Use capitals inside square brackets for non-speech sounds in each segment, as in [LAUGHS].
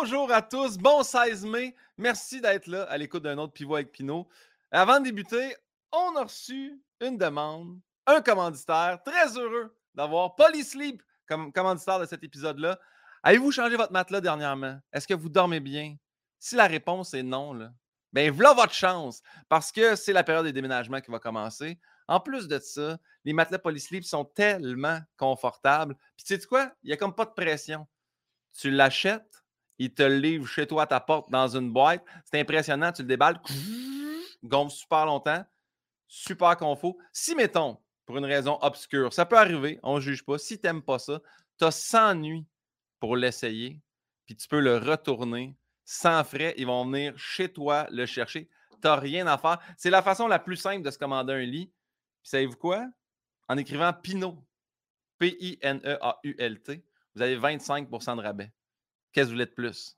Bonjour à tous, bon 16 mai. Merci d'être là à l'écoute d'un autre pivot avec Pinot. Avant de débuter, on a reçu une demande, un commanditaire. Très heureux d'avoir Polysleep comme commanditaire de cet épisode-là. Avez-vous changé votre matelas dernièrement? Est-ce que vous dormez bien? Si la réponse est non, là, ben voilà votre chance parce que c'est la période des déménagements qui va commencer. En plus de ça, les matelas Polysleep sont tellement confortables. Puis tu sais quoi? Il n'y a comme pas de pression. Tu l'achètes, il te le livre chez toi à ta porte dans une boîte. C'est impressionnant, tu le déballes, gonfle super longtemps, super confort. Si, mettons, pour une raison obscure, ça peut arriver, on ne juge pas. Si tu n'aimes pas ça, tu as 100 nuits pour l'essayer, puis tu peux le retourner sans frais. Ils vont venir chez toi le chercher. Tu n'as rien à faire. C'est la façon la plus simple de se commander un lit. Puis savez-vous quoi? En écrivant Pinot, P-I-N-E-A-U-L-T, vous avez 25% de rabais. Qu'est-ce que vous voulez de plus?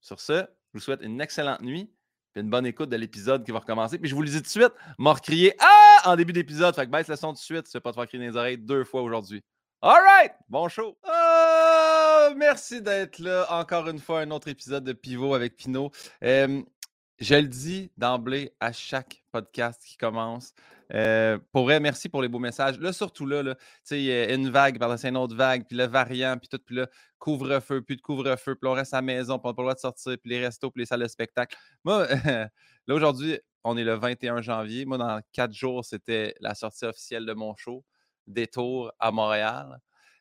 Sur ce, je vous souhaite une excellente nuit et une bonne écoute de l'épisode qui va recommencer. Puis je vous le dis tout de suite, m'a recrié Ah en début d'épisode. Fait que baisse le son tout de suite, tu ne pas te faire crier les oreilles deux fois aujourd'hui. All right! Bon show! Oh, merci d'être là. Encore une fois, un autre épisode de Pivot avec Pinot. je le dis d'emblée à chaque podcast qui commence. Euh, pour vrai, merci pour les beaux messages. Là, surtout là, là tu sais, a une vague, par-dessus une autre vague, puis le variant, puis tout, puis là, couvre-feu, puis de couvre-feu, puis on reste à la maison, puis on n'a pas le droit de sortir, puis les restos, puis les salles de spectacle. Moi, [LAUGHS] là, aujourd'hui, on est le 21 janvier. Moi, dans quatre jours, c'était la sortie officielle de mon show, Détour à Montréal.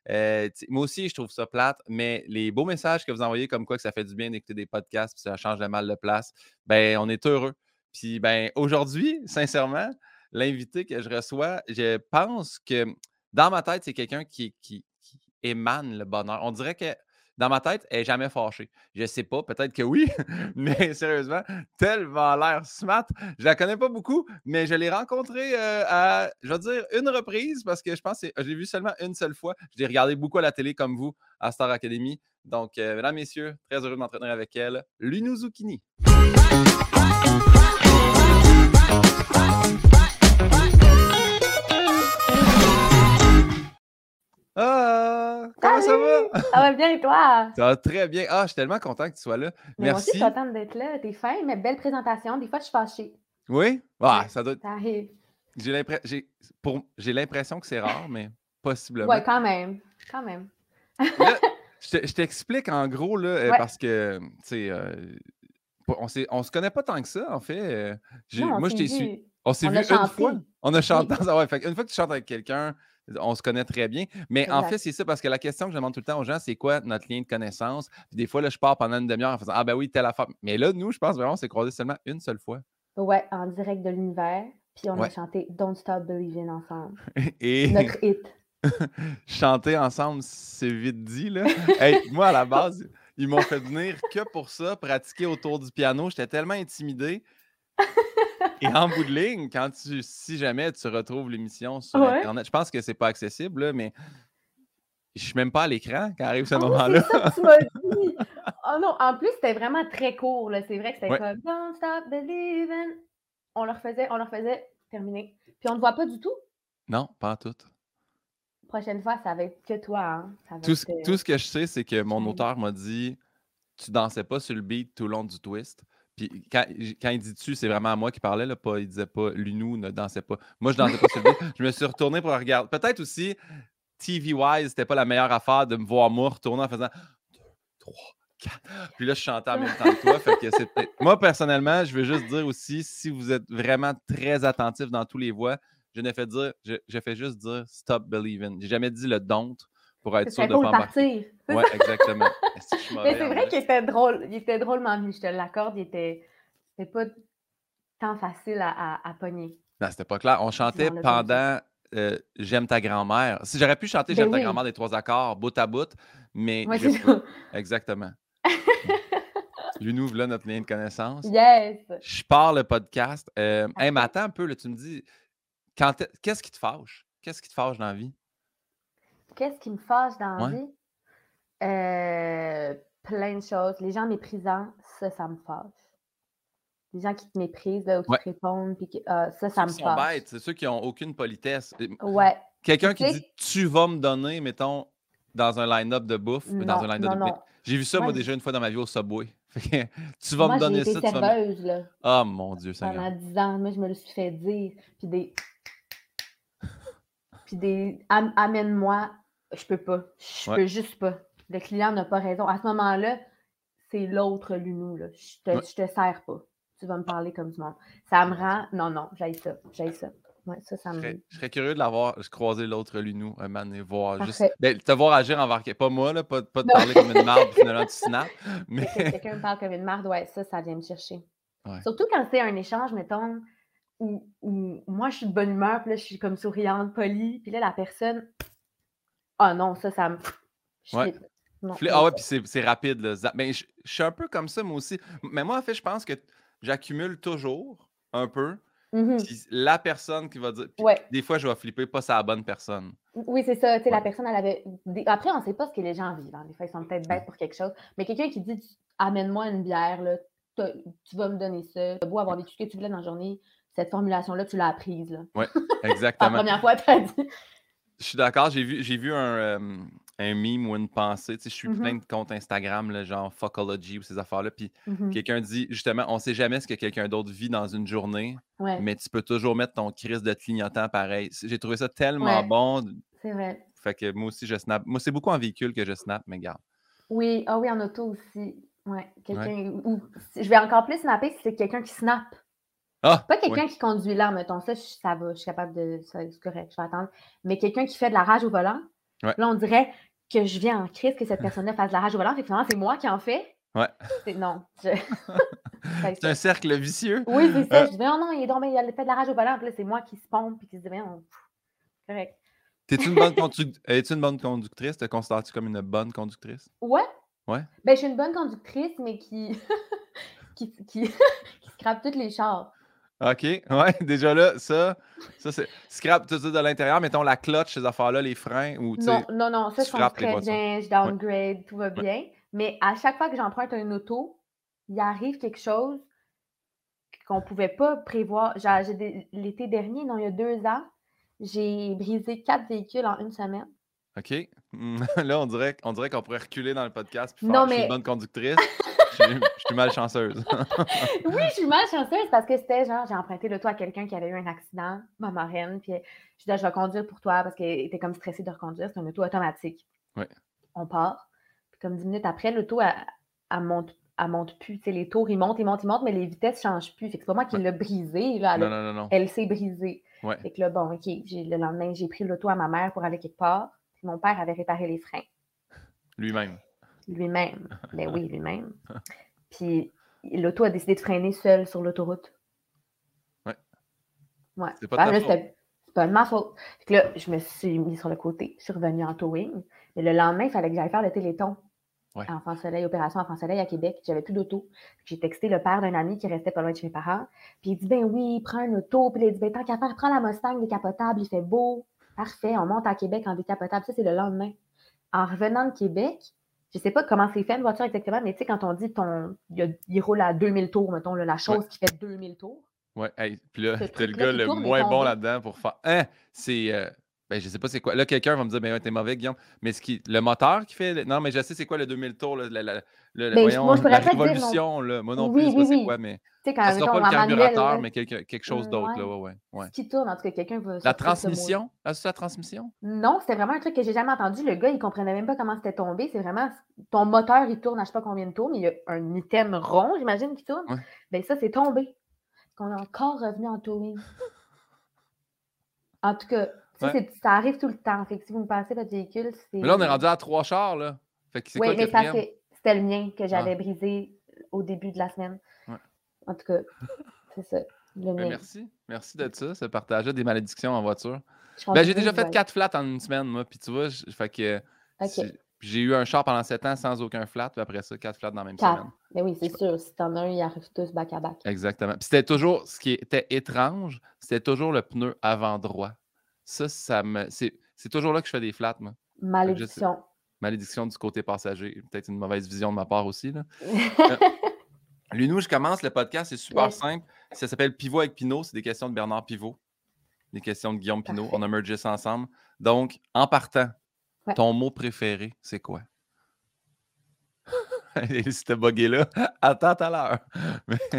Euh, moi aussi, je trouve ça plate, mais les beaux messages que vous envoyez, comme quoi que ça fait du bien d'écouter des podcasts, puis ça change le mal de place, ben on est heureux. Puis ben aujourd'hui, sincèrement, l'invité que je reçois, je pense que dans ma tête, c'est quelqu'un qui, émane le bonheur. On dirait que dans ma tête, elle n'est jamais fâchée. Je ne sais pas, peut-être que oui, [LAUGHS] mais sérieusement, tellement l'air smart. Je la connais pas beaucoup, mais je l'ai rencontrée euh, à, je vais dire, une reprise parce que je pense que je l'ai vu seulement une seule fois. Je l'ai regardé beaucoup à la télé comme vous à Star Academy. Donc, euh, mesdames, messieurs, très heureux de m'entraîner avec elle, Lunou Zucchini. Ah! Comment ça va? Ça va bien et toi? [LAUGHS] Ça va très bien. Ah, je suis tellement content que tu sois là. Mais Merci. Moi aussi, je suis contente d'être là. T'es fin, mais belle présentation. Des fois, je suis fâchée. Oui? Ah, ça doit être. J'ai l'impression que c'est rare, mais possiblement. Oui, quand même. Quand même. [LAUGHS] je t'explique en gros, là, euh, parce que, tu sais, euh, on, on se connaît pas tant que ça, en fait. Euh, moi, je t'ai su. On s'est vu une fois. On a chanté. [LAUGHS] Ouais, fait, une fois que tu chantes avec quelqu'un, on se connaît très bien. Mais en fait, c'est ça, parce que la question que je demande tout le temps aux gens, c'est quoi notre lien de connaissance? Puis des fois, là, je pars pendant une demi-heure en faisant Ah ben oui, telle affaire. Mais là, nous, je pense vraiment, on s'est croisés seulement une seule fois. Ouais, en direct de l'univers. Puis on a chanté Don't Stop Believing ensemble. [LAUGHS] Et... Notre hit. [LAUGHS] chanter ensemble, c'est vite dit, là. hey, moi, à la base, ils m'ont fait venir que pour ça, pratiquer autour du piano. J'étais tellement intimidé. [LAUGHS] Et en bout de ligne, quand tu, si jamais tu retrouves l'émission sur Internet, je pense que c'est pas accessible, mais je suis même pas à l'écran quand arrive ce ah moment-là. tu m'as dit. Oh non, en plus, c'était vraiment très court. C'est vrai que c'était comme Don't stop believing. On leur faisait, on leur faisait terminer. Puis on ne voit pas du tout? Non, pas tout. Prochaine fois, ça va être que toi. Hein. tout, ce, tout, ce que je sais, c'est que mon auteur m'a dit Tu dansais pas sur le beat tout le long du twist. Puis quand, il dit tu, c'est vraiment à moi qui parlais, là, pas, il disait pas Lunou ne dansait pas. Moi, je dansais pas sur le Je me suis retourné pour regarder. Peut-être aussi, TV-wise, c'était pas la meilleure affaire de me voir moi retourner en faisant 2, 3, 4. Puis là, je chantais en même temps que toi. Moi, personnellement, je veux juste dire aussi, si vous êtes vraiment très attentif dans tous les voix, je ne fais dire, je, je fais juste dire stop believing. J'ai jamais dit le don't pour être sûr de pas partir. Oui, [LAUGHS] exactement. Mais c'est vrai qu'il était drôle. Il était drôlement mis, je te l'accorde. Il était, c'était pas tant facile à, à, pogner. Non, c'était pas clair. On chantait pendant euh, J'aime ta grand-mère. Si j'aurais pu chanter ben J'aime ta grand-mère des trois accords, bout à bout, mais. Ouais, [LAUGHS] Exactement. [LAUGHS] Lui nous là notre lien de connaissance. Yes! Je pars le podcast. Euh, hey, mais attends un peu, là, tu me dis, qu'est-ce qui te fâche? Qu'est-ce qui te fâche dans la vie? Qu'est-ce qui me fâche dans la vie? Euh, plein de choses. Les gens méprisants, ça, ça me fâche. Les gens qui te méprisent ou qui te répondent, puis ah, ça, ça me fâche. C'est ceux qui n'ont aucune politesse. Ouais. Quelqu'un qui dit tu vas me donner, mettons, dans un line-up de bouffe, dans un line-up de... J'ai vu ça, moi, déjà une fois dans ma vie au Subway. [LAUGHS] tu vas me donner ça. tu vas là. Oh mon Dieu, ça Pendant 10 ans, moi, je me le suis fait dire. Puis des. Puis des. Amène-moi. Je peux pas. Je peux juste pas. Le client n'a pas raison. À ce moment-là, c'est l'autre Lunou. Là. Je te, je te sers pas. Tu vas me parler comme du monde. Ça me rend. Non, non, j'ai ça. J'ai ça. Ouais, ça, ça me... je, serais, curieux de l'avoir croisé l'autre Lunou un moment et voir juste. Ben, te voir agir envers pas moi, là, pas, pas te parler comme une marde, finalement tu [LAUGHS] snaps. Mais... Quelqu'un me parle comme une marde, ouais, ça, ça vient me chercher. Surtout quand c'est un échange, mettons, où, où, moi je suis de bonne humeur, puis là je suis comme souriante, polie, puis là la personne. Ah oh, non, ça, ça me. Ouais. ah ouais, puis c'est rapide. Là. Ben, je, je suis un peu comme ça, moi aussi. Mais moi, en fait, je pense que j'accumule toujours un peu. Mmh la personne qui va dire. Des fois, je vais flipper, pas sa bonne personne. Oui, c'est ça. La personne, elle avait. Après, on ne sait pas ce que les gens vivent. Hein. Des fois, ils sont peut-être bêtes pour quelque chose. Mais quelqu'un qui dit Amène-moi une bière, là, tu vas me donner ça. Tu beau avoir vécu ce que tu voulais dans la journée. Cette formulation-là, tu l'as apprise. Oui, [LAUGHS] exactement. la première fois, tu as dit. Je suis d'accord. J'ai vu, j'ai vu un, un meme ou une pensée. Tu sais, je suis plein mmh de comptes Instagram, là, genre Fuckology ou ces affaires-là. Puis mmh quelqu'un dit justement, on sait jamais ce que quelqu'un d'autre vit dans une journée, mais tu peux toujours mettre ton crise de clignotant pareil. J'ai trouvé ça tellement bon. C'est vrai. Fait que moi aussi, je snap. Moi, c'est beaucoup en véhicule que je snap, mais garde. Oui, ah oui, en auto aussi. Ouais, quelqu'un. Je vais encore plus snapper si c'est quelqu'un qui snap. Ah, pas quelqu'un qui conduit là, mettons ça, ça va, je suis capable de. C'est correct, je vais attendre. Mais quelqu'un qui fait de la rage au volant, là, on dirait que je viens en crise que cette [LAUGHS] personne-là fasse de la rage au volant. Fait finalement, c'est moi qui en fais. Ouais. Non. [LAUGHS] c'est un cercle vicieux. Oui, c'est ça. Euh je dis, oh non, il, est donc, il a fait de la rage au volant. Puis là, c'est moi qui se pompe puis qui se dit, on... correct. T'es-tu une, bonne Es-tu une bonne conductrice? Te considères-tu comme une bonne conductrice? Ouais. Ouais. Ben, je suis une bonne conductrice, mais qui, [LAUGHS] qui, qui... qui scrape toutes les chars. OK. [LAUGHS] Ouais, déjà là, ça, ça c'est. Scrap tout ça de l'intérieur, mettons la clutch, ces affaires-là, les freins ou Non, non, non, ça, je pense très bien, je downgrade, tout va bien. Mais à chaque fois que j'emprunte un auto, il arrive quelque chose qu'on ne pouvait pas prévoir. L'été dernier, non, il y a deux ans, j'ai brisé quatre véhicules en une semaine. OK. [LAUGHS] Là, on dirait, on dirait qu'on pourrait reculer dans le podcast et faire une bonne conductrice. [LAUGHS] je suis malchanceuse. [LAUGHS] oui, je suis malchanceuse parce que c'était genre, j'ai emprunté le toit à quelqu'un qui avait eu un accident, ma marraine, puis je disais, je vais conduire pour toi parce qu'elle était comme stressée de reconduire. C'est un auto automatique. Oui. On part. Puis comme dix minutes après, l'auto, elle, elle, monte, elle monte plus. Tu sais, les tours, ils montent, ils montent, ils montent, mais les vitesses ne changent plus. Fait que c'est pas moi qui l'ai brisé. Là, non, non, non, non, Elle s'est brisée. Ouais. Fait que là, bon, OK, le lendemain, j'ai pris l'auto à ma mère pour aller quelque part. Puis mon père avait réparé les freins. Lui-même. Lui-même. [LAUGHS] Ben oui, lui-même. Puis l'auto a décidé de freiner seul sur l'autoroute. Ouais. Ouais. C'est pas, c'est pas de ma faute. Fait là, je me suis mis sur le côté. Je suis revenue en towing. Mais le lendemain, il fallait que j'aille faire le téléthon. Ouais. Enfant Soleil, opération Enfant Soleil à Québec. J'avais plus d'auto. J'ai texté le père d'un ami qui restait pas loin de chez mes parents. Puis il dit Ben oui, prends un auto. Puis il dit Ben tant qu'à faire, prends la Mustang décapotable, il fait beau. Parfait, on monte à Québec en décapotable. Ça, c'est le lendemain. En revenant de Québec, je ne sais pas comment c'est fait une voiture exactement, mais tu sais, quand on dit ton, il, roule à 2000 tours, mettons, la chose qui fait 2000 tours. Ouais, puis là, c'est [LAUGHS] le gars le moins bon là-dedans pour faire. Hein, c'est. Euh, ben, je sais pas c'est quoi. Là, quelqu'un va me dire, ben, t'es mauvais, Guillaume. Mais ce qui, le moteur qui fait. Non, mais je sais c'est quoi le 2000 tours, le, le, le, ben, voyons, moi, la révolution. Là. Moi non plus, je sais pas c'est quoi, mais. Tu sais, quand sera pas le carburateur, mais quelque, quelque chose d'autre. là, ouais, ouais. Ce qui tourne, en tout cas, quelqu'un va. La transmission? Ah, c'est la transmission? Non, c'était vraiment un truc que j'ai jamais entendu. Le gars, il comprenait même pas comment c'était tombé. C'est vraiment. Ton moteur, il tourne à je sais pas combien de tours, mais il y a un item rond, j'imagine, qui tourne. Ben, ça, c'est tombé. On est encore revenu en towing. En tout cas, ça, ça arrive tout le temps. Fait que si vous me passez votre véhicule, c'est. Mais là, on est rendu à trois chars, là. Fait que oui, quoi, mais ça, c'était le mien que j'avais ah. brisé au début de la semaine. En tout cas, c'est ça. Le ben, merci. Merci de ça, ce partage des malédictions en voiture. Ben, j'ai déjà fait quatre flats en une semaine, moi. Puis tu vois, fait que. J'ai eu un char pendant sept ans sans aucun flat, puis après ça, quatre flats dans la même semaine. Mais ben oui, c'est sûr. Si t'en as un, ils arrivent tous back à back. Exactement. Puis c'était toujours, ce qui était étrange, c'était toujours le pneu avant droit. Ça, ça me. C'est toujours là que je fais des flats, moi. Malédiction. Malédiction du côté passager. Peut-être une mauvaise vision de ma part aussi. Là. euh, [LAUGHS] nous, je commence le podcast, c'est super simple. Ça s'appelle Pivot avec Pinot. C'est des questions de Bernard Pivot. Des questions de Guillaume Pinot. On a mergé ça ensemble. Donc, en partant, Ton mot préféré, c'est quoi? [LAUGHS] si t'es bugué là, [LAUGHS] attends tout à l'heure.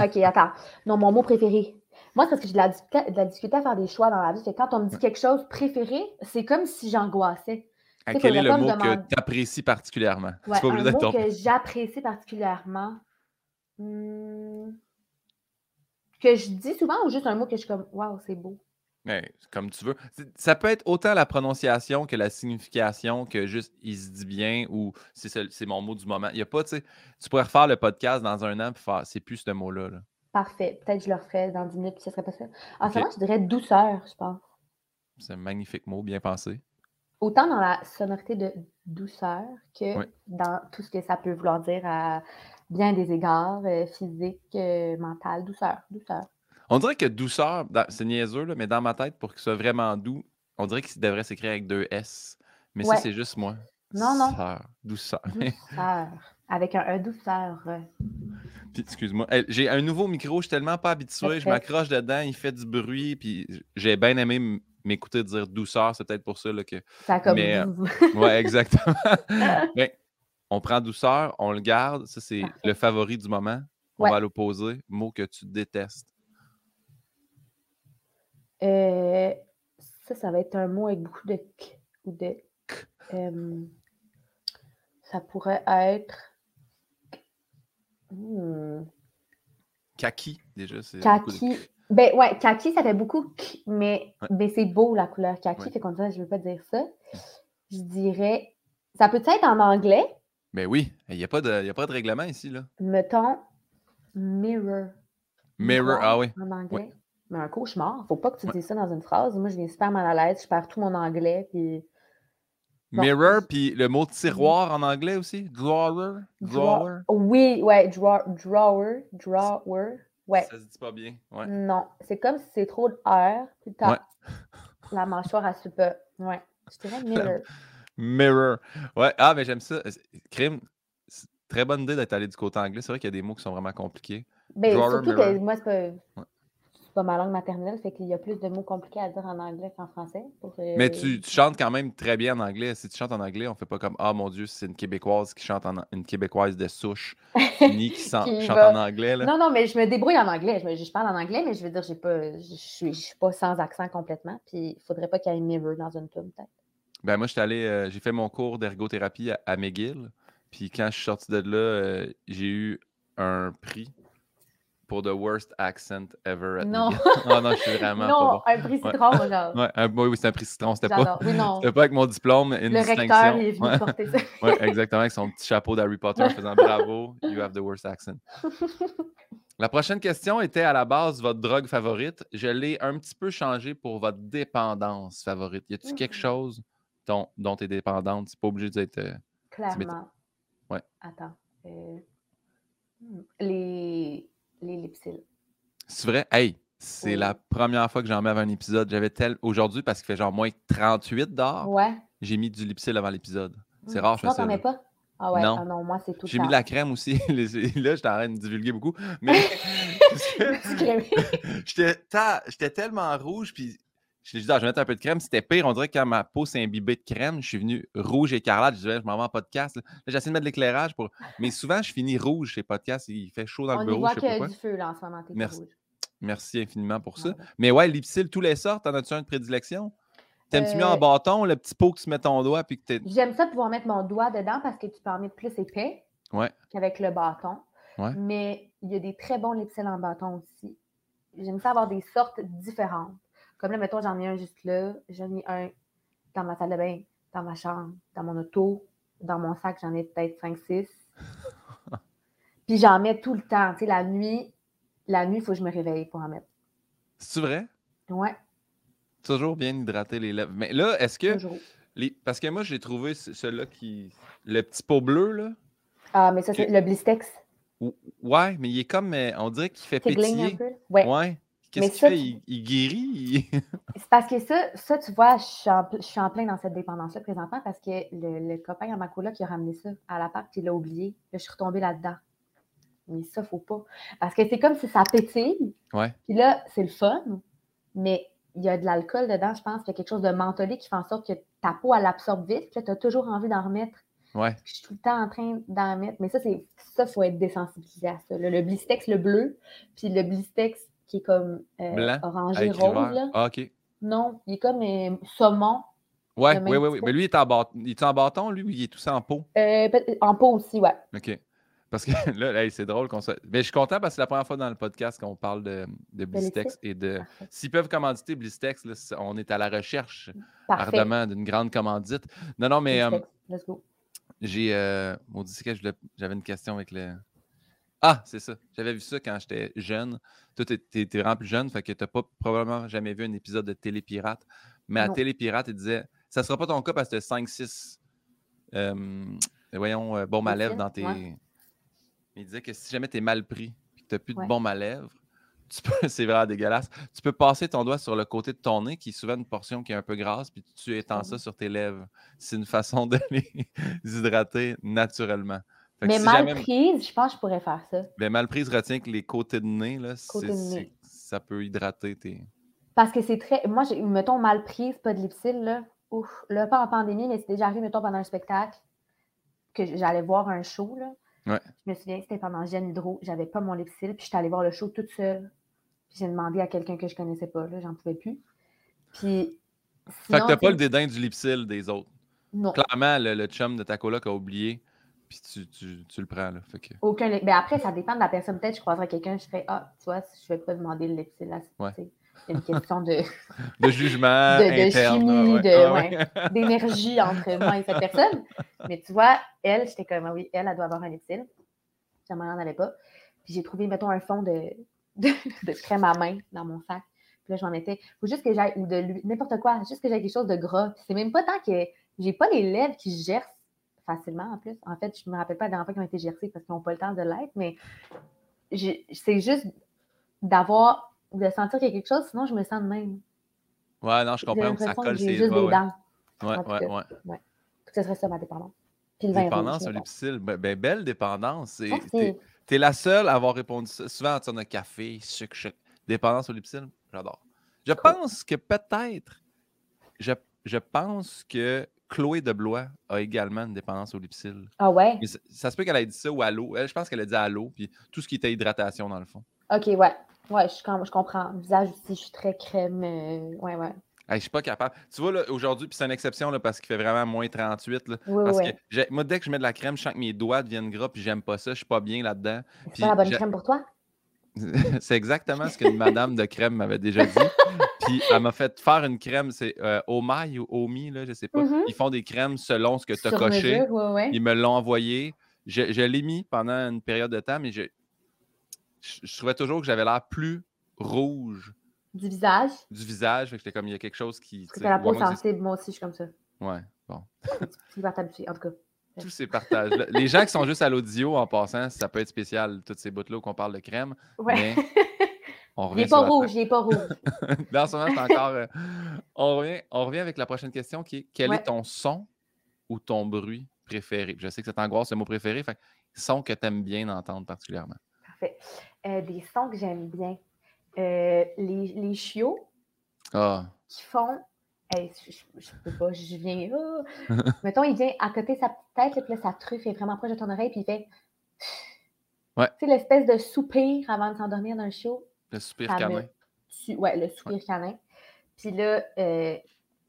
OK, attends. Non, mon mot préféré. Moi, c'est parce que j'ai de la, de la difficulté à faire des choix dans la vie. quand on me dit quelque chose préféré, c'est comme si j'angoissais. quel est le mot que tu apprécies particulièrement? Ouais, pas un mot que j'apprécie particulièrement. Hmm, que je dis souvent ou juste un mot que je suis comme Waouh, c'est beau. comme tu veux. Ça peut être autant la prononciation que la signification, que juste il se dit bien ou c'est mon mot du moment. Il y a pas, tu sais, tu pourrais refaire le podcast dans un an et faire c'est plus ce mot-là. Parfait. Peut-être que je le referais dans 10 minutes puis ce serait pas ça. En ce moment, je dirais douceur, je pense. C'est un magnifique mot, bien pensé. Autant dans la sonorité de douceur que dans tout ce que ça peut vouloir dire à bien des égards, euh, physiques, euh, mental, douceur, douceur. On dirait que douceur, c'est niaiseux, là, mais dans ma tête, pour qu'il soit vraiment doux, on dirait qu'il devrait s'écrire avec deux S. Mais ça, c'est juste moi. Non, non. Douceur. Douceur. Avec un E douceur. Excuse-moi. J'ai un nouveau micro, je suis tellement pas habitué. Je m'accroche dedans, il fait du bruit, puis j'ai bien aimé m'écouter dire douceur. C'est peut-être pour ça là, que. Ça comme mais, euh, Ouais, exactement. [LAUGHS] mais on prend douceur, on le garde. Ça, c'est le favori du moment. On va l'opposer. Mot que tu détestes. Euh, ça, ça va être un mot avec beaucoup de k ou de euh, ça pourrait être. Hmm. Kaki, déjà. Kaki. Ben ouais, kaki, ça fait beaucoup k, mais, c'est beau la couleur kaki, fait qu'on dirait, je veux pas dire ça. Je dirais. Ça peut être en anglais, ben oui, il n'y a, pas de, a pas de règlement ici. Là. Mettons mirror. Mirror, ah oui. En anglais. Mais un cauchemar. Faut pas que tu dises ça dans une phrase. Moi, je viens super mal à l'aise. Je perds tout mon anglais. Puis... Mirror, puis le mot tiroir en anglais aussi? Drawer? Drawer? Oui, ouais. Drawer. Drawer. Drawer. Ouais. Ça se dit pas bien. Ouais. Non. C'est comme si c'est trop de R. Puis ouais. [LAUGHS] la mâchoire à super. Ouais. Je dirais [LAUGHS] mirror. Mirror. Ouais, ah, mais j'aime ça. Crime, très bonne idée d'être allé du côté anglais. C'est vrai qu'il y a des mots qui sont vraiment compliqués. Ben, surtout que moi, c'est pas, pas ma langue maternelle, fait qu'il y a plus de mots compliqués à dire en anglais qu'en français. Mais tu, chantes quand même très bien en anglais. Si tu chantes en anglais, on fait pas comme Ah mon Dieu, c'est une Québécoise qui chante en une Québécoise de souche [LAUGHS] ni qui, chante en anglais. Non, non, mais je me débrouille en anglais. Je, je, parle en anglais, mais je veux dire, j'ai pas, je, suis, suis pas sans accent complètement. Puis il faudrait pas qu'il y ait un mirror dans une tune, peut-être. Ben moi, allé, euh, j'ai fait mon cours d'ergothérapie à, McGill. Puis quand je suis sorti de là, euh, j'ai eu un prix pour the worst accent ever. At non. oh, non, je suis [LAUGHS] vraiment non, pas bon. un prix citron, genre. Ouais, un, oui, c'est un prix citron. C'était pas, oui, pas avec mon diplôme, une Le recteur, il est venu porter ça. [LAUGHS] oui, exactement, avec son petit chapeau d'Harry Potter en faisant bravo, you have the worst accent. [LAUGHS] La prochaine question était à la base votre drogue favorite. Je l'ai un petit peu changé pour votre dépendance favorite. Y a-t-il quelque chose dont, tu es dépendante? C'est pas obligé d'être. Euh, Clairement. Ouais. Attends. Euh, hmm, les, les lipsils. C'est vrai? Hey, c'est la première fois que j'en mets avant un épisode. J'avais tel. Aujourd'hui, parce qu'il fait genre moins 38 d'or, ouais. j'ai mis du lipsil avant l'épisode. C'est hmm. rare, je fais ça. mets pas? Ah ouais, non. Ah non moi, c'est tout J'ai mis de la crème aussi. [LAUGHS] là, j'étais en train de divulguer beaucoup. Mais. [LAUGHS] [LAUGHS] J'étais tellement rouge, puis je dit, ah, je vais mettre un peu de crème. C'était pire. On dirait que quand ma peau s'est imbibée de crème, je suis venu rouge écarlate. Je disais, je m'en vais en podcast. Là, j'essaie de mettre de l'éclairage. Pour... Mais souvent, je finis rouge chez podcast. Il fait chaud dans le bureau. On voit qu'il y a du feu là, en ce moment. Merci. Rouge. Merci infiniment pour ça. Mais ouais, l'ipsil, tous les sortes, en as-tu un de prédilection? T'aimes-tu mieux en euh, bâton, le petit pot que tu mets ton doigt? puis que J'aime ça pouvoir mettre mon doigt dedans parce que tu peux en mettre plus épais ouais. qu'avec le bâton. Ouais. Mais il y a des très bons lipsils en bâton aussi. J'aime ça avoir des sortes différentes. Comme là, mettons, j'en ai un juste là, j'en ai un dans ma salle de bain, dans ma chambre, dans mon auto, dans mon sac, j'en ai peut-être 5-6. [LAUGHS] Puis j'en mets tout le temps. Tu sais, la nuit, la nuit, il faut que je me réveille pour en mettre. C'est vrai? Ouais. Toujours bien hydrater les lèvres. Mais là, est-ce que. Les... Parce que moi, j'ai trouvé celui-là qui. Le petit pot bleu, là. Ah, mais ça, c'est le Blistex. Ouais, mais il est comme. Euh, on dirait qu'il fait pétiller. Un peu. Ouais. ouais. Qu'est-ce qu'il fait? Il, guérit? [LAUGHS] c'est parce que ça, ça, tu vois, je suis, en, je suis en plein dans cette dépendance-là présentement parce que le, copain à ma coloc qui a ramené ça à l'appart, il l'a oublié. je suis retombée là-dedans. Mais ça, faut pas. Parce que c'est comme si ça pétille. Ouais. Puis là, c'est le fun, mais il y a de l'alcool dedans, je pense. Il y a quelque chose de mentholé qui fait en sorte que ta peau, elle absorbe vite. Puis là, tu as toujours envie d'en remettre. Ouais. je suis tout le temps en train d'en mettre. Mais ça, c'est ça, il faut être désensibilisé à ça. Le, le blistex, le bleu, puis le blistex qui est comme euh, Blanc, orangé rose. Là. Ah, OK. Non, il est comme euh, saumon. Ouais, oui, oui, oui. Mais lui, il est en bâton. Il est en bâton, lui, ou il est tout ça en peau? Euh, en peau aussi, ouais. OK. Parce que [LAUGHS] là, hey, c'est drôle qu'on soit. Mais je suis content parce que c'est la première fois dans le podcast qu'on parle de, de Blistex et de. S'ils peuvent commanditer Blistex, là, on est à la recherche Parfait. ardemment d'une grande commandite. Non, non, mais euh, Let's go. j'ai. Euh, maudit, j'avais une question avec le. Ah, c'est ça. J'avais vu ça quand j'étais jeune. Toi, t'es vraiment plus jeune, fait que t'as pas probablement jamais vu un épisode de Télépirate. Mais à Non. Télépirate, il disait Ça sera pas ton cas parce que t'as 5-6 euh, voyons, euh, à lèvres dans tes. Ouais. Il disait que si jamais t'es mal pris et que t'as plus de Ouais. baume à lèvres, tu peux, [LAUGHS] c'est vraiment dégueulasse. Tu peux passer ton doigt sur le côté de ton nez, qui est souvent une portion qui est un peu grasse, puis tu étends ça sur tes lèvres. C'est une façon [LAUGHS] de les hydrater naturellement. Fait Mais si mal jamais- prise, je pense que je pourrais faire ça. ben, mal prise retient que les côtés de nez, là, Côté c'est- de c'est- nez. ça peut hydrater tes. Parce que c'est très. Moi, mettons, mal prise, pas de lipsil, là. Ouf. Là, pas en pandémie, mais c'est déjà arrivé, mettons, pendant un spectacle, que j'allais voir un show, là. Ouais. Je me souviens, c'était pendant Jeanne Hydro, j'avais pas mon lipsil, puis j'étais allée voir le show toute seule. Puis j'ai demandé à quelqu'un que je connaissais pas, là, j'en pouvais plus. Puis. Fait sinon, que t'as pas le dédain du lipsil des autres. Non. Clairement, le, le chum de ta coloc a oublié, puis tu, tu- tu le prends, là. Fait que... Aucun. lip- Ben après, ça dépend de la personne. Peut-être, je croiserais quelqu'un, je ferais Ah, tu vois, je vais pas demander le lipsil là. c'est- Ouais. c'est une question de. [LAUGHS] De jugement [LAUGHS] De- de interne. chimie, ouais. Ah ouais. d'énergie entre moi et cette personne. Mais tu vois, elle, j'étais comme, ah oui, elle, elle doit avoir un lipsil. J'aimerais n'en avait pas. Puis j'ai trouvé, mettons, un fond de, [LAUGHS] de, crème à main dans mon sac. Puis là, je m'en mettais. faut juste que j'aille, ou de n'importe quoi, juste que j'aille quelque chose de gras. Puis c'est même pas tant que j'ai pas les lèvres qui gercent facilement en plus. En fait, je me rappelle pas fois qu'ils ont été gercées parce qu'ils n'ont pas le temps de l'être, mais c'est juste d'avoir, de sentir qu'il y a quelque chose, sinon je me sens de même. Ouais, non, je comprends que ça colle ses juste doigts. des Ouais, dents. ouais, ouais. cas. ouais. Ce serait ça ma dépendance. Puis le Dépendance bon. lipsil. Ben, ben, belle dépendance. T'es t'es la seule à avoir répondu ça. Souvent, on a café, sucre, sucre. Dépendance au lipsil, j'adore. Je pense que peut-être, je, je pense que Chloé de Blois a également une dépendance au lipsil. Ah ouais? Mais ça, ça se peut qu'elle ait dit ça ou à l'eau. Elle, je pense qu'elle a dit à l'eau, puis tout ce qui était hydratation dans le fond. Ok, ouais. Ouais, je, com- je comprends. Le visage aussi, je suis très crème. euh, Ouais, ouais. Hey, je suis pas capable. Tu vois, là, aujourd'hui, puis c'est une exception là, parce qu'il fait vraiment moins 38. Là, Oui, parce oui. que moi, dès que je mets de la crème, je sens que mes doigts deviennent gras, puis j'aime pas ça. Je suis pas bien là-dedans. C'est la bonne crème pour toi? [LAUGHS] c'est exactement ce qu'une madame de crème m'avait déjà dit. [LAUGHS] Puis elle m'a fait faire une crème, c'est euh, Omaï ou Omi, là, je sais pas. Mhm. Ils font des crèmes selon ce que tu as Sur coché. mesure, ouais, ouais. Ils me l'ont envoyé. Je, je l'ai mis pendant une période de temps, mais je, je, je trouvais toujours que j'avais l'air plus rouge Du visage? du visage. Fait que j'étais comme, il y a quelque chose qui. Parce que la peau sensible. Moi aussi, je suis comme ça. Ouais, bon. [LAUGHS] Tu vas t'habituer, en tout cas. Tous ces partages-là. Les gens qui sont juste à l'audio, en passant, ça peut être spécial, toutes ces bouts-là où qu'on parle de crème. Ouais. Mais [LAUGHS] on il revient est sur pas la rouge, il est pas rouge. [LAUGHS] Dans ce moment, encore. euh, on, revient, on revient avec la prochaine question qui est quel Ouais. est ton son ou ton bruit préféré? Je sais que ça t'angoisse le mot préféré, fait son que tu aimes bien entendre particulièrement. Parfait. Euh, des sons que j'aime bien. Euh, les, les chiots Ah, qui font. Hey, je, je peux pas, je viens. ah! [LAUGHS] Mettons, il vient à côté de sa petite tête, puis là, sa truffe est vraiment proche de ton oreille, puis il fait. Ouais. Tu sais, l'espèce de soupir avant de s'endormir dans le chiot? Le soupir Ça canin. tue. Ouais, le soupir canin. Puis là, euh,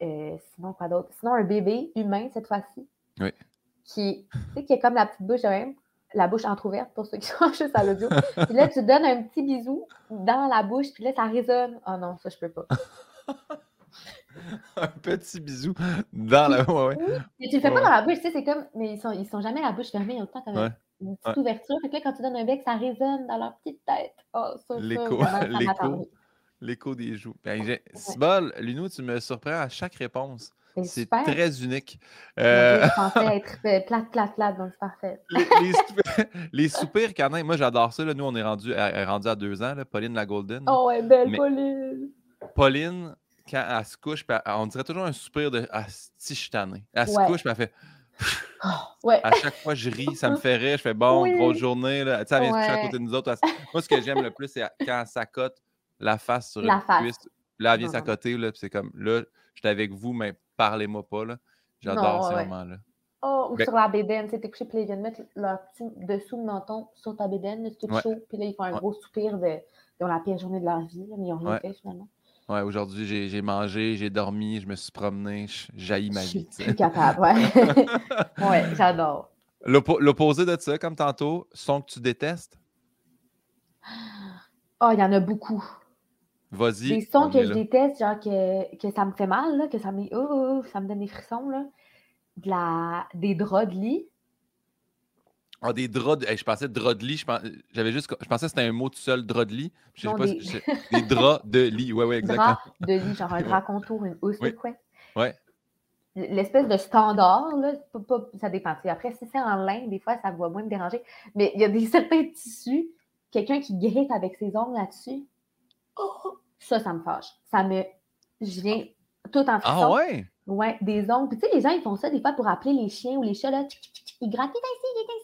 euh, sinon, quoi d'autre? Sinon, un bébé humain, cette fois-ci. Oui. Qui, tu sais, qui a comme la petite bouche même, la bouche entrouverte pour ceux qui sont [LAUGHS] juste à l'audio. Puis là, tu donnes un petit bisou dans la bouche, puis là, ça résonne. Oh non, ça, je peux pas. [LAUGHS] Un petit bisou dans la. Ouais, ouais. Mais tu le fais Ouais. pas dans la bouche, tu sais, c'est comme. Mais ils sont, ils sont jamais la bouche fermée, ils ont tout une petite Ouais. ouverture. Fait que là, quand tu donnes un bec, ça résonne dans leur petite tête. Oh, L'écho, l'écho. des joues. Ben, Cybole, Luno, tu me surprends à chaque réponse. C'est très unique. Mon Euh, Je [LAUGHS] pensais être euh, plate, plate, plate, donc c'est parfait. les, les soupirs, [LAUGHS] les soupirs canins, moi j'adore ça. là. Nous, on est rendu à, à- rendu à deux ans, là, Pauline la Golden. Oh, ouais, belle Mais- Pauline. Pauline, quand elle se couche, on dirait toujours un soupir de Ah, si je. Elle se Ouais. couche, elle fait Ouais. À chaque fois, je ris, ça me fait rire. Je fais bon, Oui. grosse journée. Là. Tu sais, elle vient se coucher à Ouais. côté de nous autres. elle Moi, ce que j'aime le plus, c'est quand elle s'accote la face sur La une face. cuisse. Là, elle vient là, puis c'est comme, là, j'étais avec vous, mais parlez-moi pas, là. J'adore ces moments-là. Oh, ou ben sur la bédaine, tu sais, t'es couché, puis ils viennent mettre leur petit dessous de menton sur ta bédaine, c'est tout chaud, puis là, ils font un gros soupir de. Ils ont la pire journée de leur vie, mais ils n'ont rien fait finalement. Ouais, aujourd'hui, j'ai mangé, j'ai dormi, je me suis promené, j'ai ma vie. Je suis capable, ouais. [LAUGHS] ouais, j'adore. L'opposé de ça, comme tantôt, son que tu détestes? Oh, il y en a beaucoup. Vas-y. Des sons que je déteste, genre que, que ça me fait mal, là, que ça me, oh, oh, oh, ça me donne des frissons. Là. De la... Des draps de lit. Ah, des draps de... je pensais draps de lit. Je, J'avais juste... je pensais que c'était un mot tout seul, drap de lit. Je sais pas des... des draps de lit. Ouais, ouais, exactement. Draps de lit, genre un drap contour, une housse, oui. Ouais. L'espèce de standard, là, ça dépend. Après, si c'est en lin, des fois, ça va moins me déranger. Mais il y a des [LAUGHS] certains tissus, quelqu'un qui grippe avec ses ongles là-dessus. Oh, ça, ça me fâche. Ça me. Je viens tout en frisson. Ah ouais? Ouais, des ongles. Puis tu sais, les gens, ils font ça des fois pour appeler les chiens ou les chats, là. Ils grattent, il est ici, il est ici.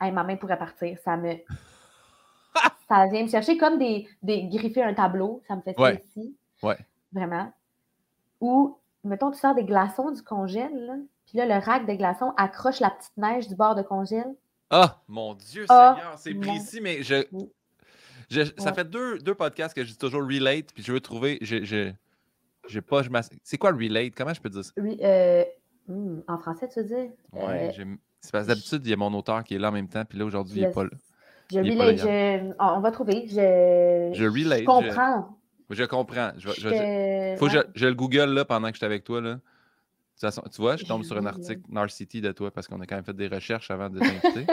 Hey, ma main pourrait partir. Ça me. [LAUGHS] ça vient me chercher comme des, des griffer un tableau. Ça me fait ça ici. Ouais. Vraiment. Ou, mettons, tu sors des glaçons du congèle, là. Puis là, le rack de glaçons accroche la petite neige du bord de congèle. Ah, mon Dieu ah, Seigneur, c'est précis, mais je, ça fait deux, deux, podcasts que je dis toujours relate, puis je veux trouver. Je, je, j'ai pas. Je c'est quoi relate? Comment je peux dire ça? Oui, euh, hmm, en français, tu veux dire? Ouais, euh, c'est parce que d'habitude, il y a mon auteur qui est là en même temps, puis là, aujourd'hui, il n'est pas là. Je relate, je... on va trouver. Je, je relate. Je comprends. Je, comprends. Je, je, faut que je, le google là pendant que j'étais avec toi. Là. Façon, tu vois, je tombe sur un article Narcity de toi parce qu'on a quand même fait des recherches avant de [LAUGHS] t'inviter.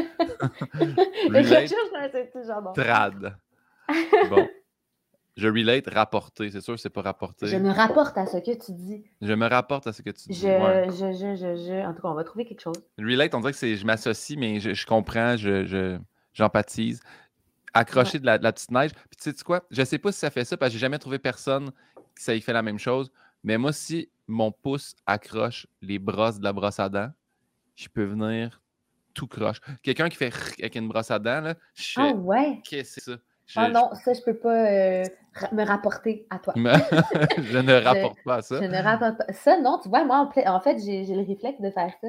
j'adore. Trad. [LAUGHS] Bon. Je relate, rapporter. C'est sûr, c'est pas rapporter. Je me rapporte à ce que tu dis. Je me rapporte à ce que tu dis. Je, je, je, je, je, En tout cas, on va trouver quelque chose. Relate, on dirait que c'est je m'associe, mais je, je comprends, je, j'empathise. Accrocher de, la, petite neige. Puis tu sais quoi? Je sais pas si ça fait ça parce que j'ai jamais trouvé personne qui ça y fait la même chose. Mais moi, si mon pouce accroche les brosses de la brosse à dents, je peux venir tout croche. Quelqu'un qui fait avec une brosse à dents, là, je Ah ouais? Qu'est-ce que c'est ça? Ah non, ça, je peux pas euh, me rapporter à toi. [LAUGHS] je ne rapporte pas à ça. Je ne rapporte pas. Ça, non, tu vois, moi, en, fait, j'ai le réflexe de faire ça.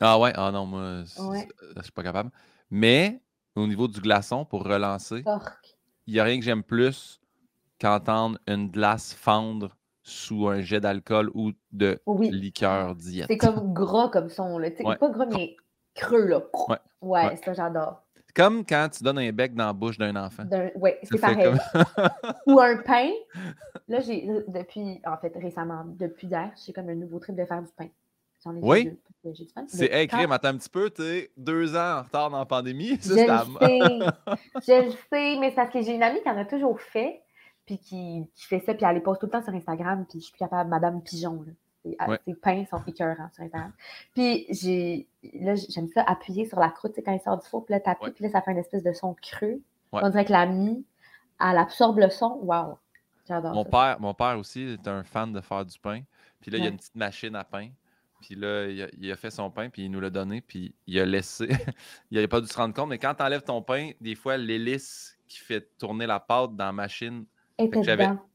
Ah ouais? Ah non, moi, je suis pas capable. Mais au niveau du glaçon, pour relancer, il n'y a rien que j'aime plus qu'entendre une glace fendre sous un jet d'alcool ou de liqueur diète. C'est comme gras comme son, là. Ouais. Pas gras, mais creux, là. Ouais, ouais. ça, j'adore. Comme quand tu donnes un bec dans la bouche d'un enfant. Oui, c'est pareil. [LAUGHS] Ou un pain. Là, j'ai, depuis, en fait, récemment, depuis hier, j'ai comme un nouveau trip de faire du pain. J'en ai oui? J'ai du pain. C'est écrit, quand... attends un petit peu, tu deux ans en retard dans la pandémie. [LAUGHS] je le sais. je le sais, mais c'est parce que j'ai une amie qui en a toujours fait, puis qui, qui fait ça, puis elle les poste tout le temps sur Instagram, puis je suis plus capable, Madame Pigeon. Là. Ses pains sont écœurants sur Internet. Puis j'ai là, j'aime ça appuyer sur la croûte quand il sort du four, puis là, taper, puis là, ça fait une espèce de son creux. On dirait que la mie, elle absorbe le son. Waouh! J'adore mon Père, mon père aussi est un fan de faire du pain. Puis là, il y a une petite machine à pain. Puis là, il a, fait son pain, puis il nous l'a donné, puis il a laissé. [LAUGHS] il n'avait pas dû se rendre compte, mais quand tu enlèves ton pain, des fois, l'hélice qui fait tourner la pâte dans la machine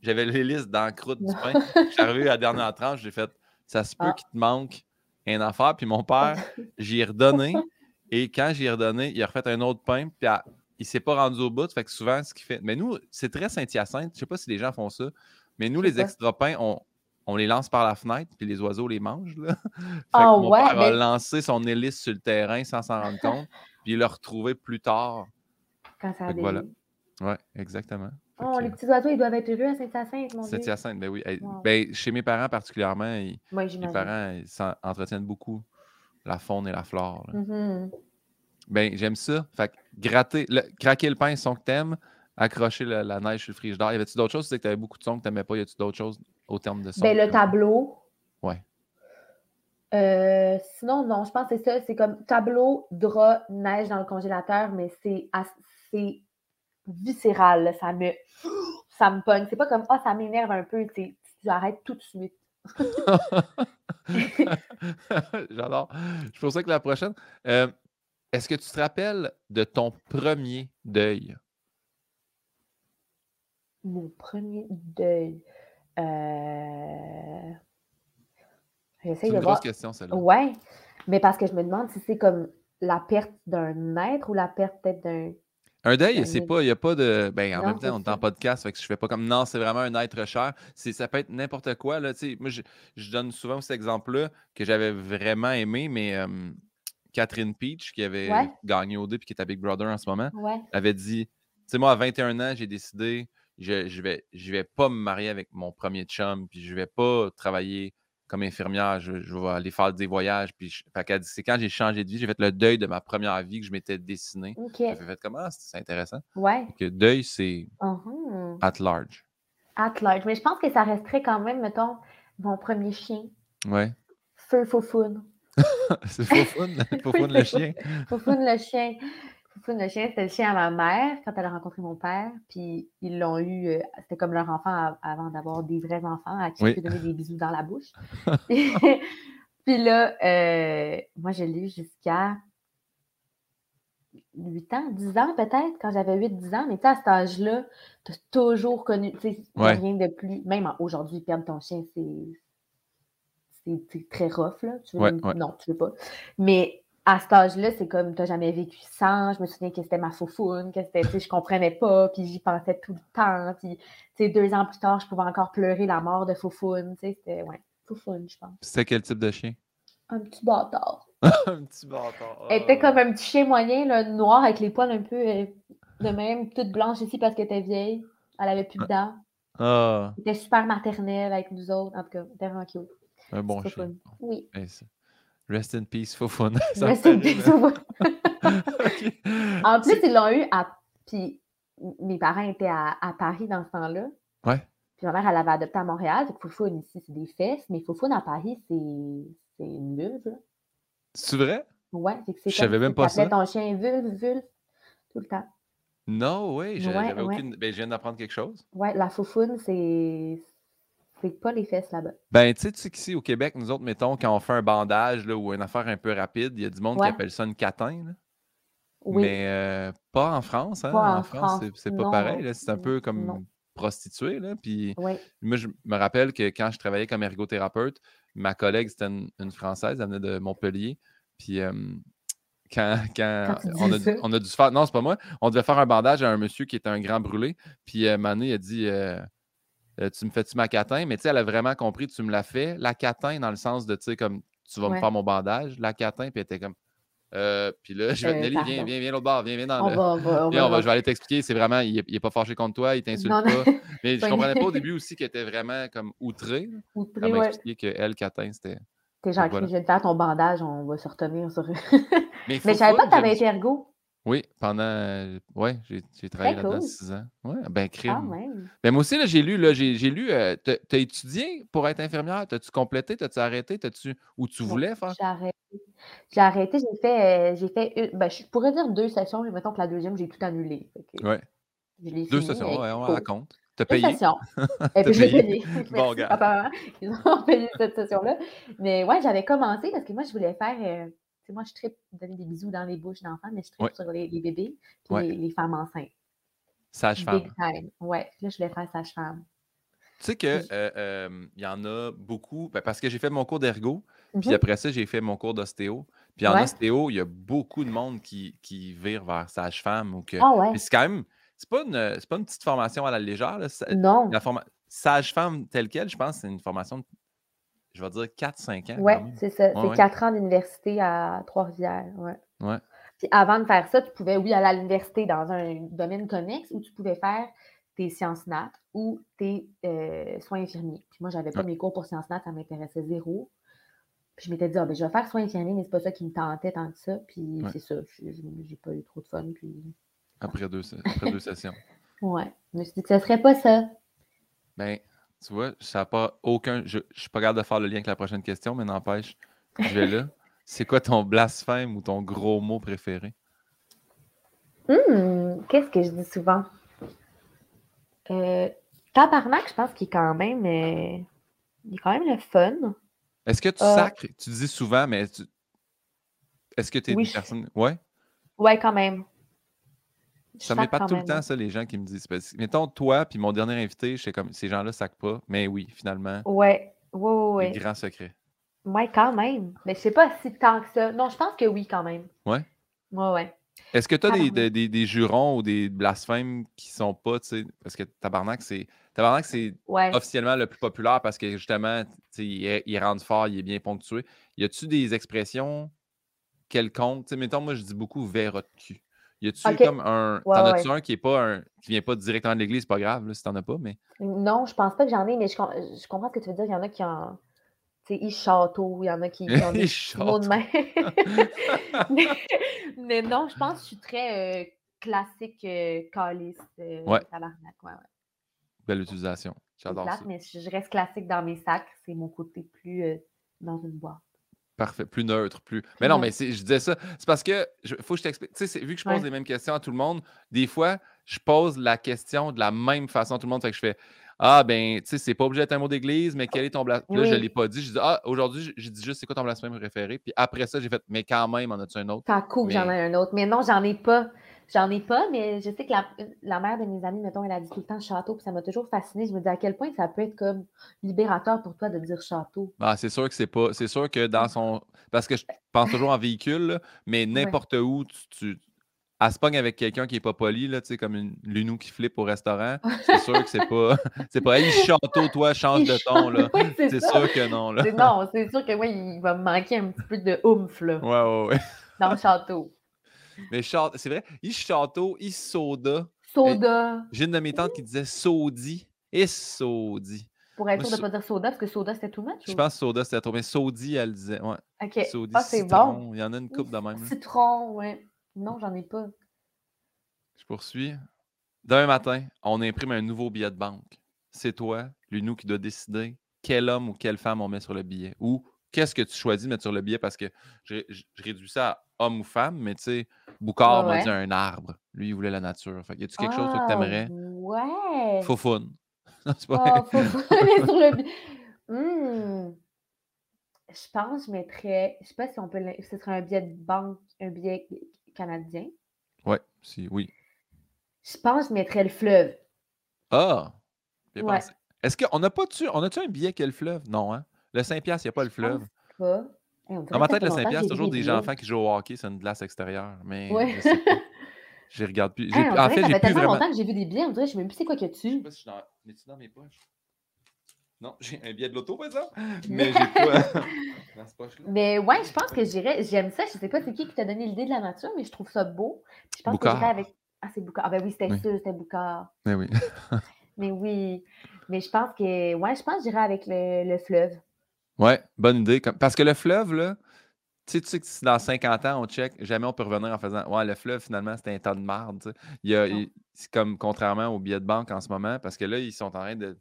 j'avais l'hélice dans la croûte du pain. Je suis arrivé à la dernière tranche, j'ai fait ça se peut ah. qu'il te manque une affaire. Puis mon père, [LAUGHS] j'y ai redonné. Et quand j'y ai redonné, il a refait un autre pain. Puis il ne s'est pas rendu au bout. Fait que souvent, ce qu'il fait. Mais nous, c'est très Saint-Hyacinthe. Je ne sais pas si les gens font ça. Mais nous, les extra pains, on, les lance par la fenêtre, puis les oiseaux les mangent. Là. [LAUGHS] Ah mon père a lancé son hélice sur le terrain sans s'en rendre compte, puis il l'a retrouvé plus tard. Quand ça a voilà. Oui, exactement. Oh, les petits oiseaux, ils doivent être heureux à Saint-Hyacinthe, mon Dieu. Saint-Hyacinthe, ben oui. Ben, chez mes parents particulièrement, ils, mes parents ils entretiennent beaucoup la faune et la flore. Mm-hmm. Ben, j'aime ça. Fait gratter, craquer le pain, son que t'aimes, accrocher la, neige sur le frigidaire. Y avait-tu d'autres choses? Tu sais que tu avais beaucoup de sons que tu n'aimais pas. Y a-tu d'autres choses au terme de ça? Ben, le tableau. Ouais. Euh, sinon, non, je pense que c'est ça. C'est comme tableau, drap, neige dans le congélateur, mais c'est viscéral. Ça me, [GASPS] ça me pogne. C'est pas comme, ah, ça m'énerve un peu. Tu arrêtes tout de suite. [LAUGHS] J'adore. Je pense que la prochaine. Euh, est-ce que tu te rappelles de ton premier deuil? Mon premier deuil. Euh... C'est une grosse question, celle-là. Ouais, mais parce que je me demande si c'est comme la perte d'un être ou la perte peut-être d'un. Un deuil, c'est pas, il n'y a pas de. Ben, en même temps, on est en podcast, fait que je fais pas comme non, c'est vraiment un être cher. Ça peut être n'importe quoi. Là, moi, je, je, donne souvent cet exemple-là que j'avais vraiment aimé, mais Catherine Peach, qui avait gagné au 2 et qui est à Big Brother en ce moment, avait dit Tu sais, moi, à 21 ans, j'ai décidé, je, je, vais, je vais pas me marier avec mon premier chum, puis je vais pas travailler comme infirmière, je, vais aller faire des voyages. Puis c'est quand j'ai changé de vie, j'ai fait le deuil de ma première vie que je m'étais dessiné. J'ai fait comment? Ah, c'est intéressant. Ouais. Que deuil, c'est uh-huh. at large. At large. Mais je pense que ça resterait quand même, mettons, mon premier chien. Ouais. Feu Foufoune. [LAUGHS] c'est Foufoune, [LAUGHS] Foufoune le chien. Foufoune le chien le chien, c'était le chien à ma mère quand elle a rencontré mon père. Puis ils l'ont eu, euh, c'était comme leur enfant avant d'avoir des vrais enfants à qui oui. donner des bisous dans la bouche. [LAUGHS] [LAUGHS] puis là, euh, moi, je l'ai eu jusqu'à 8 ans, 10 ans peut-être, quand j'avais 8-10 ans. Mais tu sais, à cet âge-là, tu as toujours connu, tu sais, rien de plus. Même aujourd'hui, perdre ton chien, c'est. C'est très rough, là. Tu veux, Non, tu veux pas. Mais à cet âge-là, c'est comme, tu n'as jamais vécu sans. Je me souviens que c'était ma foufoune, que c'était, tu sais, je comprenais pas, puis j'y pensais tout le temps. Puis, tu sais, deux ans plus tard, je pouvais encore pleurer la mort de sais, c'était, ouais, foufoune, je pense. C'était quel type de chien? Un petit bâtard. [LAUGHS] un petit bâtard. Elle était comme un petit chien moyen, là, noir, avec les poils un peu euh, de même, toute blanche ici parce qu'elle était vieille. Elle avait plus de dents. Ah. Elle était super maternelle avec nous autres. En tout cas, elle était vraiment cute. Un bon chien. Oui. Rest in peace, Fofone. [LAUGHS] Rest in peace, Fofone. [LAUGHS] En plus, ils l'ont eu à. Puis mes parents étaient à, Paris dans ce temps-là. Ouais. Puis ma mère, elle avait adopté à Montréal. Que ici, c'est des fesses. Mais Fofone à Paris, c'est une vulve. C'est vrai? Ouais. Je savais même pas ça. ton chien vulve, vulve, tout le temps. Non, oui. J'avais aucune. Ben, je viens d'apprendre quelque chose. Ouais, la foufoune, c'est c'est pas les fesses là-bas. Ben, tu sais, tu sais qu'ici au Québec, nous autres, mettons, quand on fait un bandage là, ou une affaire un peu rapide, il y a du monde qui appelle ça une catin. Là. Oui. Mais euh, pas en France. Hein? Pas en, France, c'est pas pareil. C'est un peu comme prostitué. Là. Puis moi, je me rappelle que quand je travaillais comme ergothérapeute, ma collègue, c'était une, Française, elle venait de Montpellier. Puis quand, quand, on, a, on, a, dû se faire. Non, c'est pas moi. On devait faire un bandage à un monsieur qui était un grand brûlé. Puis euh, Mané a dit euh, euh, tu me fais-tu ma catin? Mais tu sais, elle a vraiment compris, tu me l'as fait. La catin, dans le sens de, tu sais, comme, tu vas me faire mon bandage. La catin, puis elle était comme, euh, puis là, [LAUGHS] je vais te Nelly, viens, viens, viens l'autre bord, viens, viens dans on le. Va, on va, on [LAUGHS] viens, on va, je vais aller t'expliquer. C'est vraiment, il n'est pas fâché contre toi, il t'insulte pas. Mais [LAUGHS] je ne comprenais pas au début aussi qu'elle était vraiment comme outrée. Outrée, Elle m'a ouais. expliqué qu'elle, Catin, c'était. T'es genre, voilà. je vais te faire ton bandage, on va se retenir sur. mais, mais je savais pas que tu avais été ergo. Oui, pendant. Euh, ouais, j'ai travaillé là-dedans six ans. Ouais, ben, crime. Ben, moi aussi, j'ai lu, là, j'ai lu. Euh, tu as étudié pour être infirmière? T'as-tu complété? T'as-tu arrêté? T'as-tu où tu voulais faire? J'ai arrêté. J'ai arrêté, j'ai fait. Euh, j'ai fait ben, je pourrais dire deux sessions, mais mettons que la deuxième, j'ai tout annulé. Ouais. Deux sessions, ouais, on raconte. T'as payé? Deux sessions. [LAUGHS] Et puis j'ai payé? [LAUGHS] bon, [LAUGHS] gars. Ils ont payé cette session-là. Mais ouais, j'avais commencé parce que moi, je voulais faire moi, je tripe donner des bisous dans les bouches d'enfants, mais je tripe sur les, bébés et les, femmes enceintes. Sage-femme. Ouais, là, je voulais faire sage-femme. Tu sais qu'il euh, euh, y en a beaucoup, ben, parce que j'ai fait mon cours d'ergo, puis mm-hmm. après ça, j'ai fait mon cours d'ostéo. Puis en ostéo, il y a beaucoup de monde qui, qui vire vers sage-femme. Ou que... Ah c'est quand même, c'est pas, une, pas une petite formation à la légère. non. La Sage-femme telle qu'elle, je pense, c'est une formation je vais dire 4-5 ans. Oui, c'est ça. c'est 4 ans d'université à Trois-Rivières. Ouais. ouais. Puis avant de faire ça, tu pouvais, oui, aller à l'université dans un domaine connexe ou tu pouvais faire tes sciences nat ou tes euh, soins infirmiers. Puis moi, je n'avais pas mes cours pour sciences nat, ça m'intéressait zéro. Puis je m'étais dit, ah, ben, je vais faire soins infirmiers, mais c'est pas ça qui me tentait tant que ça. Puis c'est ça, j'ai pas eu trop de fun. Puis... Après, deux, après deux sessions. Ouais. Je me suis dit que ce serait pas ça. Ben, tu vois, ça n'a pas aucun. Je ne suis pas capable de faire le lien avec la prochaine question, mais n'empêche, je vais là. [LAUGHS] C'est quoi ton blasphème ou ton gros mot préféré? Hum, Qu'est-ce que je dis souvent? Euh, tabarnak, je pense qu'il est quand même. Euh, il est quand même le fun. Est-ce que tu euh, sacres? Tu dis souvent, mais est-ce que tu es une personne? Ouais? Ouais, quand même. Ça m'épate tout le temps, ça, les gens qui me disent. Mettons, toi, puis mon dernier invité, je sais comme, ces gens-là sacent pas. Mais oui, finalement. Ouais, ouais, ouais. Grand secret. Ouais, quand même. Mais je sais pas si tant que ça. Non, je pense que oui, quand même. Ouais? Ouais, ouais. Est-ce que tu as des, des, des, jurons ou des blasphèmes qui sont pas, tu sais, parce que Tabarnak, c'est Tabarnak, c'est officiellement le plus populaire parce que justement, il, il rentre fort, il est bien ponctué. Y a-tu des expressions quelconques? Tu sais, mettons, moi, je dis beaucoup verre de cul. Y a-tu comme un. t'en as-tu un qui est pas un. qui vient pas directement de l'église, c'est pas grave, là, si t'en as pas, mais. Non, je pense pas que j'en ai, mais je, je, comprends ce que tu veux dire. Il y en a qui en. Tu sais, château, il y en a qui, qui ont des mots de main. mais, non, je pense que je suis très euh, classique euh, calice. Euh, ouais. Belle utilisation. J'adore ça. Mais je reste classique dans mes sacs. C'est mon côté plus euh, dans une boîte. Parfait, plus neutre, plus. Mais non, mais je disais ça. C'est parce que, il faut que je t'explique. Tu sais, vu que je pose les mêmes questions à tout le monde, des fois, je pose la question de la même façon à tout le monde. Fait que je fais Ah, ben, tu sais, c'est pas obligé d'être un mot d'église, mais quel est ton blasphème? Là, je l'ai pas dit. Je dis Ah, aujourd'hui, j'ai dit juste c'est quoi ton blasphème préféré? Puis après ça, j'ai fait Mais quand même, en as-tu un autre? Pas cool, j'en ai un autre. Mais non, j'en ai pas. J'en ai pas, mais je sais que la, mère de mes amis, mettons, elle a dit tout le temps château, puis ça m'a toujours fasciné. Je me dis à quel point ça peut être comme libérateur pour toi de dire château? Ah, c'est sûr que c'est pas. C'est sûr que dans son. Parce que je pense toujours en véhicule, mais n'importe où, tu, tu elle se pogne avec quelqu'un qui n'est pas poli, là, comme une lunou qui flippe au restaurant, c'est sûr que c'est pas. [LAUGHS] c'est pas hey, château, toi, change de ton. Là. [LAUGHS] c'est sûr que non. Là. Non, c'est sûr que moi, il va me manquer un petit peu de oomph. Là, ouais, ouais, ouais. Dans le château. Mais c'est vrai, il château, il soda. Soda. J'ai une de mes tantes qui disait saudi et saudi. Pour être sûr de ne pas dire soda, parce que soda, c'était tout much? Je pense que soda, c'était trop. Mais saudi, elle disait. Ouais. OK. Saudi, ah, c'est bon. Il y en a une coupe de même. Citron, ouais. Non, j'en ai pas. Je poursuis. Demain matin, on imprime un nouveau billet de banque. C'est toi, lui, nous, qui doit décider quel homme ou quelle femme on met sur le billet. Ou qu'est-ce que tu choisis de mettre sur le billet parce que je, réduis ça à homme ou femme, mais tu sais, Boucard m'a dit un arbre. Lui, il voulait la nature. Fait y a-tu quelque chose que tu ah, aimerais? Ouais. Foufoune. [LAUGHS] c'est pas oh, [LAUGHS] sur le billet. [LAUGHS] Hmm. Je pense que je mettrais, je sais pas si on peut, ce serait un billet de banque, un billet canadien. Ouais, si, oui. Je pense que je mettrais le fleuve. Ah! Ouais. Est-ce qu'on n'a pas on a-tu un billet qui le fleuve? Non, hein? Le Saint-Pierre, il n'y a pas le fleuve. Pas. Dans ma tête, le Saint-Pierre, c'est toujours des enfants qui jouent au hockey, c'est une glace extérieure. Mais ouais. je sais pas. regarde plus. en fait, j'ai plus vraiment. longtemps que j'ai vu des billets, on dirait, je ne sais même plus c'est quoi qu'il y a dessus. Je sais pas si je suis dans... Mais-tu dans mes poches? Non, j'ai un billet de l'auto, par exemple. Mais j'ai pas [LAUGHS] dans ce poche-là. Mais ouais, je pense que j'irais. J'aime ça. Je sais pas c'est qui qui t'a donné l'idée de la nature, mais je trouve ça beau. je pense que j'irais avec. Ah, c'est Boucard. Ah, ben oui, c'était sûr, c'était Boucard. Mais oui. [LAUGHS] mais oui. Mais je pense que. Ouais, je pense que j'irais avec le, le fleuve. Ouais, bonne idée. Parce que le fleuve, là, tu sais, tu sais que si dans 50 ans, on check, jamais on peut revenir en faisant Ouais, le fleuve, finalement, c'était un tas de marde. Il y a, c'est comme contrairement aux billets de banque en ce moment, parce que là, ils sont en train de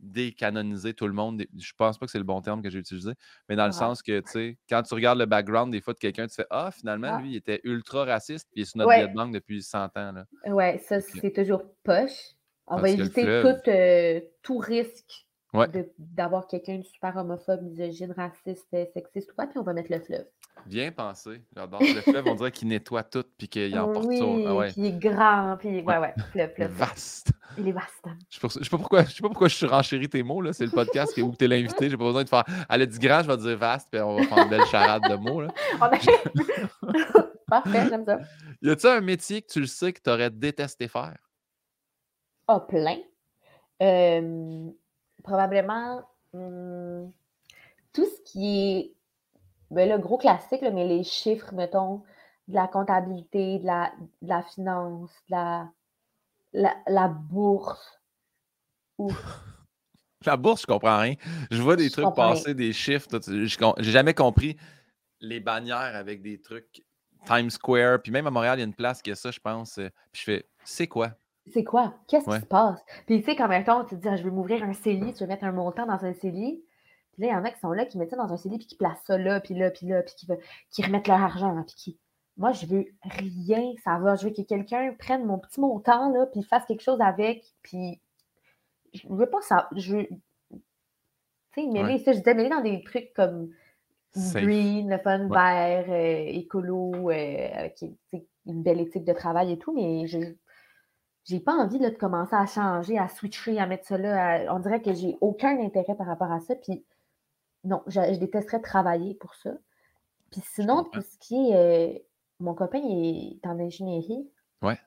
décanoniser tout le monde. Je pense pas que c'est le bon terme que j'ai utilisé, mais dans le sens que, tu sais, quand tu regardes le background des fois de quelqu'un, tu fais Ah, finalement, ah. lui, il était ultra raciste, puis il est sur notre billet de banque depuis 100 ans. Là. Ouais, ça, c'est toujours poche. On va éviter tout, euh, tout risque d'avoir quelqu'un de super homophobe, misogyne, raciste, sexiste ou pas, puis on va mettre le fleuve. Bien pensé. J'adore le fleuve. On dirait qu'il nettoie tout puis qu'il emporte oui, tout. Ah ouais. Puis il est grand. Puis ouais, ouais, [LAUGHS] fleuve, fleuve. Vaste. Il est vaste. Je ne sais, pas pourquoi, je sais pas pourquoi je suis renchéri tes mots. là. C'est le podcast où tu es l'invité. J'ai pas besoin de faire. Elle a dit grand, je vais dire vaste, puis on va faire une belle charade de mots. Là. [LAUGHS] [LAUGHS] Parfait, j'aime ça. Y a-t-il un métier que tu le sais que tu aurais détesté faire? Ah, oh, plein. Euh, probablement hmm, tout ce qui est ben, le gros classique, mais les chiffres, mettons, de la comptabilité, de la, de la finance, de la, la, bourse. [LAUGHS] la bourse, je comprends rien. Je vois des trucs passer, des chiffres. J'ai jamais compris les bannières avec des trucs Times Square. Puis même à Montréal, il y a une place qui a ça, je pense. Euh, puis je fais, c'est quoi? C'est quoi? Qu'est-ce qui se passe? Puis tu sais, quand même, tu te dis, ah, je vais m'ouvrir un CELI, tu veux mettre un montant dans un CELI. Puis là, il y en a qui sont là, qui mettent ça dans un CELI, puis qui placent ça là, puis là, puis là, puis qui, qui remettent leur argent, puis qui. Moi, je veux rien ça va. Je veux que quelqu'un prenne mon petit montant, là, puis fasse quelque chose avec, puis je veux pas ça. Je veux. Tu sais, mêler ça, je disais, mêler dans des trucs comme green, le fun vert, euh, écolo, euh, avec une belle éthique de travail et tout, mais je j'ai pas envie de commencer à changer, à switcher, à mettre ça là. On dirait que j'ai aucun intérêt par rapport à ça. Puis non, je, détesterais travailler pour ça. Puis sinon, tout ce qui est. Euh, mon copain est en ingénierie. Ouais.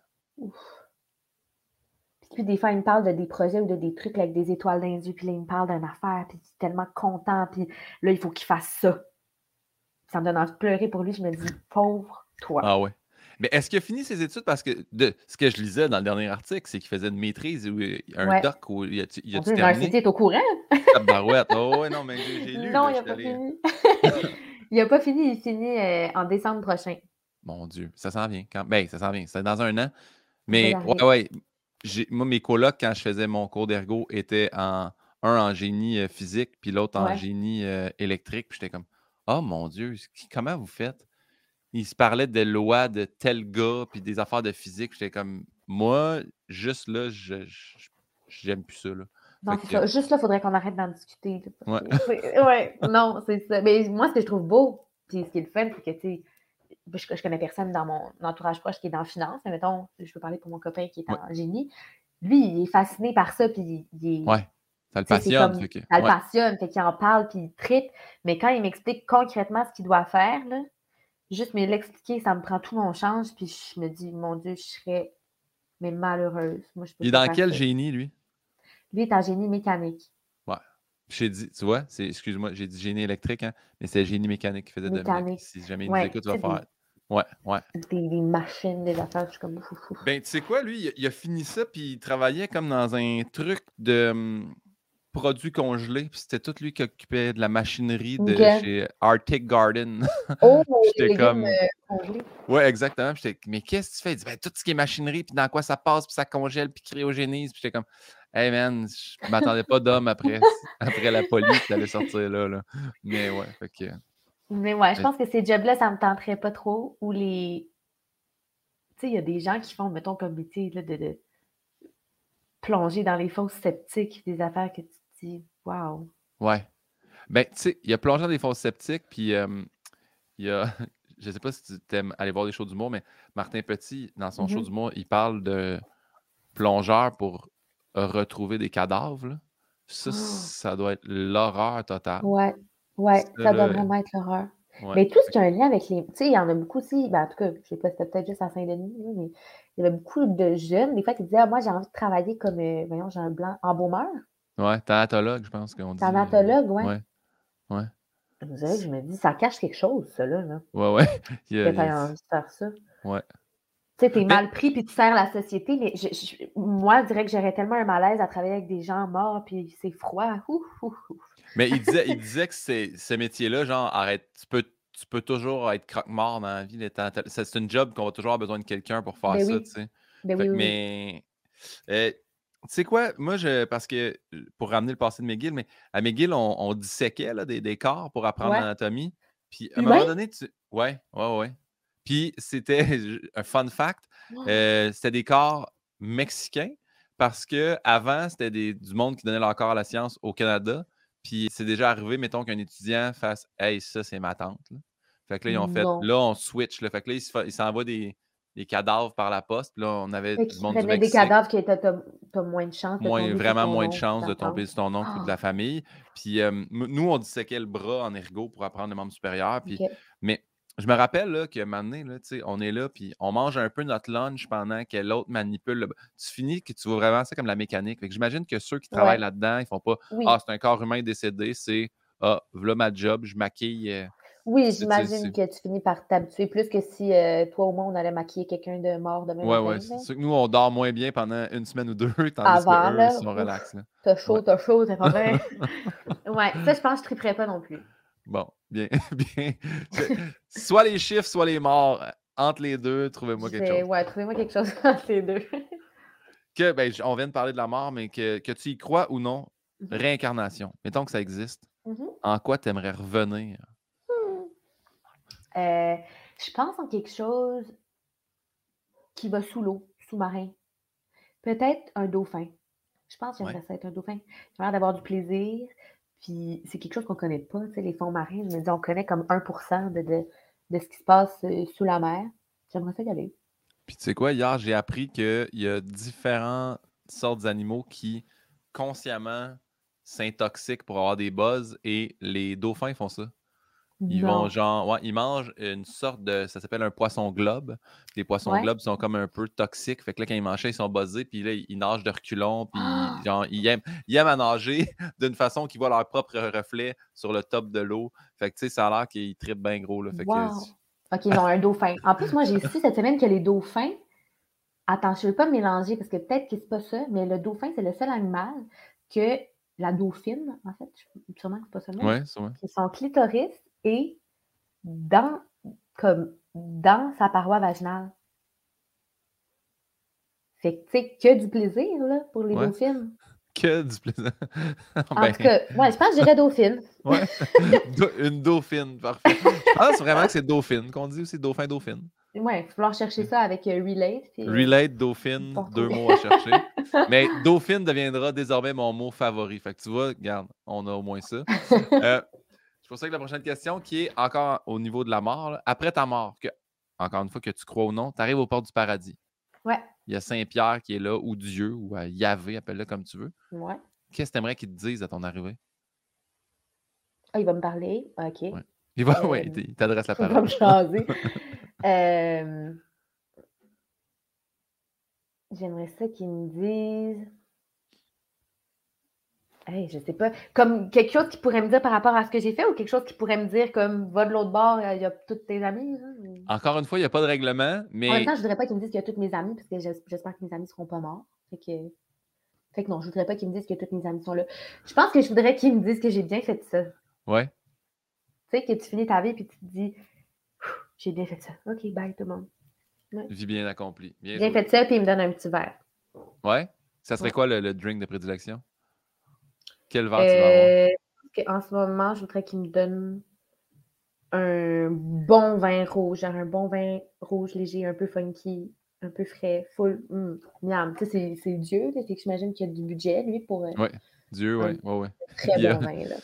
Puis des fois, il me parle de des projets ou de des trucs avec des étoiles yeux. Puis là, il me parle d'une affaire. Puis il est tellement content. Puis là, il faut qu'il fasse ça. Ça me donne envie de pleurer pour lui. Je me dis, pauvre toi. Ah ouais. Mais est-ce qu'il a fini ses études? Parce que de ce que je lisais dans le dernier article, c'est qu'il faisait une maîtrise ou un doc ou il a, il a terminé? est au courant. barouette. Oh, ouais, non, mais j'ai lu. Non, il n'a pas fini. [LAUGHS] il n'a pas fini. Il finit euh, en décembre prochain. Mon Dieu, ça s'en vient. Quand... Ben, ça s'en vient. C'est dans un an. Mais ouais, ouais. Moi, mes colocs, quand je faisais mon cours d'ergo, étaient en un en génie euh, physique, puis l'autre en génie euh, électrique. Puis j'étais comme, oh mon Dieu, comment vous faites? Il se parlait des lois de tel gars, puis des affaires de physique. J'étais comme, moi, juste là, je, j'aime plus ça. Là. ça. Juste là, il faudrait qu'on arrête d'en discuter. Ouais. ouais, non, c'est ça. Mais moi, ce que je trouve beau, puis ce qui est le fun, c'est que, tu sais, je, je, connais personne dans mon entourage proche qui est dans la finance, mais mettons, je peux parler pour mon copain qui est en génie. Lui, il est fasciné par ça, puis il est. Ouais. Ça le passionne. ça le passionne, fait qu'il en parle, puis il tripe. Mais quand il m'explique concrètement ce qu'il doit faire, là, juste mais l'expliquer, ça me prend tout mon change, puis je me dis, mon Dieu, je serais mais malheureuse. Moi, je il est dans quel génie, lui? Lui est en génie mécanique. Ouais. J'ai dit, tu vois, excuse-moi, j'ai dit génie électrique, hein, mais c'est génie mécanique qui faisait mécanique. Si jamais il nous écoute, tu vas faire. Ouais, ouais. Des, machines, des affaires, je suis comme fou, fou. Ben, tu sais quoi, lui, il, il, a fini ça, puis il travaillait comme dans un truc de hum, produits congelés. Puis c'était tout lui qui occupait de la machinerie de chez Arctic Garden. Oh, [LAUGHS] j'étais comme. Euh, ouais, exactement. J'étais, mais qu'est-ce que tu fais? Il dit, ben, tout ce qui est machinerie, puis dans quoi ça passe, puis ça congèle, puis cryogénise. Puis j'étais comme, hey man, je m'attendais pas d'homme après, [LAUGHS] [LAUGHS] après la police qui allait sortir là, là. Mais ouais, fait que. Mais ouais, je pense que ces jobs-là, ça me tenterait pas trop. Ou les. Tu sais, il y a des gens qui font, mettons, comme métier là, de, de plonger dans les fausses sceptiques, des affaires que tu wow. Ouais. Ben, tu sais, il y a plongé dans des fosses sceptiques, puis il y a, [LAUGHS] je sais pas si tu aimes aller voir des shows d'humour, mais Martin Petit, dans son show mm-hmm. d'humour, il parle de plongeurs pour retrouver des cadavres. Ça, oh! ça doit être l'horreur totale. Ouais, ouais, ça, doit vraiment être l'horreur. Mais tout ce qui a un lien avec les. Tu sais, il y en a beaucoup aussi. Ben, en tout cas, je sais pas, c'était peut-être juste à Saint-Denis, mais il y avait beaucoup de jeunes, des fois, qui disaient ah, Moi, j'ai envie de travailler comme, euh, voyons, j'ai un blanc embaumeur. Ouais, thanatologue, je pense qu'on dit. Thanatologue, ouais. Ouais. ouais. Vous savez, je me dis, ça cache quelque chose, ça, là. là. Ouais, ouais. [LAUGHS] Il y a, il envie de faire ça. Ouais. Tu sais, t'es mal pris puis tu sers la société, mais moi, je dirais que j'aurais tellement un malaise à travailler avec des gens morts puis c'est froid. mais il disait, il [LAUGHS] disait que ce métier-là, genre, arrête, tu peux, tu peux toujours être croque-mort dans la vie. C'est une job qu'on va toujours avoir besoin de quelqu'un pour faire ben ça, tu sais. Ben oui, mais euh, tu sais quoi? Moi, je, parce que pour ramener le passé de McGill, mais à McGill, on, disséquait là, des, des, corps pour apprendre l'anatomie. Puis à un moment donné, tu... ouais, ouais, ouais. Puis c'était [LAUGHS] un fun fact, euh, c'était des corps mexicains parce que avant c'était du monde qui donnait leur corps à la science au Canada. Puis c'est déjà arrivé, mettons qu'un étudiant fasse Hey, ça, c'est ma tante. Fait que là, ils ont fait, là, on switch. Là. Fait que là, ils s'envoient des, des cadavres par la poste. Puis là, on avait du monde du Mexique. des cadavres qui étaient, t'as moins de chance de moins, Vraiment moins de chance de tomber sur ton oncle ou de la ah! famille. Puis euh, nous, on disséquait le bras en ergot pour apprendre le membre supérieur. Puis, Mais je me rappelle là, moment donné, là, on est là, puis on mange un peu notre lunch pendant que l'autre manipule. Tu finis que tu vois vraiment ça comme la mécanique. J'imagine que ceux qui travaillent là-dedans, ils font pas Ah, c'est un corps humain décédé, c'est Ah, voilà ma job, je maquille. Euh, oui, j'imagine que tu finis par t'habituer plus que si euh, toi au moins on allait maquiller quelqu'un de mort de même. Oui, oui. C'est sûr que nous, on dort moins bien pendant une semaine ou deux, [LAUGHS] tandis Avant, que eux, ils sont relax. T'as chaud, t'as chaud, t'es pas [LAUGHS] bien. ouais, ça, je pense que je triperais pas non plus. Bon, bien, [LAUGHS] bien. soit les chiffres, soit les morts. Entre les deux, trouvez-moi quelque chose. Ouais, trouvez-moi quelque chose entre les deux. que, ben, on vient de parler de la mort, mais que, que tu y crois ou non, mmh réincarnation. Mettons que ça existe. Mmh en quoi tu aimerais revenir? Euh, je pense en quelque chose qui va sous l'eau, sous-marin. Peut-être un dauphin. Je pense que j'aimerais ça être un dauphin. J'ai l'air d'avoir du plaisir. Puis c'est quelque chose qu'on ne connaît pas, tu sais, les fonds marins. Je me dis, on connaît comme 1 de, de, ce qui se passe euh, sous la mer. J'aimerais ça y aller. Puis tu sais quoi, hier, j'ai appris qu'il y a différentes sortes d'animaux qui consciemment s'intoxiquent pour avoir des buzz et les dauphins font ça. Ils vont genre, ouais, ils mangent une sorte de, ça s'appelle un poisson globe. Les poissons globes sont comme un peu toxiques. Fait que là, quand ils mangent ils sont buzzés, puis là, ils nagent de reculons, puis ah! genre, ils aiment, ils aiment à nager [LAUGHS] d'une façon qu'ils voient leur propre reflet sur le top de l'eau. Fait que, tu sais, ça a l'air qu'ils trippent bien gros, là. Fait que, OK, ils ont un dauphin. En plus, moi, j'ai su cette semaine que les dauphins, attends, je ne veux pas me mélanger parce que peut-être que c'est pas ça, mais le dauphin, c'est le seul animal que la dauphine, en fait, sûrement que c'est pas ça. Oui, c'est vrai. Son clitoris et dans, comme, dans sa paroi vaginale. Fait que, tu sais, que du plaisir, là, pour les dauphines. [LAUGHS] Que du plaisir. [LAUGHS] en ben tout cas, ouais, je pense que j'irais dauphine. ouais. [LAUGHS] Une dauphine, parfait. Je pense vraiment que c'est dauphine qu'on dit aussi, dauphin, dauphine? Ouais, il va falloir chercher ça avec euh, Relate. Puis, euh, relate, dauphine, deux mots à chercher. Mais dauphine deviendra désormais mon mot favori. Fait que tu vois, regarde, on a au moins ça. Euh, pour ça que la prochaine question, qui est encore au niveau de la mort, après ta mort, que, encore une fois, que tu crois ou non, tu arrives aux portes du paradis. Ouais. Il y a Saint-Pierre qui est là, ou Dieu, ou Yahvé, appelle-le comme tu veux. Ouais. Qu'est-ce que tu aimerais qu'il te dise à ton arrivée? Ah, il va me parler. OK. Il va, euh, il t'adresse la parole. [LAUGHS] Il va me changer. [LAUGHS] euh... J'aimerais ça qu'il me dise je sais pas. Comme quelque chose qui pourrait me dire par rapport à ce que j'ai fait ou quelque chose qui pourrait me dire comme va de l'autre bord, il y a tous tes amis. Encore une fois, il n'y a pas de règlement, mais. En même temps, je ne voudrais pas qu'ils me disent qu'il y a tous mes amis parce que j'espère que mes amis ne seront pas morts. Fait que... fait que non, je ne voudrais pas qu'ils me disent que tous mes amis sont là. Je pense que je voudrais qu'ils me disent que j'ai bien fait ça. Ouais. Tu sais, que tu finis ta vie et tu te dis j'ai bien fait ça. OK, bye tout le monde. Vie bien accomplie. Bien, bien fait ça, puis il me donne un petit verre. Ouais? Ça serait quoi le drink de prédilection? Quel vent tu vas avoir? Euh, en ce moment, je voudrais qu'il me donne un bon vin rouge, un bon vin rouge léger, un peu funky, un peu frais, full. Mm, miam. c'est Dieu, là, que j'imagine qu'il y a du budget, lui, pour. Euh, oui, Dieu, oui, oui, oui. Très bon vin, là.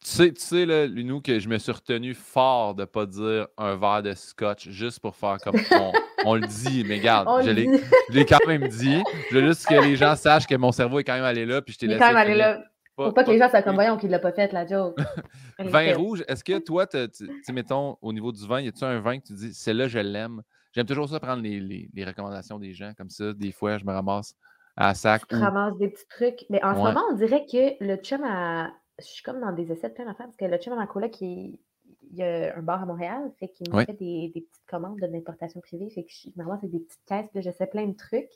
Tu sais, tu sais là, nous, que je me suis retenu fort de ne pas dire un verre de scotch juste pour faire comme on, on le dit, mais regarde, je l'ai quand même dit. Je veux juste que les gens sachent que mon cerveau est quand même allé là, puis je t'ai laissé. Il est quand même allé là. Faut pas que les gens soient comme voyons qu'il ne l'a pas fait, la joke. [LAUGHS] vin rouge, est-ce que toi, tu mettons, au niveau du vin, y a-tu un vin que tu dis, c'est là je l'aime? J'aime toujours ça prendre les, les, les, recommandations des gens comme ça. Des fois, je me ramasse à sac. Je ramasse des petits trucs. Mais en ce moment, on dirait que le chum a je suis comme dans des essais de plein d'affaires parce que le chum à ma coloc, il, y a un bar à Montréal, fait qu'il me fait des, petites commandes d'importation privée. Fait que je, normalement, c'est des petites caisses, puis je sais plein de trucs.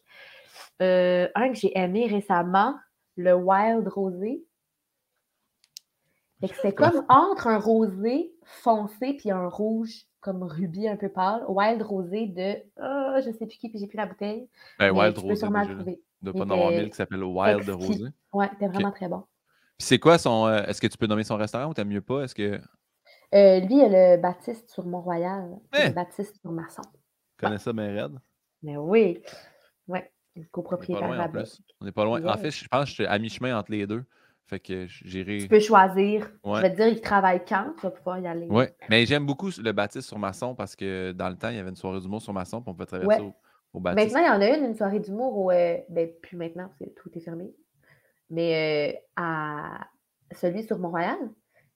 Euh, un que j'ai aimé récemment, le Wild Rosé. c'est comme [LAUGHS] entre un rosé foncé puis un rouge comme rubis un peu pâle. Wild Rosé de oh, je sais plus qui, puis j'ai plus la bouteille. Ben, Wild Rosé. De pas en avoir mille qui s'appelle Wild Rosé. Ouais, c'était vraiment très bon c'est quoi son. Euh, est-ce que tu peux nommer son restaurant ou t'aimes mieux pas? Est-ce que. Euh, lui, il a le Baptiste sur Mont-Royal. Le Baptiste sur Masson. Tu connais ça, bien raide? Mais oui. Ouais. Le copropriétaire. On, On n'est pas loin. En fait, je pense que je suis à mi-chemin entre les deux. Fait que j'irai. Tu peux choisir. Je vais te dire, il travaille quand, tu vas pouvoir y aller. Oui, mais j'aime beaucoup le Baptiste sur Masson parce que dans le temps, il y avait une soirée d'humour sur Masson, puis on peut traverser au, Baptiste. Maintenant, il y en a une, une soirée d'humour où. Euh, ben, plus maintenant, tout est fermé. Mais euh, à celui sur Montréal,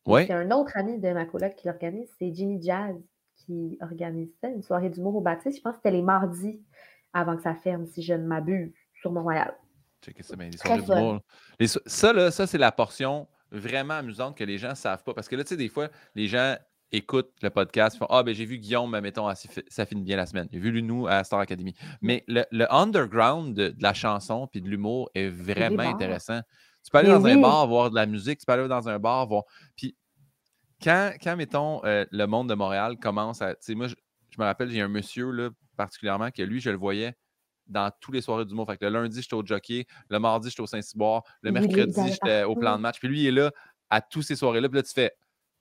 c'est un autre ami de ma coloc qui l'organise, c'est Jimmy Jazz qui organise ça, une soirée d'humour au Baptiste. Je pense que c'était les mardis avant que ça ferme, si je ne m'abuse, sur Montréal. ça, les soirées d'humour. Ça, là, ça c'est la portion vraiment amusante que les gens ne savent pas. Parce que là, tu sais, des fois, les gens écoutent le podcast, font Ah, ben j'ai vu Guillaume, mettons, ça finit bien la semaine. J'ai vu Lunou à Star Academy. Mais le, underground de, la chanson puis de l'humour est vraiment intéressant. Tu peux aller dans un bar voir de la musique, tu peux aller dans un bar voir. Puis quand, quand mettons, euh, le monde de Montréal commence à. Tu sais, moi, je, me rappelle, j'ai un monsieur là, particulièrement que lui, je le voyais dans tous les soirées du monde. Fait que le lundi, j'étais au jockey, le mardi, j'étais au Saint-Cyboire, le mercredi, j'étais au plan de match. Puis lui, il est là à tous ces soirées-là. Puis là, tu fais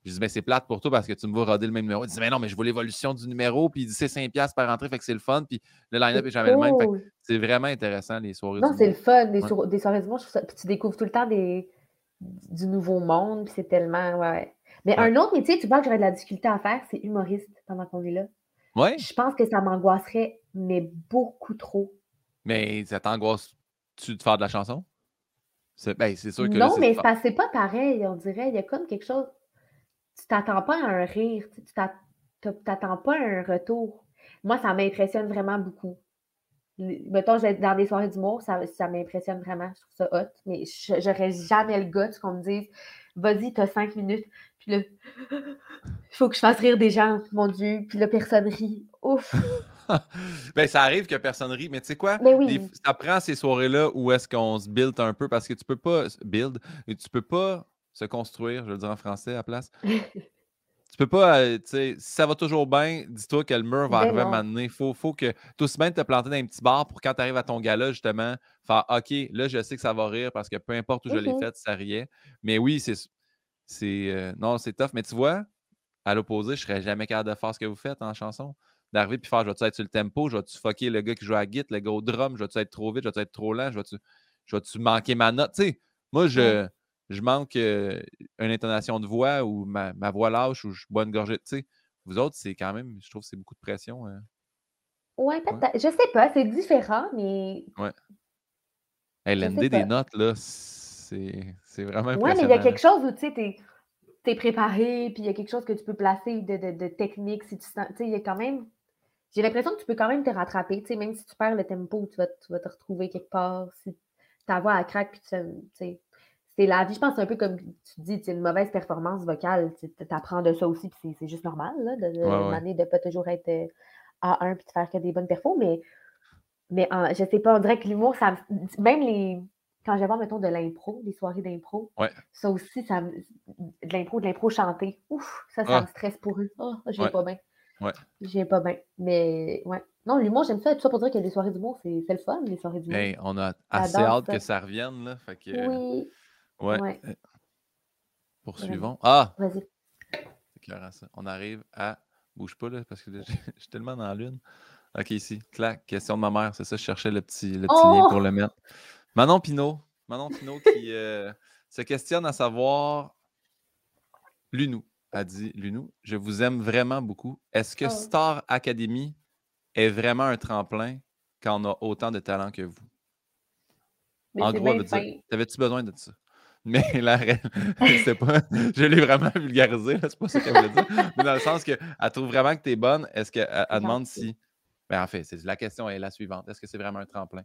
je dis, mais c'est plate pour toi parce que tu me vois roder le même numéro. Il dit, mais non, mais je vois l'évolution du numéro. Puis il dit, c'est 5$ par entrée, fait que c'est le fun. Puis le line-up est jamais le même. c'est vraiment intéressant, les soirées Non, c'est le fun. Des, soirées du monde, Puis tu découvres tout le temps des, du nouveau monde. Puis c'est tellement. Ouais. Mais un autre métier, tu vois que j'aurais de la difficulté à faire, c'est humoriste pendant qu'on est là. Ouais. Je pense que ça m'angoisserait mais beaucoup trop. Mais ça t'angoisse-tu de faire de la chanson? C'est ben, sûr que. Non, mais c'est pas pareil, on dirait. Il y a comme quelque chose. Tu t'attends pas à un rire, tu t'attends pas à un retour. Moi, ça m'impressionne vraiment beaucoup. Mettons, dans des soirées d'humour, ça, ça m'impressionne vraiment. Je trouve ça hot. Mais j'aurais jamais le gars qu'on me dise Vas-y, t'as cinq minutes. Puis là, il faut que je fasse rire des gens, mon Dieu. Puis là, personne rit. Ouf! [LAUGHS] ben, ça arrive que personne rit, mais tu sais quoi? Ben ça prend ces soirées-là où est-ce qu'on se build un peu parce que tu peux pas build, tu peux pas se construire, je vais le dire en français à la place. [LAUGHS] tu peux pas, euh, tu sais, si ça va toujours bien, dis-toi que le mur va ben arriver à un moment donné. Faut, faut que, tout aussi bien te planter dans un petit bar pour quand tu arrives à ton gala, justement, faire OK, là, je sais que ça va rire parce que peu importe où je l'ai fait, ça riait. Mais oui, c'est. c'est euh, non, c'est tough. Mais tu vois, à l'opposé, je serais jamais capable de faire ce que vous faites en chanson. D'arriver puis faire, je vais-tu être sur le tempo, je vais-tu fucker le gars qui joue à guitare, le gars au drum, je vais-tu être trop vite, je vais-tu être trop lent, je vais-tu, je manquer ma note. Tu sais, moi, je je manque une intonation de voix ou ma, voix lâche ou je bois une gorgée. Tu sais, vous autres, c'est quand même, je trouve que c'est beaucoup de pression. Hein. Ouais, peut-être. Je sais pas, c'est différent, mais. Ouais. Hey, L'ND des notes, là, c'est vraiment impressionnant. Ouais, mais il y a quelque chose où tu sais, tu es, préparé, puis il y a quelque chose que tu peux placer de, technique. Si tu sais, il y a quand même. J'ai l'impression que tu peux quand même te rattraper, tu sais, même si tu perds le tempo, tu vas, tu vas te retrouver quelque part. Si ta voix à craque, puis tu sais c'est la vie. Je pense que c'est un peu comme tu dis, une mauvaise performance vocale. Tu apprends de ça aussi, puis c'est juste normal là, de ne de, pas toujours être euh, à 1 puis de faire que des bonnes perfos. Mais, mais je sais pas, on dirait que l'humour, ça même les. Quand j'ai voir, mettons, de l'impro, des soirées d'impro, ça aussi, ça de l'impro, de l'impro chanté, ouf, ça, ça me stresse pour eux. Oh, j'ai pas bien. Ouais. J'ai pas bien. Mais ouais. Non, l'humour, j'aime ça. Tout ça pour dire que les soirées d'humour, c'est le fun, les soirées d'humour. Hey, on a assez hâte que ça revienne. Là, fait que... Oui. Ouais. Euh, poursuivons. Ah! Vas-y. C'est clair ça. On arrive à. Bouge pas là, parce que [LAUGHS] je suis tellement dans la lune. Ok, ici. Clac. Question de ma mère. C'est ça, je cherchais le petit, le petit lien pour oh! le mettre. Manon Pinot. Manon Pinot qui euh, se questionne à savoir. Lunou a dit Lunou, je vous aime vraiment beaucoup. Est-ce que oh. Star Academy est vraiment un tremplin quand on a autant de talent que vous? en gros, t'avais-tu besoin de ça? Mais [LAUGHS] la reine, c'est pas. Je l'ai vraiment vulgarisé, c'est pas ça qu'elle voulait dire. Mais dans le sens qu'elle trouve vraiment que tu es bonne, est-ce qu'elle elle demande si. Ben, en fait, la question est la suivante. Est-ce que c'est vraiment un tremplin?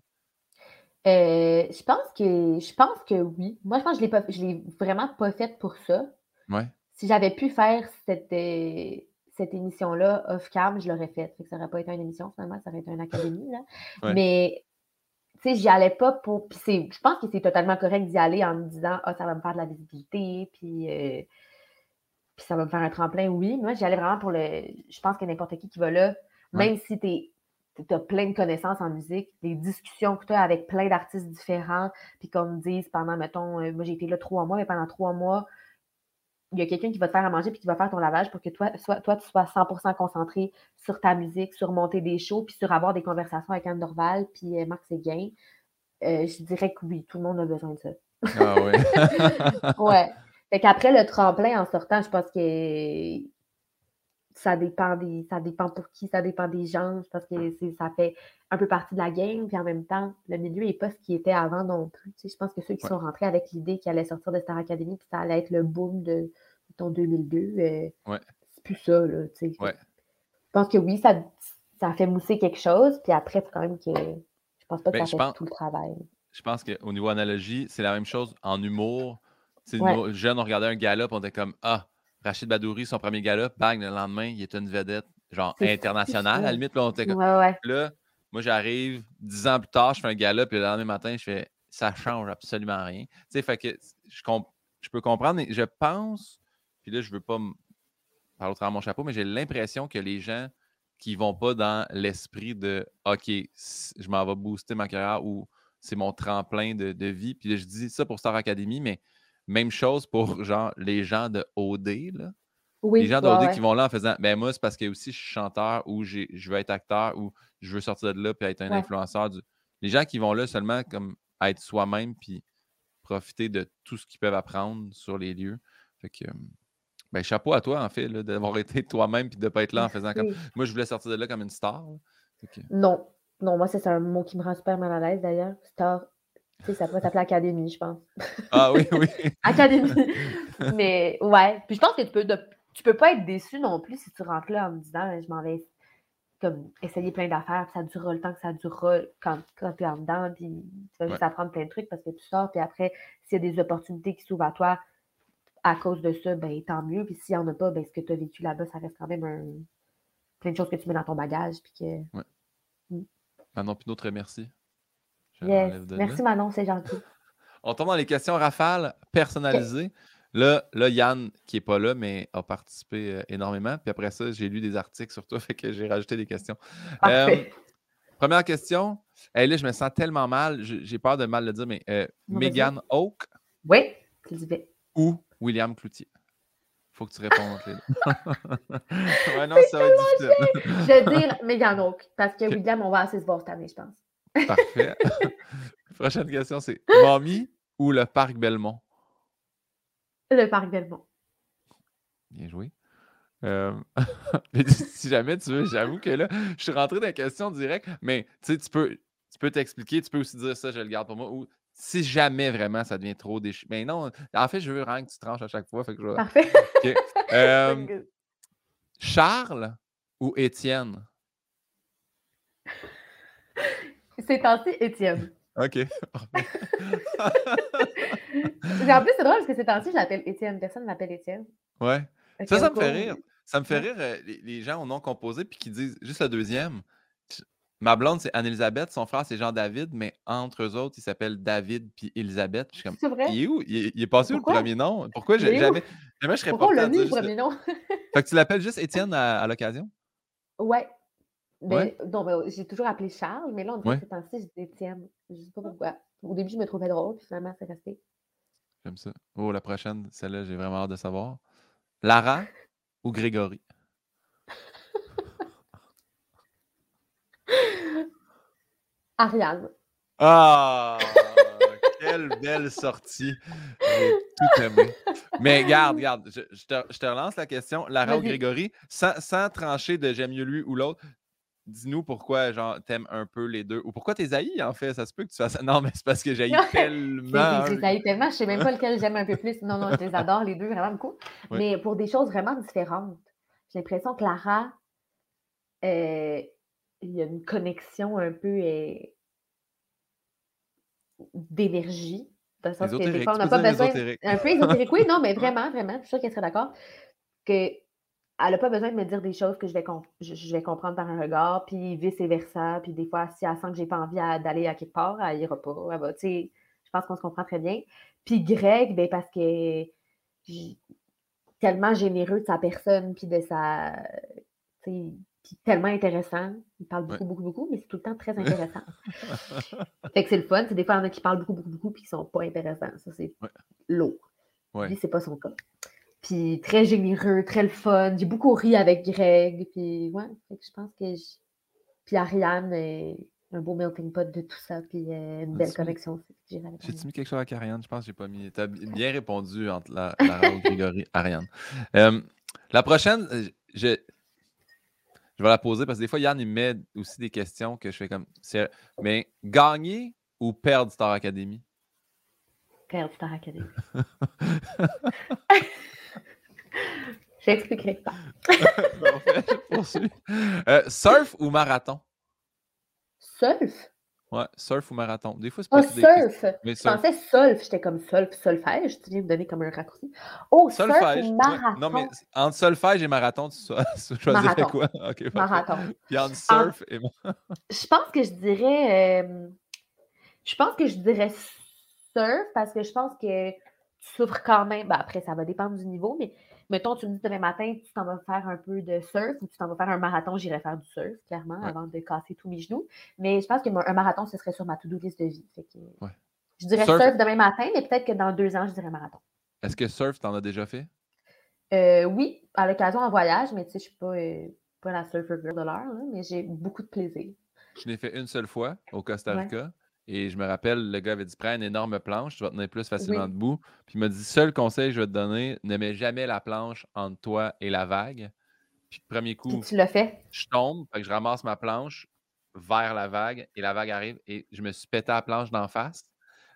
Euh, je pense que je pense que oui. Moi, je pense que je ne l'ai vraiment pas faite pour ça. Ouais. Si j'avais pu faire cette, euh, cette émission-là off-cam, je l'aurais faite. Ça n'aurait pas été une émission, finalement, ça aurait été une académie. Là. Mais tu sais, j'y allais pas pour. Puis je pense que c'est totalement correct d'y aller en me disant, ah, ça va me faire de la visibilité, puis, euh, puis ça va me faire un tremplin. Oui, moi, j'y allais vraiment pour le. Je pense que n'importe qui qui va là, même si tu as plein de connaissances en musique, des discussions que tu as avec plein d'artistes différents, puis qu'on me dise pendant, mettons, euh, moi j'ai été là trois mois, mais pendant trois mois, il y a quelqu'un qui va te faire à manger puis qui va faire ton lavage pour que toi, soit, toi tu sois 100% concentré sur ta musique, sur monter des shows, puis sur avoir des conversations avec Anne Dorval, puis euh, Marc Séguin. Euh, je dirais que oui, tout le monde a besoin de ça. Ah oui. [LAUGHS] ouais. Fait qu'après le tremplin en sortant, je pense que ça dépend des. Ça dépend pour qui, ça dépend des gens. Je pense que ça fait un peu partie de la game, puis en même temps, le milieu n'est pas ce qui était avant non plus. je pense que ceux qui sont rentrés avec l'idée qu'il allait sortir de Star Academy, puis ça allait être le boom de, ton 2002, euh, c'est plus ça, là, Je pense que oui, ça, ça fait mousser quelque chose, puis après, il quand même que. Je pense pas que ben, ça fait tout le travail. Je pense qu'au niveau analogie, c'est la même chose en humour. Nos jeunes, on regardait un gala, on était comme Ah, Rachid Badouri, son premier gala, bang, le lendemain, il est une vedette, genre internationale, à la limite. Là, on était comme, là moi, j'arrive dix ans plus tard, je fais un gala, puis le lendemain matin, je fais ça change absolument rien. Tu sais, fait que je, je peux comprendre, mais je pense, puis là, je veux pas me parler au travers de mon chapeau, mais j'ai l'impression que les gens qui vont pas dans l'esprit de OK, je m'en vais booster ma carrière ou c'est mon tremplin de, de, vie. Puis là, je dis ça pour Star Academy, mais même chose pour [LAUGHS] genre les gens de OD. Là. les gens de OD qui vont là en faisant Ben moi, c'est parce que aussi je suis chanteur ou je veux être acteur ou je veux sortir de là puis être un influenceur. Du... Les gens qui vont là seulement comme être soi-même puis profiter de tout ce qu'ils peuvent apprendre sur les lieux. Fait que ben, chapeau à toi, en fait, d'avoir été [LAUGHS] toi-même puis de ne pas être là en faisant comme. Moi, je voulais sortir de là comme une star. Non. Non, moi, c'est un mot qui me rend super mal à l'aise d'ailleurs. Star, tu sais, ça pourrait s'appeler Académie, je pense. Ah oui, oui. [LAUGHS] Académie. Mais ouais. Puis je pense que tu peux, tu peux pas être déçu non plus si tu rentres là en me disant je m'en vais comme essayer plein d'affaires, puis ça durera le temps que ça durera quand, quand tu es en dedans, puis tu vas juste apprendre plein de trucs parce que tu sors, puis après, s'il y a des opportunités qui s'ouvrent à toi à cause de ça, ben tant mieux. Puis s'il n'y en a pas, ben ce que tu as vécu là-bas, ça reste quand même un... plein de choses que tu mets dans ton bagage. Puis que... Ouais. Mm. Manon Pinot, très merci. Merci Manon, c'est gentil. [LAUGHS] On tombe dans les questions rafales personnalisées. Là, là, Yann, qui n'est pas là, mais a participé euh, énormément. Puis après ça, j'ai lu des articles sur toi, [LAUGHS] fait que j'ai rajouté des questions. Euh, première question. Hey, là, je me sens tellement mal. J'ai peur de mal le dire, mais euh, Megan Oak. Oui, tu dis Ou William Cloutier? Faut que tu répondes les deux. [LAUGHS] ouais, non, ça va être difficile. je vais dire Megan Oak, parce que William, on va assez se voir cette année, je pense. Parfait. [LAUGHS] Prochaine question, c'est Mommy ou le parc Belmont? Le parc Belmont. Bien joué. Euh, [LAUGHS] si jamais tu veux, j'avoue que là, je suis rentré dans la question directe, mais tu sais, tu peux tu peux t'expliquer, tu peux aussi dire ça, je le garde pour moi, ou si jamais vraiment ça devient trop déchirant. Mais non, en fait, je veux vraiment que tu tranches à chaque fois. Fait que Parfait. [LAUGHS] Euh, Charles ou Étienne? C'est ainsi Étienne. OK. [LAUGHS] en plus, c'est drôle parce que c'est temps-ci, je l'appelle Étienne. Personne ne m'appelle Étienne. Ouais. ça, ça me fait rire. Ça me fait rire euh, les, gens au nom composé puis qui disent juste le deuxième. Ma blonde, c'est Anne-Elisabeth. Son frère, c'est Jean-David, mais entre eux autres, il s'appelle David puis Elisabeth. c'est vrai? Il est où? Il est, passé où le premier nom? Pourquoi jamais, jamais je serais Pourquoi pas on le premier nom? fait que tu l'appelles juste [LAUGHS] Étienne à, l'occasion? Ouais. Ben, non, ben, j'ai toujours appelé Charles, mais là, on dirait que c'est temps-ci, je dis Étienne. Je sais pas pourquoi. Au début, je me trouvais drôle, puis finalement, c'est resté. J'aime ça. Oh, la prochaine, celle-là, j'ai vraiment hâte de savoir. Lara ou Grégory? [LAUGHS] Ariane. Ah! [LAUGHS] quelle belle sortie! J'ai tout aimé. Mais garde, garde, je, te, relance la question. Lara ou Grégory, sans, sans trancher de j'aime mieux lui ou l'autre, dis-nous pourquoi genre t'aimes un peu les deux ou pourquoi t'es haïs en fait? Ça se peut que tu fasses [LAUGHS] non mais c'est parce que j'ai tellement. Je les tellement je sais même pas lequel j'aime un peu plus. Non non je les adore les deux vraiment beaucoup. Mais pour des choses vraiment différentes j'ai l'impression que Lara euh, il y a une connexion un peu euh, d'énergie dans le sens que des fois on n'a pas besoin un peu ésotérique. Oui non mais [LAUGHS] vraiment vraiment je suis sûre qu'elle serait d'accord que elle n'a pas besoin de me dire des choses que je vais, je, vais comprendre par un regard, puis vice-versa. Puis des fois, si elle sent que j'ai pas envie d'aller à quelque part, elle ira pas. je pense qu'on se comprend très bien. Puis Greg, ben, parce que tellement généreux de sa personne, puis de sa. Puis tellement intéressant. Il parle beaucoup, beaucoup, beaucoup, mais c'est tout le temps très [LAUGHS] intéressant. fait que c'est le fun. Des fois, il y en a qui parlent beaucoup, beaucoup, beaucoup, puis qui sont pas intéressants. Ça, c'est lourd. Lui, c'est pas son cas. Puis très généreux, très le fun. J'ai beaucoup ri avec Greg. Puis ouais, je pense que. Puis Ariane, est un beau melting pot de tout ça. Puis euh, une belle connexion aussi. J'ai-tu mis quelque chose avec Ariane? Je pense que j'ai pas mis. Tu as bien répondu entre la, la Grégory Ariane. Euh, la prochaine, euh, je, je vais la poser parce que des fois, Yann, il met aussi des questions que je fais comme. Mais gagner ou perdre Star Academy? Perdre Star Academy. [LAUGHS] [LAUGHS] J'expliquerai pas. [LAUGHS] euh, surf ou marathon? Surf? Ouais, surf ou marathon. Des fois, c'est pas oh, surf. Mais Je pensais solf. J'étais comme solf, solfège. Tu viens me donner comme un raccourci. Oh, solfège. surf ou marathon. Non, mais entre solfège et marathon, tu [LAUGHS] choisirais quoi? Okay, marathon. Puis entre surf et... Je pense que je dirais... Euh, je pense que je dirais surf parce que je pense que tu souffres quand même. Ben, après, ça va dépendre du niveau, mais mettons, tu me dis demain matin, tu t'en vas faire un peu de surf ou tu t'en vas faire un marathon, j'irai faire du surf, clairement, avant de casser tous mes genoux. Mais je pense qu'un marathon, ce serait sur ma to-do list de vie. Je dirais surf. demain matin, mais peut-être que dans deux ans, je dirais marathon. Est-ce que surf, tu en as déjà fait? Euh, oui, à l'occasion en voyage, mais tu sais, je ne suis pas, euh, pas la surfer girl de l'heure, mais j'ai beaucoup de plaisir. Je l'ai fait une seule fois au Costa Rica. Et je me rappelle, le gars avait dit Prends une énorme planche, tu vas tenir plus facilement debout. Puis il m'a dit Seul conseil que je vais te donner, ne mets jamais la planche entre toi et la vague. Puis premier coup, tu l'as fait. je tombe, fait que je ramasse ma planche, vers la vague et la vague arrive et je me suis pété la planche d'en face.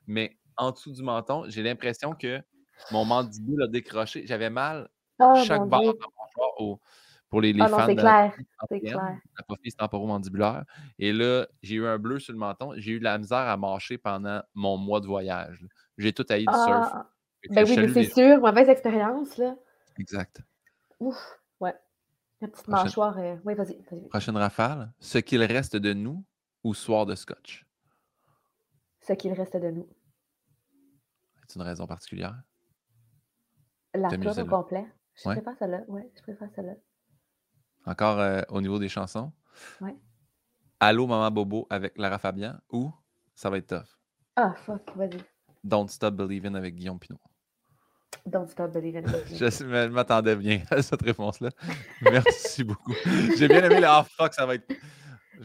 Mais en dessous du menton, j'ai l'impression que mon mandibule a décroché. J'avais mal Oh chaque mon barre de au- pour les, les Ah non, fans c'est clair. C'est clair. temporomandibulaire. Et là, j'ai eu un bleu sur le menton. J'ai eu de la misère à marcher pendant mon mois de voyage. J'ai tout haï du surf. Ah, ben oui, mais c'est sûr, mauvaise expérience, là. Exact. Ouf, ouais. La petite Prochaine. mâchoire. euh, Oui, vas-y. Prochaine rafale. Ce qu'il reste de nous ou soir de scotch? Ce qu'il reste de nous. C'est une raison particulière? La au complet. Je Ouais. préfère celle-là. Oui, je préfère celle-là. Encore euh, au niveau des chansons. Ouais. Allô, Maman Bobo avec Lara Fabian ou ça va être tough? Ah, fuck, vas-y. Don't Stop Believing avec Guillaume Pinot. Don't stop believing [LAUGHS] in me. Je m'attendais bien à cette réponse-là. Merci beaucoup. J'ai bien aimé le ah fuck, ça va être. [LAUGHS]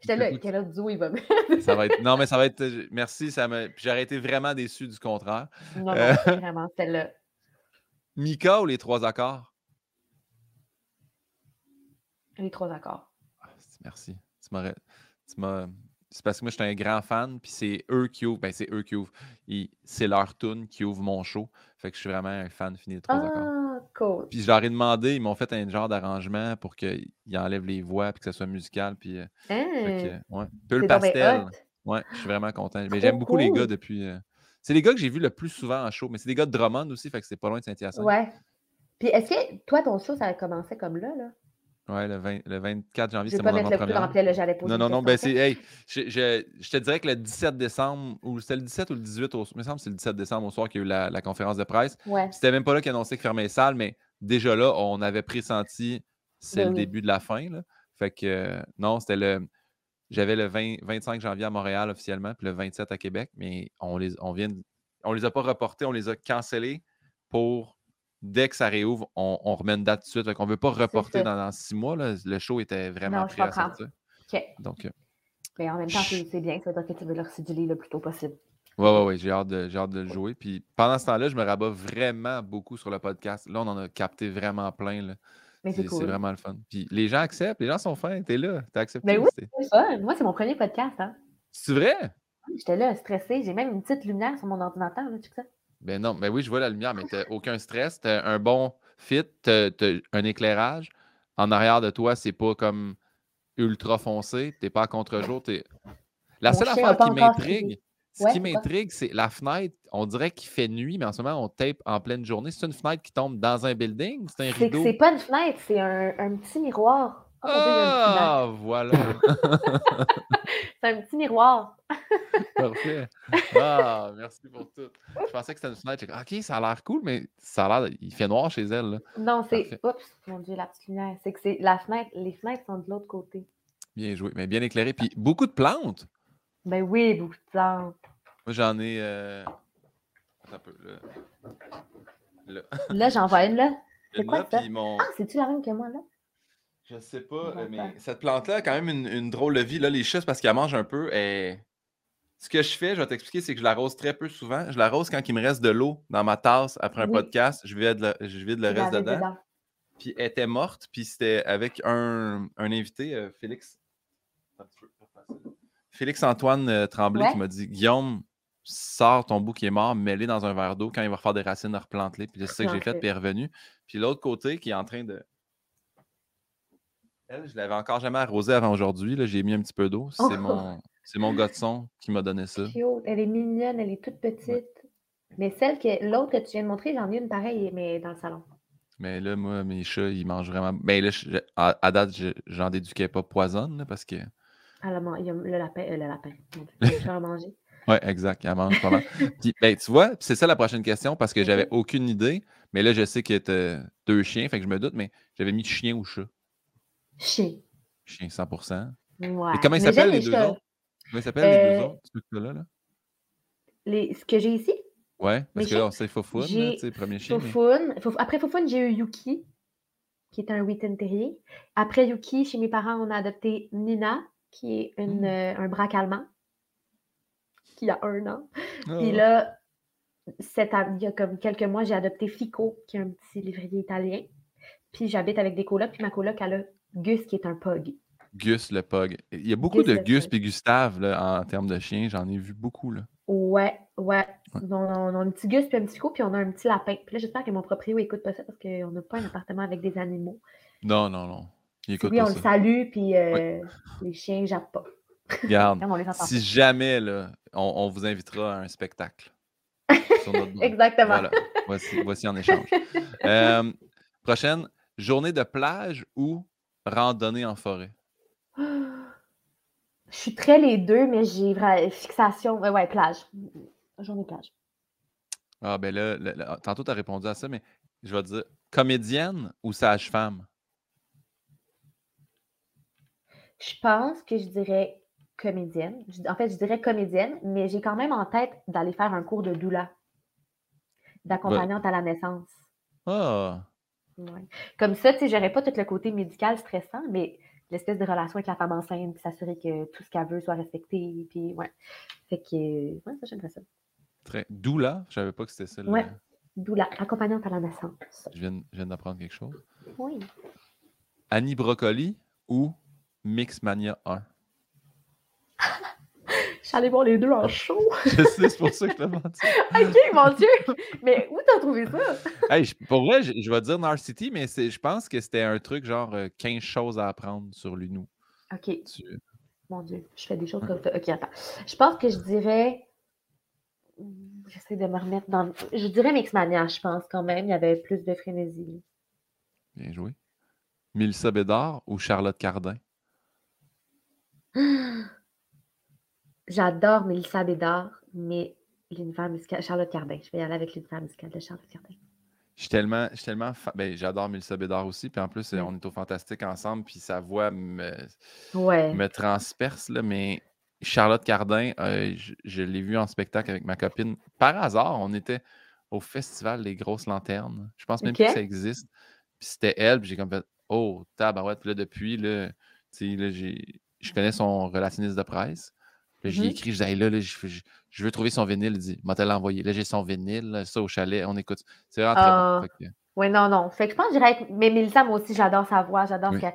J'étais là, quel autre il va mettre? Ça va être. Non, mais ça va être. Merci, ça me. puis J'aurais été vraiment déçu du contraire. Non, non, Euh. c'est vraiment celle-là. Mika ou les trois accords? Les trois accords. Ah, Merci. Tu m'as- C'est parce que moi, je suis un grand fan, puis c'est eux qui ouvrent. Ben, c'est eux qui ouvrent. C'est leur tune qui ouvre mon show. Fait que je suis vraiment un fan fini des trois accords. Ah, cool. Puis je leur ai demandé, ils m'ont fait un genre d'arrangement pour qu'ils enlèvent les voix puis que ça soit musical. Puis, euh, fait que, Hein, ouais. Peu le pastel. Ouais, je suis vraiment content. Mais j'aime beaucoup les gars depuis. euh, C'est les gars que j'ai vus le plus souvent en show, mais c'est des gars de Drummond aussi, fait que c'est pas loin de Saint-Hyacinthe. Ouais. Puis est-ce que toi, ton show, ça a commencé comme là, là? Ouais, le, 20 le 24 janvier, pas mon le avant-première. Non, non, non, ben c'est. Hey, je, je- je te dirais que le 17 décembre, ou c'était le 17 ou le 18 au il me semble que c'est le 17 décembre au soir qu'il y a eu la, la conférence de presse. Ouais. C'était même pas là qu'ils annonçaient qu'ils fermaient les salles, mais déjà là, on avait pressenti c'est Ben le oui. début de la fin. Là. Fait que euh, non, c'était le. J'avais le 20 25 janvier à Montréal officiellement, puis le 27 à Québec, mais on les, on vient on les a pas reportés, on les a cancellés pour dès que ça réouvre, on, on remet une date tout de suite. Fait qu'on veut pas reporter dans, dans six mois. là. Le show était vraiment Non, prêt à sortir. OK. Donc, euh, Mais en même temps, c'est c'est bien, ça veut dire que tu veux le reciduler le plus tôt possible. Ouais, ouais, ouais, j'ai hâte, de, hâte de le jouer. Puis pendant ce temps-là, je me rabats vraiment beaucoup sur le podcast. Là, on en a capté vraiment plein. là. Mais C'est cool. vraiment le fun. Puis les gens acceptent, les gens sont fins. T'es là, t'as accepté. Ben oui. c'est- fun. Moi, c'est mon premier podcast. Hein. C'est vrai? J'étais là, stressée. J'ai même une petite lumière sur mon ordinateur. Là, tu sais? Ben non, ben oui, je vois la lumière, mais t'as aucun stress. T'as un bon fit, t'as, t'as un éclairage. En arrière de toi, c'est pas comme ultra foncé. T'es pas à contre-jour. t'es- La seule affaire qui m'intrigue, ce Ouais, qui m'intrigue, c'est la fenêtre. On dirait qu'il fait nuit, mais en ce moment, on tape en pleine journée. C'est une fenêtre qui tombe dans un building? C'est un C'est que rideau? c'est pas une fenêtre, c'est un, un petit miroir. Oh. Ah, voilà. [LAUGHS] C'est un petit miroir. [LAUGHS] Parfait. Ah, merci pour tout. Je pensais que c'était une fenêtre. OK, ça a l'air cool, mais ça a l'air. Il fait noir chez elle. Là. Non, c'est. Oups, mon Dieu, la petite lumière. C'est que c'est la fenêtre. Les fenêtres sont de l'autre côté. Bien joué, mais bien éclairé. Puis beaucoup de plantes? Ben oui, beaucoup de plantes. Moi, j'en ai. euh, Attends un peu. Là. Là. Là, j'en vois une là. [LAUGHS] C'est quoi là, ça? mon. Ah, c'est-tu la même que moi là? Je sais pas, euh, mais cette plante-là a quand même une, une drôle de vie. Là, les chats, parce qu'elle mange un peu. et Ce que je fais, je vais t'expliquer, c'est que je l'arrose très peu souvent. Je l'arrose quand il me reste de l'eau dans ma tasse après un Oui. podcast. Je vide le, je vide le reste dedans. Puis elle était morte, puis c'était avec un, un invité, euh, Félix. Félix-Antoine euh, Tremblay Ouais. qui m'a dit Guillaume, sors ton bout qui est mort, mets-le dans un verre d'eau. Quand il va refaire des racines, replante-les. Puis c'est ça que j'ai fait, puis est revenu. Puis l'autre côté qui est en train de. Elle, je l'avais encore jamais arrosée avant aujourd'hui. là, J'ai mis un petit peu d'eau. C'est Oh. mon, c'est mon son qui m'a donné ça. Elle est mignonne, elle est toute petite. Mais celle que l'autre que tu viens de montrer, j'en ai une pareille, mais dans le salon. Mais là, moi, mes chats, ils mangent vraiment. Mais là, je- je- à, à date, je- j'en déduis qu'elle n'est pas poisonne, là, parce que. Ah, il y a le lapin. euh, le lapin. Mon a mangé. Oui, exact. Elle mange pas mal. Puis, ben, tu vois, c'est ça la prochaine question, parce que j'avais aucune idée. Mais là, je sais que tu deux chiens, fait que je me doute, mais j'avais mis chien ou chat. Chien. Chien 100%. Ouais. Et comment ils s'appellent les les deux autres? Comment ils s'appellent les deux Euh, autres, ceux là, là? Les... Ce que j'ai ici, Ouais, parce que là, c'est là, j'ai tu sais, premier chien. mais-. Fouf- Après Foufoune, j'ai eu Yuki, qui est un Wheaton Terrier. Après Yuki, chez mes parents, on a adopté Nina, qui est une, Mm. euh, un braque allemand, qui a un an. Puis Ah. là, cette année- il y a comme quelques mois, j'ai adopté Fico, qui est un petit livrier italien. Puis j'habite avec des colocs, puis ma coloc, elle a Gus, qui est un pug. Gus le pug. Il y a beaucoup de Gus et Gustave là, en termes de chiens. J'en ai vu beaucoup. Là. Ouais, ouais. On, a un petit Gus puis un petit coup, puis on a un petit lapin. Puis là, j'espère que mon proprio écoute pas ça parce qu'on n'a pas un appartement avec des animaux. Non, non, non. Il écoute oui, on le salue, puis euh, les chiens jappent pas. Regarde, [LAUGHS] si jamais là, on, vous invitera à un spectacle. [LAUGHS] Exactement. Voilà. Voici, voici en échange. [LAUGHS] Euh, prochaine, journée de plage ou randonnée en forêt? [GASPS] Je suis très les deux, mais j'ai fixation. Ouais, ouais, plage. Journée plage. Ah, ben là, tantôt, tu as répondu à ça, mais je vais te dire comédienne ou sage-femme? Je pense que je dirais comédienne. En fait, je dirais comédienne, mais j'ai quand même en tête d'aller faire un cours de doula, d'accompagnante à la naissance. Ah! Comme ça, tu sais, j'aurais pas tout le côté médical stressant, mais l'espèce de relation avec la femme enceinte, puis s'assurer que tout ce qu'elle veut soit respecté, puis ouais. Fait que, ouais, ça, j'aimerais ça. Très. Doula, je savais pas que c'était ça. Ouais, doula, accompagnante à la naissance. Je viens, je viens d'apprendre quelque chose. Oui. Annie Brocoli ou Mixmania 1? [LAUGHS] Je suis allée voir les deux en [LAUGHS] show. je sais, c'est pour ça que je t'ai menti. [LAUGHS] ok, mon Dieu! Mais où t'as trouvé ça? [LAUGHS] hey, pour vrai, je, vais dire Nar City, mais je pense que c'était un truc genre 15 euh, choses à apprendre sur l'UNU. Ok. Mon Dieu, je fais des choses comme ça. Ok, attends. Je pense que je dirais. J'essaie de me remettre dans. Je dirais Mixmania, je pense quand même. Il y avait plus de frénésie. Bien joué. Mélissa Bédard ou Charlotte Cardin? [GASPS] J'adore Mélissa Bédard, mais l'univers musical, Charlotte Cardin. Je vais y aller avec l'univers musical de Charlotte Cardin. Je suis tellement, je tellement ben, j'adore Mélissa Bédard aussi. Puis en plus, on est au Fantastique ensemble, puis sa voix me, me transperce. Là, mais Charlotte Cardin, euh, je, l'ai vue en spectacle avec ma copine. Par hasard, on était au Festival des Grosses Lanternes. Je pense même que ça existe. Puis c'était elle, puis j'ai comme fait Oh, tabarouette. Puis là, depuis, là, là je connais son relationniste de presse. J'ai mmh écrit, je disais, là, je, veux trouver son vinyle. Il dit, m'a envoyé? Là, j'ai son vinyle, ça au chalet, on écoute. C'est vraiment très bon. Ah. Oui, non, non. Fait que je pense que j'irais Mais Mélissa, moi aussi, j'adore sa voix, j'adore ce qu'elle.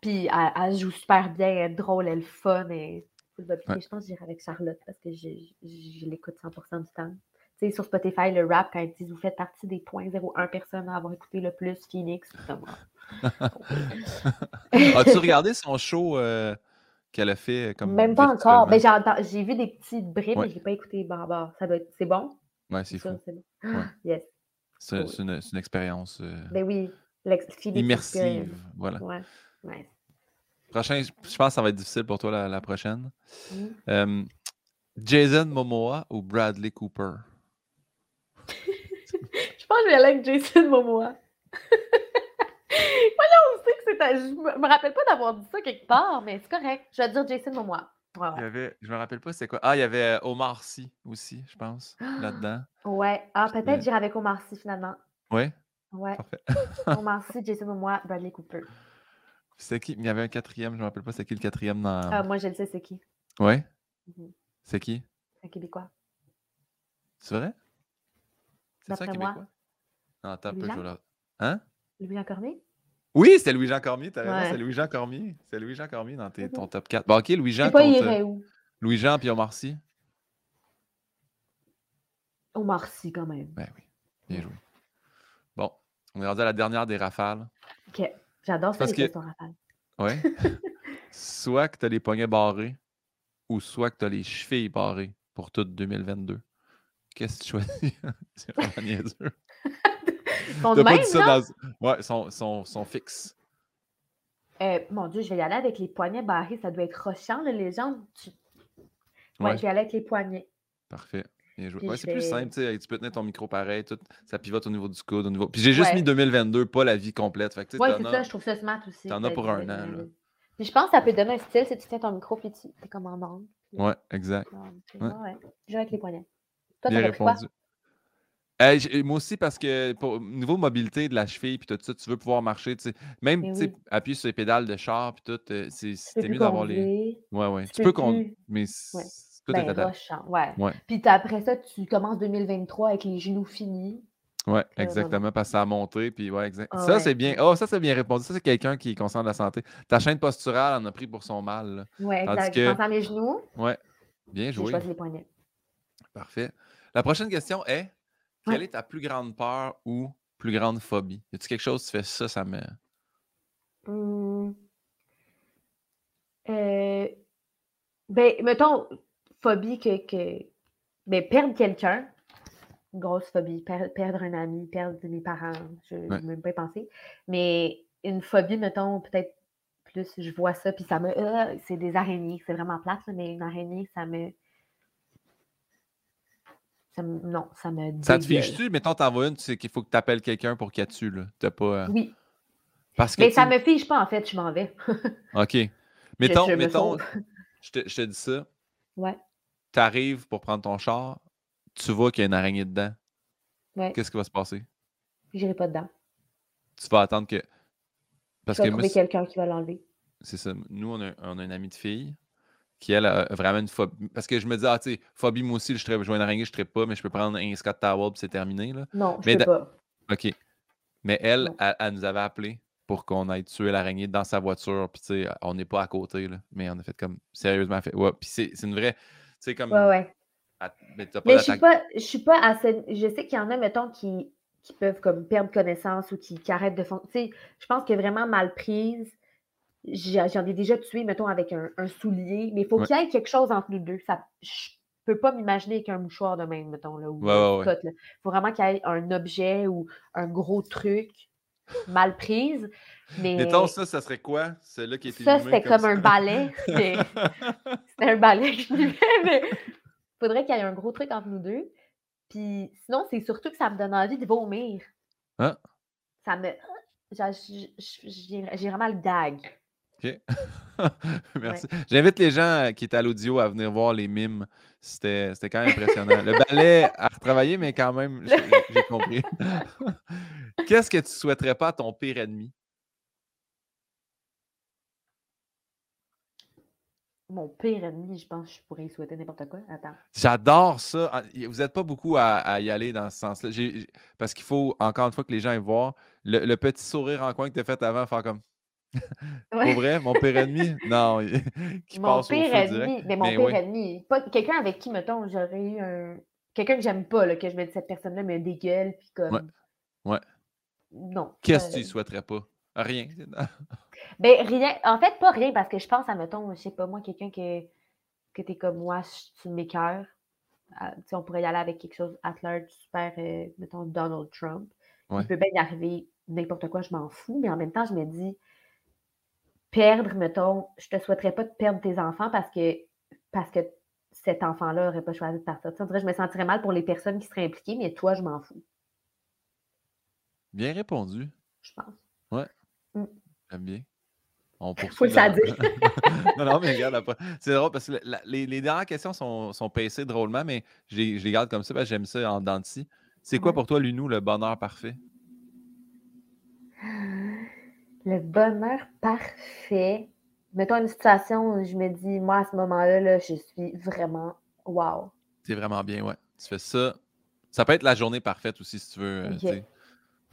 Puis elle, joue super bien, elle est drôle, elle est fun. Et... Je pense que j'irais avec Charlotte parce que je, l'écoute 100% du temps. Tu sais, sur Spotify, le rap, quand ils disent vous faites partie des 0.01 personnes à avoir écouté le plus Phoenix, [LAUGHS] As-tu regardé son show euh, qu'elle a fait comme. Même pas encore. Ben, j'ai vu des petites bribes, mais je n'ai pas écouté Barbare. Ça doit être... C'est bon? Oui, c'est fou. [GASPS] Yes. C'est une, une, expérience. Euh, ben oui. Immersive. Voilà. Ouais. Prochain, je pense que ça va être difficile pour toi la, la prochaine. Mmh. Jason Momoa ou Bradley Cooper? [LAUGHS] je pense que je vais aller avec Jason Momoa. Je me rappelle pas d'avoir dit ça quelque part, mais c'est correct. Je vais dire Jason Momoa. Ouais, Il y avait, je me rappelle pas c'est quoi. Ah, il y avait euh, Omar Sy aussi, je pense, [GASPS] là-dedans. Ouais. Ah, peut-être j'irai avec Omar Sy finalement. Ouais. Parfait. [LAUGHS] [LAUGHS] Omar Sy, Jason Momoa, Bradley Cooper. C'est qui? Il y avait un quatrième, je me rappelle pas c'est qui le quatrième dans. Ah, moi je le sais, c'est qui. Ouais? Mhm. C'est qui? Un Québécois. C'est vrai? C'est ça, un Québécois? Non, attends un peu, je là. Hein? Louis-Jean Cormier? Oui, c'est Louis-Jean Cormier, t'as raison, c'est Louis-Jean Cormier. C'est Louis-Jean Cormier dans tes, ton top 4. Bon, ok, Louis-Jean. irait où? Louis-Jean puis Omar Sy. Omar Sy, quand même. Ben oui, bien joué. Bon, on est rendu à la dernière des rafales. Ok, j'adore ça, les que... questions rafales. Oui. [LAUGHS] soit que tu as les poignets barrés, ou soit que tu as les chevilles barrées pour tout 2022. Qu'est-ce que tu choisis? [LAUGHS] c'est vraiment niaiseux. [LAUGHS] Sont de même, ça Ouais, sont, sont, sont fixes. Euh, mon Dieu, je vais y aller avec les poignets barrés. Ça doit être rochant, les jambes. Ouais, je vais aller avec les poignets. Parfait. Ouais, c'est plus simple, tu tu peux tenir ton micro pareil, tout, ça pivote au niveau du coude, au niveau... Puis j'ai juste mis 2022, pas la vie complète. Fait ouais, c'est ça, je trouve ça smart aussi. T'en as pour un an, là. Puis je pense que ça peut donner un style si tu tiens ton micro puis tu es comme en angle. Ouais, exact. Ouais. ouais. Je vais avec les poignets. Toi, t'as répondu moi aussi, parce que pour niveau mobilité de la cheville, puis tout ça, tu veux pouvoir marcher, tu sais, même appuyer sur les pédales de char, puis tout, euh, c'est mieux d'avoir les. Ouais, ouais. Tu, peux, conduire, mais ouais. tout ben, est ouais. ouais. Puis après ça, tu commences 2023 avec les genoux finis. Oui, exactement, parce que ça a monté. Puis ouais, exact. Ah ça, c'est bien. Oh, ça, c'est bien répondu. Ça, c'est quelqu'un qui est conscient de la santé. Ta chaîne posturale en a pris pour son mal. Oui, exact. Que... À mes genoux. Oui, bien joué. Je les poignets. Parfait. La prochaine question est quelle est ta plus grande peur ou plus grande phobie? Y a-t-il quelque chose, tu fais ça, ça me. Mmh. Euh... Ben, mettons, phobie que. que... Ben, perdre quelqu'un grosse phobie. perdre un ami, perdre mes parents, je ne même pas pensé. Mais une phobie, mettons, peut-être plus, je vois ça, puis ça me. Euh, c'est des araignées, c'est vraiment plate, mais une araignée, ça me. Ça me... non, ça me. Ça te fiche-tu? Mettons, t'envoies une, tu sais qu'il faut que tu appelles quelqu'un pour qu'elle tue, là. T'as pas. Euh, oui. Parce que mais ça me fiche pas, en fait, je m'en vais. [LAUGHS] OK. Mettons, je, mettons, je te, je te dis ça. Ouais. Tu arrives pour prendre ton char, tu vois qu'il y a une araignée dedans, qu'est-ce qui va se passer? J'irai pas dedans. Tu vas attendre que. Parce tu que trouver quelqu'un qui va l'enlever. C'est ça. Nous, on a, on a une amie de fille qui, elle, a vraiment une phobie. Parce que je me dis, ah, tu sais, phobie, moi aussi, je, je vois une araignée, je ne pas, mais je peux prendre un Scott puis c'est terminé. Là. Non, je mais peux pas. OK. Mais elle, elle, nous avait appelé pour qu'on aille tuer l'araignée dans sa voiture. Puis, tu sais, on n'est pas à côté, là. Mais on a fait comme, sérieusement, fait. Ouais, puis c'est une vraie. Tu sais, comme. Ouais, ouais. Mais, je suis pas, je suis pas assez. Je sais qu'il y en a, mettons, qui, qui peuvent comme perdre connaissance ou qui, arrêtent de fonctionner. Je pense que vraiment mal prise. J'en ai déjà tué, mettons, avec un, soulier, mais il faut qu'il y ait quelque chose entre nous deux. Ça, je peux pas m'imaginer avec un mouchoir de même, mettons. Là, ou Il faut vraiment qu'il y ait un objet ou un gros truc mal prise. Mais... Mettons, ça, ça serait quoi? C'est là qui était Ça, c'était comme, un balai. [LAUGHS] C'était un balai que je mais faudrait qu'il y ait un gros truc entre nous deux. Puis sinon, c'est surtout que ça me donne envie de vomir. Ah. Ça me. J'ai vraiment le gag. OK. [LAUGHS] Merci. J'invite les gens qui étaient à l'audio à venir voir les mimes. C'était quand même impressionnant. Le ballet a retravaillé, mais quand même, j'ai compris. [LAUGHS] Qu'est-ce que tu souhaiterais pas à ton pire ennemi? Mon pire ennemi, je pense que je pourrais y souhaiter n'importe quoi. Attends. J'adore ça. Ah, vous n'êtes pas beaucoup à, y aller dans ce sens-là. Parce qu'il faut, encore une fois, que les gens aillent voir le, petit sourire en coin que tu as fait avant, faire comme. [LAUGHS] Pour vrai, mon pire ennemi? Non, [LAUGHS] qui mon passe pire ennemi, mais mon pire ennemi. quelqu'un avec qui, mettons, j'aurais eu un. Quelqu'un que j'aime pas, là, que je me dis cette personne-là me dégueule, puis comme. Ouais. ouais. Non. Qu'est-ce que tu ne souhaiterais pas? Rien. [LAUGHS] ben, rien. En fait, pas rien, parce que je pense à, mettons, je sais pas moi, quelqu'un que, que tu es comme moi, tu m'écœures. Euh, on pourrait y aller avec quelque chose at large, super, euh, mettons, Donald Trump. Il peut bien y arriver n'importe quoi, je m'en fous, mais en même temps, je me dis, perdre, mettons, je te souhaiterais pas de perdre tes enfants parce que, parce que cet enfant-là n'aurait pas choisi de partir. Je me sentirais mal pour les personnes qui seraient impliquées, mais toi, je m'en fous. Bien répondu. Je pense. Ouais. Mmh. J'aime bien. On [LAUGHS] Faut le dire. [LAUGHS] non, non, mais regarde après. C'est drôle parce que les, les, dernières questions sont, sont pincées drôlement, mais je les, je les garde comme ça parce que j'aime ça en denti. C'est quoi pour toi, Lunou, le bonheur parfait? [SIGHS] Le bonheur parfait. Mettons une situation où je me dis, moi, à ce moment-là, là, je suis vraiment wow. C'est vraiment bien, ouais. Tu fais ça. Ça peut être la journée parfaite aussi, si tu veux. Euh,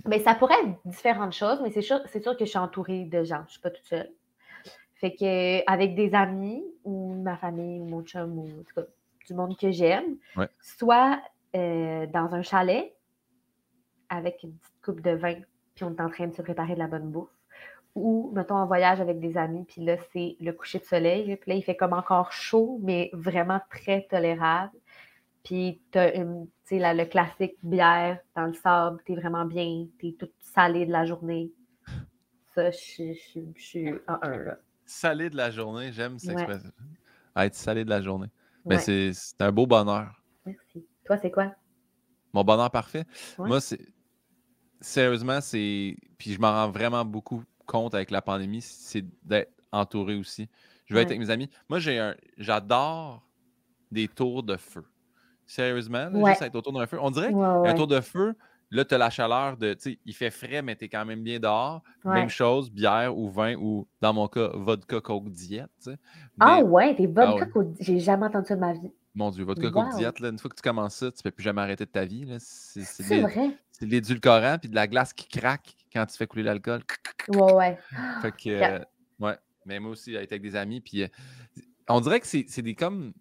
mais ça pourrait être différentes choses, mais c'est sûr, c'est sûr que je suis entourée de gens. Je ne suis pas toute seule. Fait que avec des amis ou ma famille ou mon chum ou en tout cas, du monde que j'aime, soit euh, dans un chalet avec une petite coupe de vin, puis on est en train de se préparer de la bonne bouffe. Ou, mettons, en voyage avec des amis, puis là, c'est le coucher de soleil. Puis là, il fait comme encore chaud, mais vraiment très tolérable. Puis tu as le classique bière dans le sable, tu es vraiment bien, tu es toute salée de la journée. Ça, je, suis en un. Là. Salé de la journée, j'aime cette expression. Être salé de la journée. Mais c'est un beau bonheur. Merci. Toi, c'est quoi? Mon bonheur parfait? Moi, c'est. Sérieusement, c'est. Puis je m'en rends vraiment beaucoup compte avec la pandémie, c'est d'être entouré aussi. Je veux être avec mes amis. Moi, j'ai un. J'adore des tours de feu. Sérieusement, juste être autour d'un feu. On dirait un tour de feu, là, tu as la chaleur de. Tu sais, il fait frais, mais tu es quand même bien dehors. Même chose, bière ou vin ou, dans mon cas, vodka coke diète. ah ouais, des ah vodka coke J'ai jamais entendu ça de ma vie. Mon Dieu, vodka coke diète, là, une fois que tu commences ça, tu ne peux plus jamais arrêter de ta vie. C'est vrai. C'est l'édulcorant puis de la glace qui craque quand tu fais couler l'alcool. Ouais, ouais. Fait que, euh, ouais. Mais moi aussi, été avec des amis. Puis euh, on dirait que c'est des comme.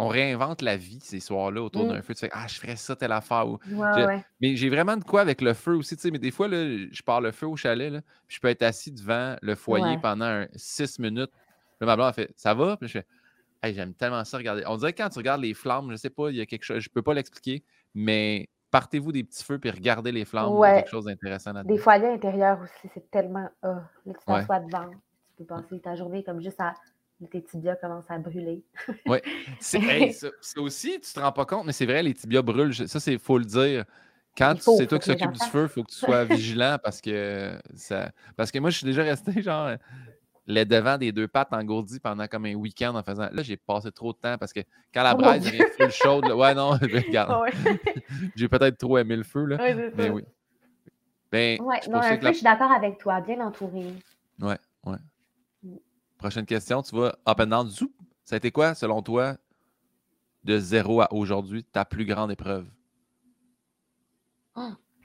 On réinvente la vie ces soirs-là autour Mm. d'un feu. Tu fais Ah, je ferais ça, telle affaire. Ou, Ouais, je- ouais. Mais j'ai vraiment de quoi avec le feu aussi. tu sais, Mais des fois, là, je pars le feu au chalet. Là, puis je peux être assis devant le foyer Ouais. pendant un- six minutes. Là, ma blonde, elle fait Ça va? Puis je fais Hey, j'aime tellement ça regarder. On dirait que quand tu regardes les flammes, je sais pas, il y a quelque chose, je peux pas l'expliquer, mais partez-vous des petits feux puis regardez les flammes. Il y a quelque chose d'intéressant là-dedans. Des foyers intérieurs aussi, c'est tellement. ah, là, tu Ouais. t'assois devant. Tu peux passer ta journée comme juste à. Tes tibias commencent à brûler. C'est- hey, [LAUGHS] ça, ça aussi, tu te rends pas compte, mais c'est vrai, les tibias brûlent. Ça, c'est faut le dire. Quand c'est toi qui s'occupe du feu, il faut que tu sois [LAUGHS] vigilant parce que ça. Parce que moi, je suis déjà resté genre les devants des deux pattes engourdis pendant comme un week-end en faisant. Là, j'ai passé trop de temps parce que quand la Oh braise devient full chaude, là- ouais, non, [LAUGHS] regarde, ouais. [LAUGHS] j'ai peut-être trop aimé le feu, là. Ouais, Mais ça. oui. Ben, Ouais, c'est non, un la je suis d'accord avec toi, bien entouré. Ouais, ouais. Mm. Prochaine question, tu vas up and down. Zoup. Ça a été quoi, selon toi, de zéro à aujourd'hui, ta plus grande épreuve?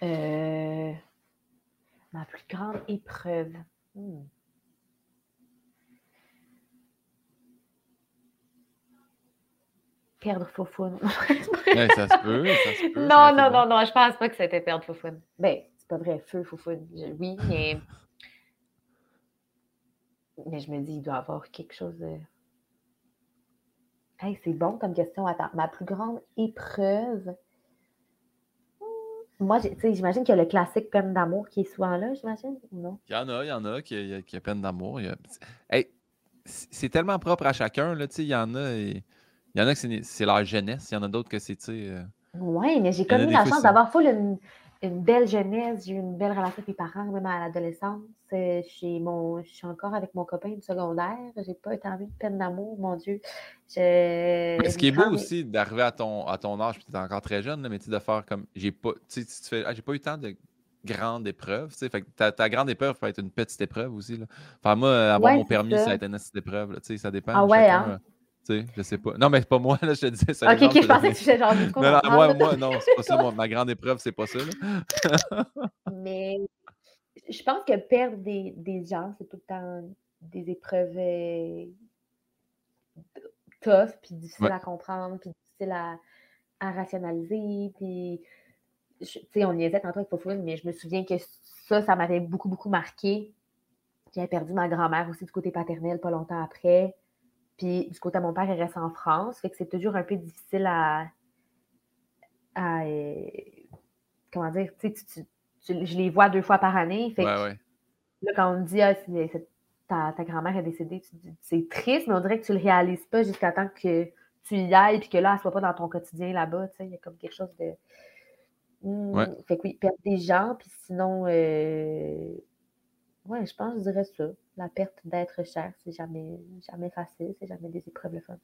Euh, ma plus grande épreuve. Hmm. Perdre. [LAUGHS] Ouais, ça se peut, ça se peut. ça non, non, bon. non, non, je pense pas que c'était perdre Foufoune. Ben, c'est pas vrai, feu Foufoune. je- Oui, mais. Mais je me dis, il doit y avoir quelque chose de. Hey, c'est bon comme question. Attends, ma plus grande épreuve. Hmm, Moi, j'imagine qu'il y a le classique peine d'amour qui est souvent là, j'imagine, ou non? Il y en a, il y en a qui, a- qui a peine d'amour. a- Hey, c'est c'est tellement propre à chacun, là, tu sais, il y en a, et- il y en a que c'est leur jeunesse, il y en a d'autres que c'est, tu sais, euh, Oui, mais j'ai en comme eu la chance d'avoir full une, une belle jeunesse. J'ai eu une belle relation avec mes parents, même à l'adolescence. Euh, Je suis encore avec mon copain du secondaire. J'ai pas tant eu de peine d'amour, mon Dieu. Je... Mais ce qui est beau grande- aussi d'arriver à ton, à ton âge, puis tu es encore très jeune, là, mais tu de faire comme. J'ai pas. Tu fais. Ah, j'ai pas eu tant de Fait que ta, ta grande épreuve peut être une petite épreuve aussi. Là. Enfin, moi, avoir Ouais, mon permis, ça. ça. a été une petite épreuve. là, Ça dépend. Ah ouais, chacun, hein? Tu sais, je sais pas. Non, mais c'est pas moi, [LAUGHS] là, je te disais. Ok, exemple je pensais que tu faisais genre du coup. Non, non, on moi, parle. moi, non, c'est pas ça. moi, ma grande épreuve, c'est pas ça. Mais je pense que perdre des, des gens, c'est tout le temps des épreuves euh, tough, puis difficiles Ouais. à comprendre, puis difficiles à, à rationaliser. Puis, tu sais, on niaisait tantôt avec Fofouine, mais je me souviens que ça, ça m'avait beaucoup, beaucoup marqué. J'avais perdu ma grand-mère aussi du côté paternel pas longtemps après. Puis du côté de mon père, il reste en France. Fait que c'est toujours un peu difficile à. à, euh, comment dire? Tu je les vois deux fois par année. Fait que Ouais. Là, quand on me dit ah, ta, ta grand-mère est décédée, c'est triste, mais on dirait que tu le réalises pas jusqu'à temps que tu y ailles et que là, elle soit pas dans ton quotidien là-bas. tu sais, Il y a comme quelque chose de. Hmm, Ouais. Fait que oui, perdre des gens, puis sinon, euh, ouais, je pense que je dirais ça. La perte d'être cher, c'est jamais, jamais facile, c'est jamais des épreuves le fun.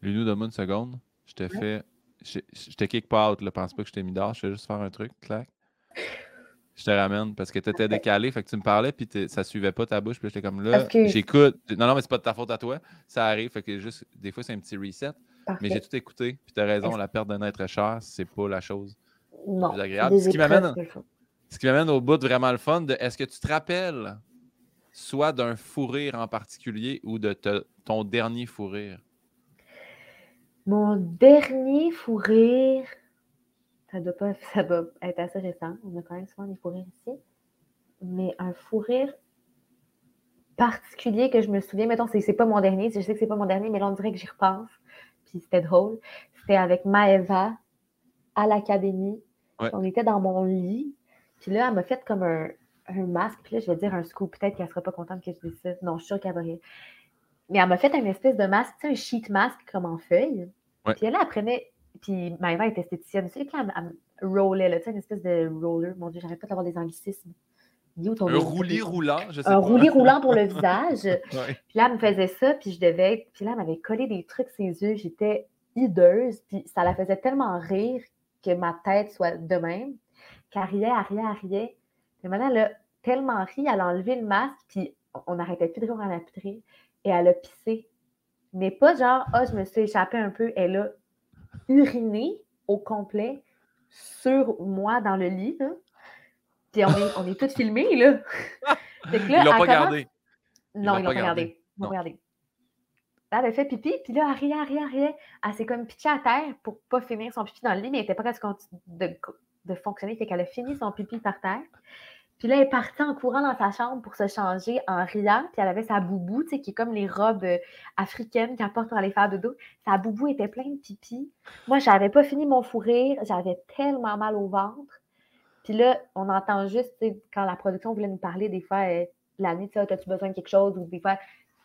Lunou, donne-moi une seconde. Je te Ouais. fais. Je te kick pas out, là. Pense pas que je t'ai mis dehors. Je vais juste faire un truc. Clac. [LAUGHS] Je te ramène parce que tu étais décalé. Fait que tu me parlais, puis ça suivait pas ta bouche. Puis j'étais comme là. J'écoute. Non, non, mais c'est pas de ta faute à toi. Ça arrive. Fait que juste, des fois, c'est un petit reset. Mais j'ai tout écouté. Puis t'as raison, la perte d'un être cher, c'est pas la chose. Non. plus agréable. Ce qui m'amène au bout de vraiment le fun de est-ce que tu te rappelles soit d'un fou rire en particulier ou de te- ton dernier fou rire? Mon dernier fou rire, ça doit, pas, [LAUGHS] ça doit être assez récent. On a quand même souvent des fous rires ici. Mais un fou rire particulier que je me souviens, mettons, c'est, c'est pas mon dernier, je sais que c'est pas mon dernier, mais là, on dirait que j'y repense. Puis c'était drôle. C'était avec Maëva à l'académie. Ouais. On était dans mon lit. Puis là, elle m'a fait comme un, un masque. Puis là, je vais dire un scoop. Peut-être qu'elle sera pas contente que je dise ça. Non, je suis sûre qu'elle va rire. Mais elle m'a fait une espèce de masque, tu sais, un sheet mask comme en feuille. Ouais. Puis là, elle prenait. Puis Maëva est esthéticienne. Puis là, elle, elle là, tu sais, une espèce de roller. Mon Dieu, j'arrête pas d'avoir des anglicismes. Ton Un roulis roulant, je sais Un pas. roulis roulant pour le visage. [LAUGHS] Ouais. Puis là, elle me faisait ça, puis je devais être. Puis là, elle m'avait collé des trucs ses yeux. J'étais hideuse, puis ça la faisait tellement rire que ma tête soit de même, qu'elle riait, elle riait, elle riait. Puis maintenant, elle a tellement ri, elle a enlevé le masque, puis on n'arrêtait plus de rire, on a plus de rire, et elle a pissé. Mais pas genre, ah, je me suis échappée un peu. Elle a uriné au complet sur moi dans le lit. Là. Puis on est, on est tous filmés, là. [LAUGHS] là ils l'ont pas gardé. Non, ils l'ont pas gardé. Ils l'ont gardé. Elle avait fait pipi, puis là, elle riait, elle riait, elle riait. Elle s'est comme pitchée à terre pour pas finir son pipi dans le lit, mais elle était pas capable de, de fonctionner. Fait qu'elle a fini son pipi par terre. Puis là, elle est partie en courant dans sa chambre pour se changer en riant. Puis elle avait sa boubou, tu sais, qui est comme les robes euh, africaines qu'elle porte pour aller faire dodo. Sa boubou était pleine de pipi. Moi, j'avais pas fini mon fou rire. J'avais tellement mal au ventre. Puis là, on entend juste, quand la production voulait nous parler, des fois, euh, la nuit, tu sais, as-tu besoin de quelque chose? Ou des fois,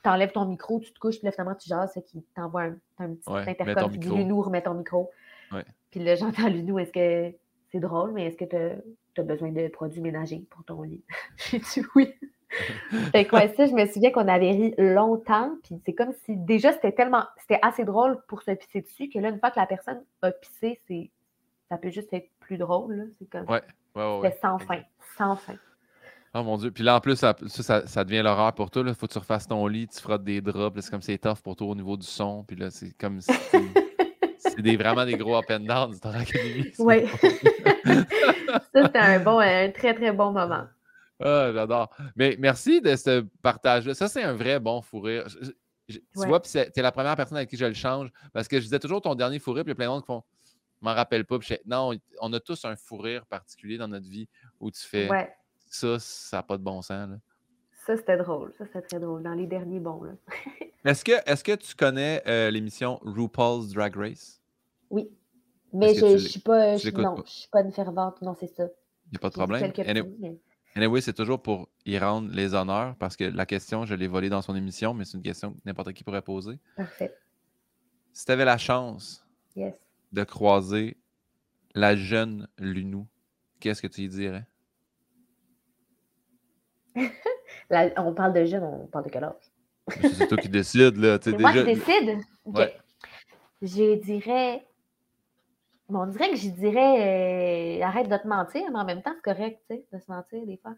tu enlèves ton micro, tu te couches, puis là, finalement, tu jases, c'est qu'il t'envoie un, un, petit ouais, intercom qui dit Lunou, remets ton micro. Puis là, j'entends Lunou, est-ce que c'est drôle, mais est-ce que tu as, besoin de produits ménagers pour ton lit? [LAUGHS] J'ai dit oui. [LAUGHS] fait que ça, je me souviens qu'on avait ri longtemps, puis c'est comme si déjà c'était tellement, c'était assez drôle pour se pisser dessus que là, une fois que la personne a pissé, c'est, ça peut juste être plus drôle. C'est comme, ouais, ouais, ouais, sans fin, sans fin. Oh mon Dieu. Puis là, en plus, ça, ça, devient l'horreur pour toi. Il faut que tu refasses ton lit, tu frottes des draps. C'est comme c'est tough pour toi au niveau du son. Puis là, c'est comme si c'est des, vraiment des gros up and down du Academy. Oui. [LAUGHS] ça, c'était un, bon, un très, très bon moment. Ah, j'adore. Mais merci de ce partage-là. Ça, c'est un vrai bon fou rire. tu vois, puis es la première personne avec qui je le change. Parce que je disais toujours ton dernier fou rire, puis il y a plein de monde qui font Je m'en rappelle pas. Puis non, on a tous un fou rire particulier dans notre vie où tu fais ça, ça n'a pas de bon sens. Là. Ça, c'était drôle. Ça, c'était très drôle. Dans les derniers bons. [LAUGHS] est-ce, que, est-ce que tu connais euh, l'émission RuPaul's Drag Race? Oui. Mais je ne suis pas, non, je suis pas une fervente. Non, c'est ça. Il n'y a pas de problème. Anyway, anyway c'est toujours pour y rendre les honneurs parce que la question, je l'ai volée dans son émission, mais c'est une question que n'importe qui pourrait poser. Parfait. Si tu avais la chance de croiser la jeune Lunou, qu'est-ce que tu y dirais? [LAUGHS] on parle de jeune, on parle de quel âge? c'est toi qui décides, là. [LAUGHS] C'est moi qui décide? Je dirais. On dirait que je dirais euh, arrête de te mentir, mais en même temps, c'est correct, tu sais, de se mentir des fois.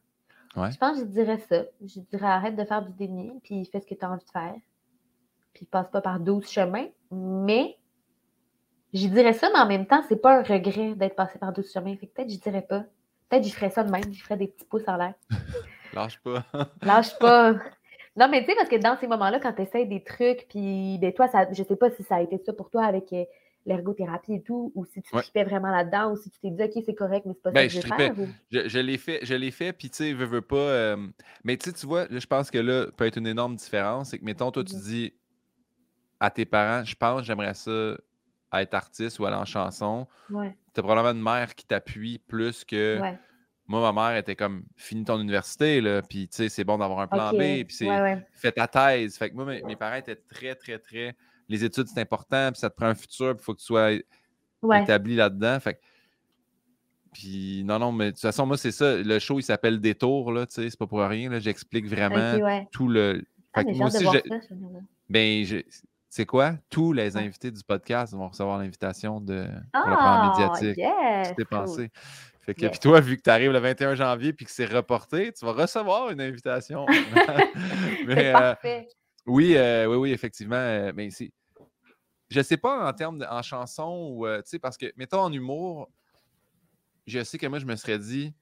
Je pense que je dirais ça. Je dirais arrête de faire du déni, puis fais ce que tu as envie de faire. Puis passe pas par 12 chemins. Mais je dirais ça, mais en même temps, c'est pas un regret d'être passé par 12 chemins. Fait que peut-être je dirais pas. Peut-être que je ferais ça de même, je ferais des petits pouces en l'air. [LAUGHS] Lâche pas. [LAUGHS] Lâche pas. Non, mais tu sais, parce que dans ces moments-là, quand tu essaies des trucs, puis ben, toi, ça, je sais pas si ça a été ça pour toi avec euh, l'ergothérapie et tout, ou si tu ouais. vraiment là-dedans, ou si tu t'es dit, OK, c'est correct, mais c'est pas ça ben, que je, vais faire. Je, je l'ai fait, je l'ai fait, puis tu sais, veux, veux pas. Euh, mais tu sais, tu vois, je pense que là, peut être une énorme différence. C'est que, mettons, toi, tu mm-hmm. dis à tes parents, je pense, j'aimerais ça être artiste ou aller en chanson. Ouais. Tu as probablement une mère qui t'appuie plus que. Moi, ma mère était comme finis ton université, là, puis tu sais, c'est bon d'avoir un plan B, puis c'est fais ta thèse. Fait que moi, mes, parents étaient très, très, très. Les études, c'est important, puis ça te prend un futur, puis il faut que tu sois établi là-dedans. Fait Puis non, non, mais de toute façon, moi, c'est ça. Le show, il s'appelle Détour, là, tu sais, c'est pas pour rien. J'explique vraiment tout le. Ah, fait moi aussi, ben, c'est quoi? Tous les invités du podcast vont recevoir l'invitation de pour le plan ah, médiatique. Yes, pensé. Fait que, puis toi, vu que tu arrives le 21 janvier puis que c'est reporté, tu vas recevoir une invitation. [LAUGHS] [LAUGHS] mais, euh, oui, euh, oui, oui, effectivement. Euh, mais c'est. Je sais pas en termes de, en chanson ou tu sais, parce que, mettons en humour, je sais que moi, je me serais dit,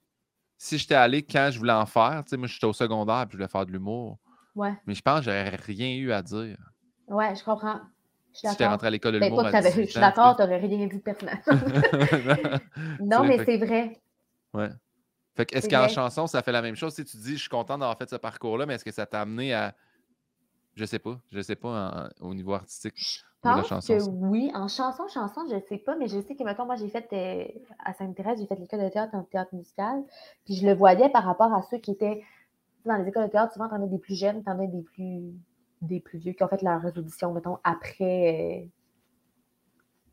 si j'étais allé quand je voulais en faire, tu sais, moi, j'étais au secondaire puis je voulais faire de l'humour. Ouais. Mais je pense que j'aurais rien eu à dire. Ouais, je comprends. Si tu rentré à l'école de ben, l'humour. je suis d'accord, tu n'aurais rien dit de personnel. [LAUGHS] non, mais c'est vrai. Ouais. Fait que est-ce qu'en chanson, ça fait la même chose? Si tu dis, je suis content d'avoir fait ce parcours-là, mais est-ce que ça t'a amené à. Je sais pas. Je sais pas au niveau artistique. Je pense que oui. En chanson, chanson, je sais pas, mais je sais que, mettons, moi, j'ai fait euh, à Sainte-Thérèse, j'ai fait l'école de théâtre en théâtre musical. Puis je le voyais par rapport à ceux qui étaient dans les écoles de théâtre. Souvent, tu en as des plus jeunes, tu en as des plus des plus vieux qui ont fait leur audition, mettons, après,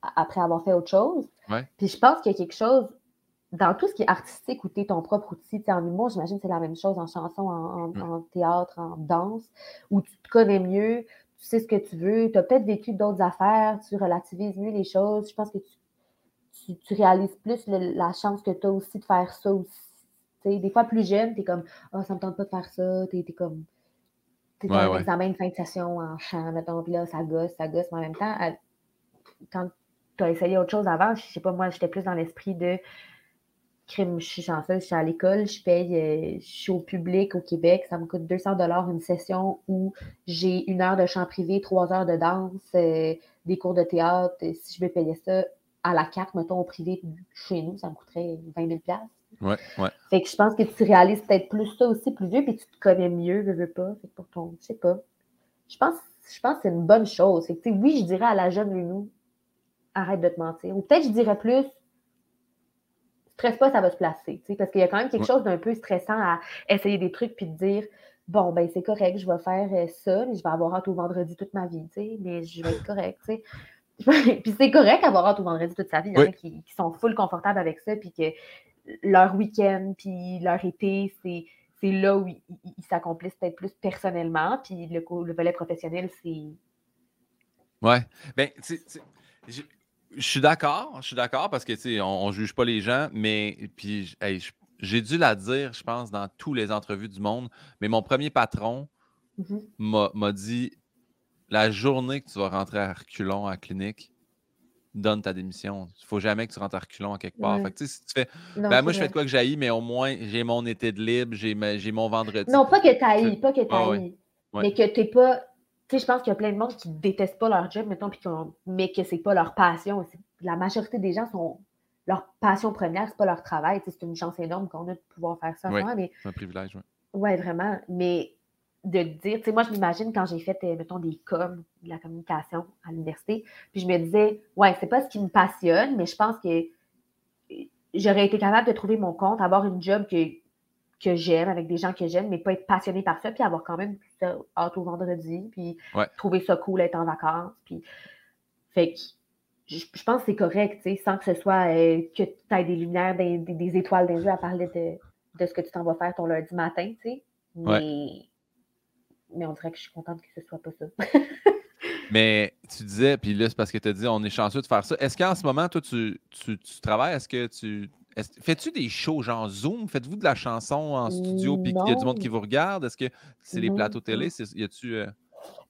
euh, après avoir fait autre chose. Puis je pense qu'il y a quelque chose dans tout ce qui est artistique où tu es ton propre outil, en humour, j'imagine que c'est la même chose en chanson, en, théâtre, en danse, où tu te connais mieux, tu sais ce que tu veux, tu as peut-être vécu d'autres affaires, tu relativises mieux les choses. Je pense que tu, tu, réalises plus la chance que tu as aussi de faire ça aussi. des fois plus jeune, tu es comme Ah, oh, ça me tente pas de faire ça, tu es, comme c'est ouais, un examen de fin de session en chant, mettons, puis là, ça gosse, ça gosse, mais en même temps, quand tu as essayé autre chose avant. Je sais pas, moi, j'étais plus dans l'esprit de crime, je suis chanceuse, je suis à l'école, je paye, euh, je suis au public au Québec, ça me coûte 200 dollars une session où j'ai une heure de chant privé, trois heures de danse, euh, des cours de théâtre. Si je vais payer ça à la carte, mettons au privé chez nous, ça me coûterait 20 000 Ouais, ouais. Fait que je pense que tu réalises peut-être plus ça aussi plus vieux, puis tu te connais mieux, veux, veux pas. Fait que pour ton, je sais pas. Je pense, je pense que c'est une bonne chose. Fait que, oui, je dirais à la jeune nous, arrête de te mentir. Ou peut-être je dirais plus, stresse pas, ça va se placer. Parce qu'il y a quand même quelque chose d'un peu stressant à essayer des trucs puis de dire bon, ben c'est correct, je vais faire euh, ça, mais je vais avoir hâte au vendredi toute ma vie, mais je vais être correct. [LAUGHS] puis c'est correct d'avoir hâte au vendredi toute sa vie. Il y en a qui, sont full confortables avec ça, puis que leur week-end, puis leur été, c'est c'est là où ils, s'accomplissent peut-être plus personnellement, puis le, le volet professionnel, c'est. Ouais. Ben, je suis d'accord, je suis d'accord parce que, tu sais, on, ne juge pas les gens, mais puis, j'ai dû la dire, je pense, dans toutes les entrevues du monde, mais mon premier patron mm-hmm. m'a dit la journée que tu vas rentrer à reculons à la clinique, donne ta démission. Il ne faut jamais que tu rentres à reculons à quelque part. Fait que, si tu fais, ben, moi, je fais de quoi que j'aille, mais au moins, j'ai mon été de libre, j'ai mon vendredi. Non, pas que tu ailles, pas que tu ailles, mais que tu n'es pas. Tu sais, je pense qu'il y a plein de monde qui ne détestent pas leur job, mettons, mais que c'est pas leur passion. La majorité des gens sont. Leur passion première, c'est pas leur travail. C'est une chance énorme qu'on a de pouvoir faire ça. mais... C'est un privilège, oui. Oui, vraiment. Mais de dire, tu sais, moi, je m'imagine quand j'ai fait, euh, mettons, des coms, de la communication à l'université, puis je me disais, ouais, c'est pas ce qui me passionne, mais je pense que j'aurais été capable de trouver mon compte, avoir une job que, que j'aime, avec des gens que j'aime, mais pas être passionné par ça, puis avoir quand même hâte au vendredi, puis trouver ça cool, être en vacances, puis... Fait que je, pense que c'est correct, tu sais, sans que ce soit euh, que tu aies des lumières, des, des, étoiles des yeux à parler de, de ce que tu t'en vas faire ton lundi matin, tu sais. Mais mais on dirait que je suis contente que ce soit pas ça. [LAUGHS] mais tu disais, puis là, c'est parce que tu as dit on est chanceux de faire ça. Est-ce qu'en ce moment, toi, tu, tu, travailles? Est-ce que tu. Fais-tu des shows genre Zoom? Faites-vous de la chanson en studio puis il y a du monde qui vous regarde? Est-ce que c'est les plateaux télé? Y a-tu. Euh...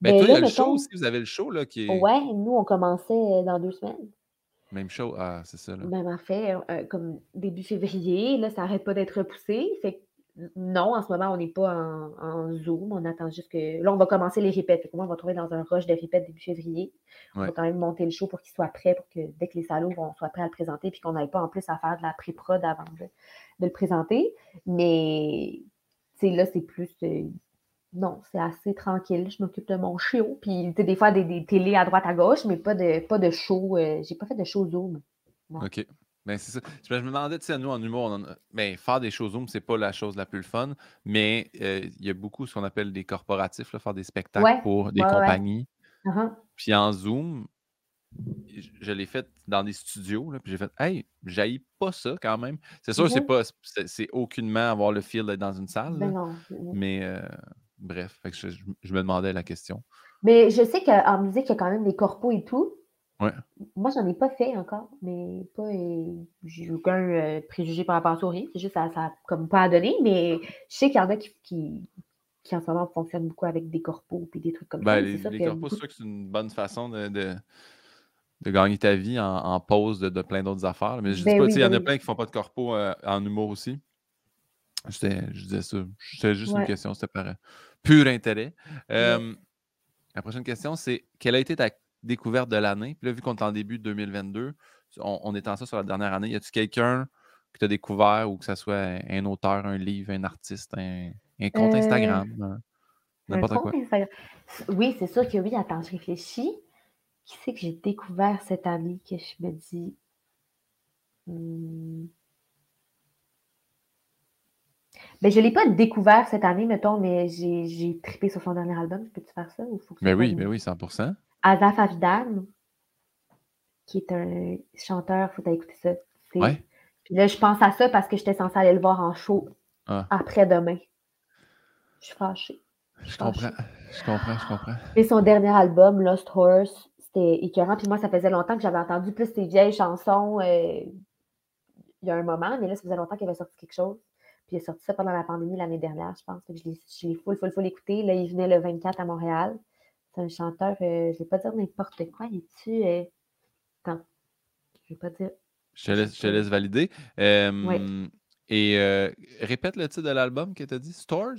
Ben, ben, toi, il y a le show aussi, vous avez le show là qui est. Ouais, nous, on commençait euh, dans deux semaines. Même show, ah, c'est ça. Là. Même en fait, euh, comme début février, là, ça n'arrête pas d'être repoussé. Fait non, en ce moment, on n'est pas en, Zoom. On attend juste que. Là, on va commencer les répètes. on va trouver dans un rush de répètes début février. On va quand même monter le show pour qu'il soit prêt, pour que dès que les salons vont soit prêts à le présenter, puis qu'on n'aille pas en plus à faire de la pré-prod avant de, le présenter. Mais là, c'est plus. Euh, non, c'est assez tranquille. Je m'occupe de mon show. Puis des fois, des, des télés à droite, à gauche, mais pas de, pas de show. Euh, j'ai pas fait de show Zoom. OK. Ben, c'est ça. Je me demandais, tu sais, nous, en humour, on ben, faire des choses Zoom, c'est pas la chose la plus fun, mais euh, il y a beaucoup ce qu'on appelle des corporatifs, là, faire des spectacles pour des compagnies. Uh-huh. Puis en Zoom, je, l'ai fait dans des studios, là, puis j'ai fait Hey, j'haïs pas ça quand même. C'est sûr, c'est mm-hmm. pas c'est aucunement avoir le feel d'être dans une salle. Ben mais euh, bref, je, je, me demandais la question. Mais je sais qu'en musique, il y a quand même des corpos et tout. Ouais. Moi, j'en ai pas fait encore, mais pas. J'ai aucun euh, préjugé par rapport à souris. C'est juste ça, ça comme pas à donner, mais je sais qu'il y en a qui, qui, en ce moment fonctionnent beaucoup avec des corpos et des trucs comme ben, ça. Les, les corpos, c'est sûr que c'est une bonne façon de, de, gagner ta vie en, pause de, plein d'autres affaires. Mais je dis ben pas, il y en a ben plein qui font pas de corpo euh, en humour aussi. Je disais ça. C'était juste une question, c'était par pur intérêt. Euh, la prochaine question, c'est quelle a été ta découverte de l'année. Puis là, vu qu'on est en début de 2022, on, on est en ça sur la dernière année. Y a-tu quelqu'un que tu as découvert ou que ce soit un auteur, un livre, un artiste, un, compte Instagram, euh, n'importe quoi? Oui, c'est sûr que oui. Attends, je réfléchis. Qui c'est que j'ai découvert cette année que je me dis. Hmm. Ben, je ne l'ai pas découvert cette année, mettons, mais j'ai trippé sur son dernier album. Peux-tu faire ça? Ou faut mais oui, mais oui, 100%. Azaf Avidan, qui est un chanteur, il faut écouter ça. Ouais. Puis là, je pense à ça parce que j'étais censée aller le voir en show ah. après-demain. Je suis fâchée. Je, comprends, je comprends, je comprends. Et son dernier album, Lost Horse, c'était écœurant. Puis moi, ça faisait longtemps que j'avais entendu plus ces vieilles chansons. Euh, il y a un moment, mais là, ça faisait longtemps qu'il avait sorti quelque chose. Puis il a sorti ça pendant la pandémie l'année dernière, je pense. que je l'ai full, full, full écouté. Là, il venait le 24 à Montréal. C'est un chanteur, euh, je ne vais pas dire n'importe quoi. Il est-tu. Euh... Attends. Je vais pas dire. Je te laisse, je te laisse valider. Euh, Et euh, répète le titre de l'album que tu as dit Stores?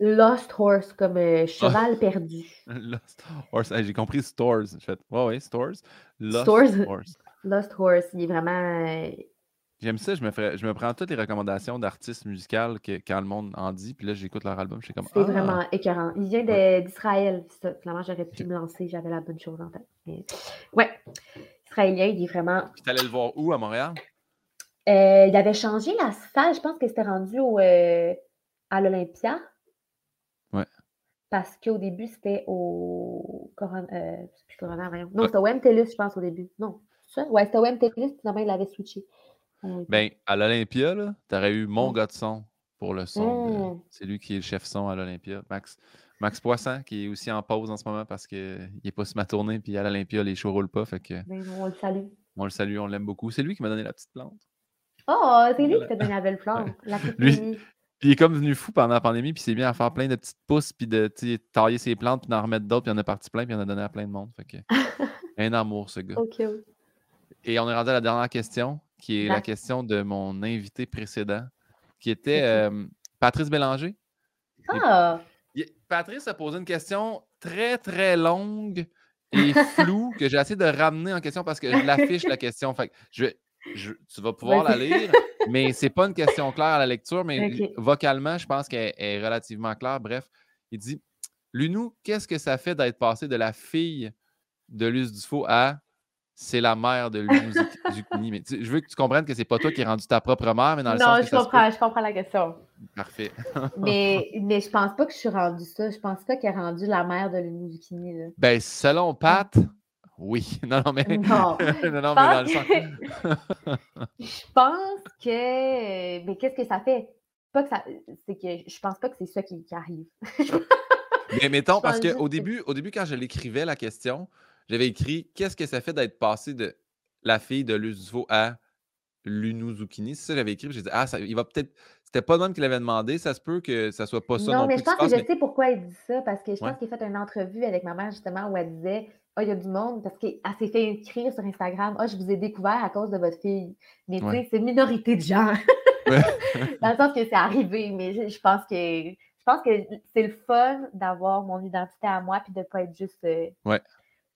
Lost Horse, comme euh, [LAUGHS] cheval perdu. Lost Horse. J'ai compris Stores. Je fais, ouais, ouais, Stores. Lost Stores. Horse. Lost Horse. Il est vraiment. J'aime ça, je me, ferais, je me prends toutes les recommandations d'artistes musicaux que, quand le monde en dit, puis là, j'écoute leur album, je suis comme. C'est ah! vraiment écœurant. Il vient d'Israël, ça. Finalement, j'aurais pu me lancer, j'avais la bonne chose en tête. Mais... Ouais, israélien, il est vraiment. Puis t'allais le voir où à Montréal? Euh, il avait changé la salle, je pense que c'était rendu au, euh, à l'Olympia. Ouais. Parce qu'au début, c'était au Corona. Euh, plus Corona, Non, c'était au MTLUS, je pense, au début. Non, ça? Ouais, c'était au MTLUS, finalement, il l'avait switché. Ben, à l'Olympia, tu aurais eu mon gars de son pour le son. Mmh. C'est lui qui est le chef son à l'Olympia. Max, Max Poisson, qui est aussi en pause en ce moment parce qu'il n'est pas sur ma tournée, puis à l'Olympia, les shows ne roulent pas. Fait que, ben, on le salue. On le salue, on l'aime beaucoup. C'est lui qui m'a donné la petite plante. Oh, c'est lui qui t'a donné la belle [LAUGHS] plante. La lui, puis il est comme venu fou pendant la pandémie, puis c'est bien à faire plein de petites pousses, puis de tailler ses plantes, puis d'en remettre d'autres, puis il en a parti plein, puis il en a donné à plein de monde. Fait que, [LAUGHS] un amour, ce gars. Et on est rendu à la dernière question qui est la question de mon invité précédent, qui était euh, Patrice Bélanger. Ah! Patrice a posé une question très, très longue et floue que j'ai essayé de ramener en question parce que je l'affiche la question. Fait je, tu vas pouvoir la lire, mais c'est pas une question claire à la lecture, mais vocalement, je pense qu'elle est relativement claire. Bref, il dit Lunou, qu'est-ce que ça fait d'être passé de la fille de Luce Dufault à c'est la mère de Louis Zucchini. Mais je veux que tu comprennes que c'est pas toi qui es rendu ta propre mère, mais dans le non, sens que je comprends, je comprends la question. Parfait. [LAUGHS] mais, mais je pense pas que je suis rendu ça. Je pense pas qu'elle est rendue la mère de Louis Zucchini. Là. Ben, selon Pat, oui. [LAUGHS] Non, non, mais. Non, [LAUGHS] non, non mais dans le sens. je pense que. Mais qu'est-ce que ça fait? Pas que ça. C'est que je pense pas que c'est ça qui, arrive. mais mettons, parce qu'au début, au début, quand je l'écrivais, la question, j'avais écrit Qu'est-ce que ça fait d'être passé de la fille de Luzufo à Lunou Zucchini? C'est ça que j'avais écrit. J'ai dit Ah, ça, il va peut-être. C'était pas le même qui l'avait demandé. Ça se peut que ça soit pas ça. Non, non mais je pense que je sais pourquoi il dit ça. Parce que je pense qu'il a fait une entrevue avec ma mère, justement, où elle disait Ah, il y a du monde. Parce qu'elle s'est fait écrire sur Instagram Ah, je vous ai découvert à cause de votre fille. Mais tu sais, c'est une minorité de gens. [LAUGHS] Dans le sens que c'est arrivé. Mais je, pense que. Je pense que c'est le fun d'avoir mon identité à moi puis de ne pas être juste euh, ouais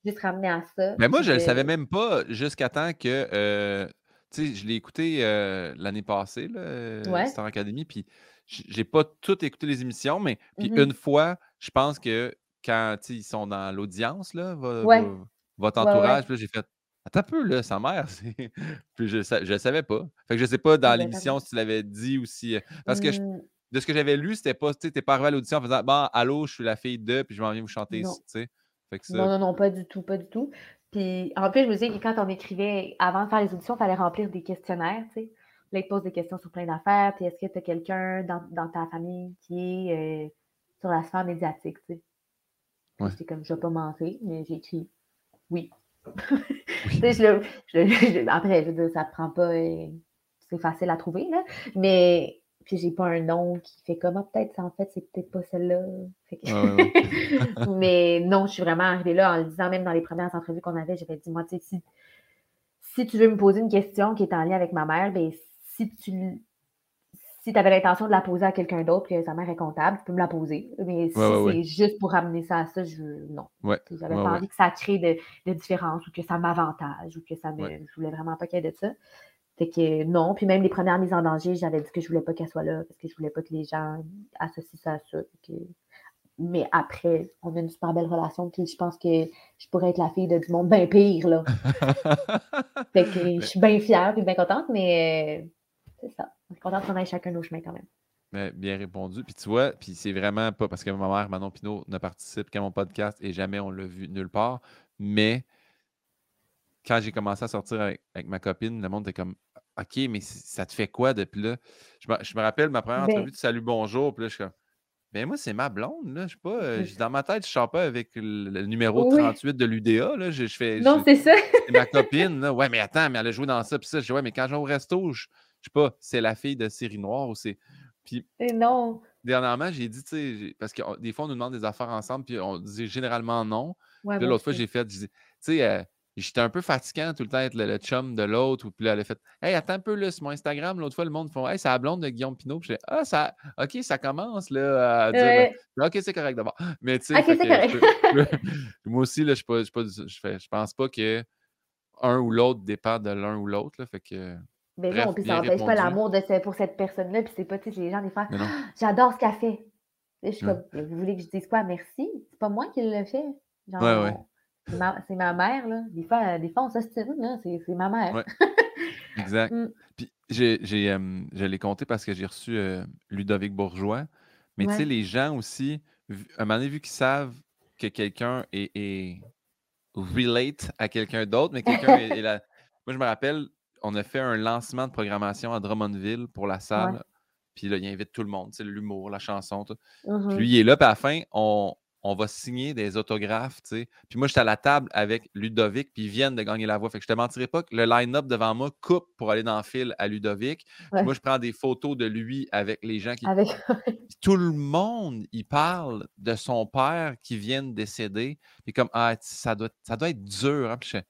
juste ramener à ça. Mais moi, je ne le savais même pas jusqu'à temps que. Euh, tu sais, je l'ai écouté euh, l'année passée, là, euh, Star Academy, puis j'ai pas tout écouté les émissions, mais puis mmh une fois, je pense que quand ils sont dans l'audience, là, votre entourage, j'ai fait Attends un peu, là, sa mère, [LAUGHS] puis je ne savais pas. Fait que je sais pas dans l'émission si tu l'avais dit ou si. Parce que mmh. de ce que j'avais lu, c'était pas, tu n'es pas arrivé à l'audition en faisant Bon, allô, je suis la fille de, puis je m'en viens vous chanter ici, tu sais. Non, non, non, pas du tout, pas du tout. Puis en plus, je me disais que quand on écrivait, avant de faire les auditions, il fallait remplir des questionnaires, tu sais. Là, ils te posent des questions sur plein d'affaires, puis est-ce que tu as quelqu'un dans, ta famille qui est euh, sur la sphère médiatique, tu sais? Ouais. J'étais comme, je vais pas mentir, mais j'ai écrit oui. après, je veux dire, ça prend pas, euh, c'est facile à trouver, là. Mais puis j'ai pas un nom qui fait comment ah, peut-être en fait c'est peut-être pas celle-là. [LAUGHS] mais non, je suis vraiment arrivée là en le disant même dans les premières entrevues qu'on avait, j'avais dit moi tu sais si, si tu veux me poser une question qui est en lien avec ma mère, ben si tu si avais l'intention de la poser à quelqu'un d'autre que sa mère est comptable, tu peux me la poser. Mais si c'est juste pour ramener ça à ça, je non. J'avais pas envie que ça crée de, de différence ou que ça m'avantage ou que ça me. Je voulais vraiment pas qu'il y ait de ça. Fait que non. Puis même les premières mises en danger, j'avais dit que je voulais pas qu'elle soit là parce que je voulais pas que les gens associent ça à ça. Mais après, on a une super belle relation. Puis je pense que je pourrais être la fille de du monde bien pire. Là. [LAUGHS] fait que je suis bien fière et bien contente, mais euh, c'est ça. Je suis contente qu'on aille chacun nos chemins quand même. bien répondu. Puis tu vois, puis c'est vraiment pas parce que ma mère, Manon Pinot, ne participe qu'à mon podcast et jamais on l'a vu nulle part. Mais quand j'ai commencé à sortir avec, ma copine, le monde était comme OK, mais ça te fait quoi depuis là? Je me, rappelle ma première ben entrevue de Salut Bonjour, puis là, je suis comme Ben moi, c'est ma blonde, là. Je sais pas. Euh, dans ma tête, je ne sors pas avec le, numéro 38 de l'UDA. Là. Je, fais. Non, c'est ça. c'est ma copine, là. Ouais, mais attends, mais elle a joué dans ça, puis ça. Je dis, ouais, mais quand je vais au resto, je, je sais pas, c'est la fille de série noire ou c'est. Puis. Et non. Dernièrement, j'ai dit, tu sais, parce que des fois, on nous demande des affaires ensemble, puis on dit généralement non. puis l'autre fois, j'ai fait, tu sais, euh, j'étais un peu fatigant tout le temps être le, chum de l'autre. Puis là, elle a fait Hey, attends un peu, là, sur mon Instagram, l'autre fois, le monde font Hey, c'est la blonde de Guillaume Pinot. Puis je Ah, ça, OK, ça commence là, à dire ben, OK, c'est correct d'abord. Mais tu sais, [LAUGHS] moi aussi, là, je ne pense pas que un ou l'autre dépend de l'un ou l'autre. Fait que. Mais ben non, puis ça n'empêche pas l'amour pour cette personne-là. Puis c'est pas, tu sais, les gens, des fois, j'adore ce qu'elle fait. Je suis comme, vous voulez que je dise quoi? Merci. C'est pas moi qui le fait. Genre, ouais, ouais. C'est ma, mère, là. Des fois, des fois on s'estime, là. C'est ma mère. [LAUGHS] exact. Mm. Puis j'ai, je l'ai compté parce que j'ai reçu euh, Ludovic Bourgeois. Mais tu sais, les gens aussi, à un moment donné, vu qu'ils savent que quelqu'un est, relate à quelqu'un d'autre, mais quelqu'un est. [LAUGHS] Moi, je me rappelle, on a fait un lancement de programmation à Drummondville pour la salle. Puis là, il invite tout le monde, l'humour, la chanson, tout. Puis lui, il est là, puis à la fin, on, on va signer des autographes, tu sais. Puis moi, j'étais à la table avec Ludovic, puis ils viennent de gagner la voix. Fait que je te mentirais pas que le line-up devant moi coupe pour aller dans le fil à Ludovic. Moi, je prends des photos de lui avec les gens qui. Avec... [LAUGHS] tout le monde, il parle de son père qui vient de décéder. Puis comme, ah, ça doit, ça doit être dur. Hein? Puis,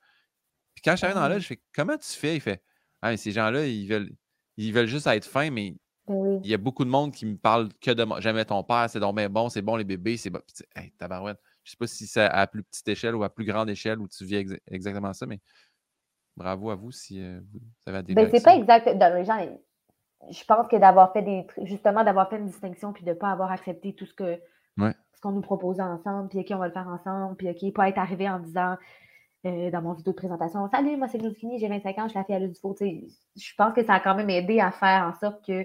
quand je suis arrivé dans là, je fais, comment tu fais? Il fait, ah, ces gens-là, ils veulent, ils veulent juste être fins, mais il y a beaucoup de monde qui me parle que de moi. Jamais ton père, c'est donc bien bon, c'est bon les bébés, c'est bon. Hey, tabarouette. Je sais pas si c'est à plus petite échelle ou à plus grande échelle où tu vis exactement ça, mais bravo à vous si euh, vous avez des. Ben, c'est pas exact. Dans les gens, je pense que d'avoir fait des. Justement, d'avoir fait une distinction puis de ne pas avoir accepté tout ce que. Ce qu'on nous proposait ensemble, puis OK, on va le faire ensemble, puis OK, pas être arrivé en disant euh, dans mon vidéo de présentation Salut, moi c'est Fini, j'ai 25 ans, je suis la fille à Ludifo. Je pense que ça a quand même aidé à faire en sorte que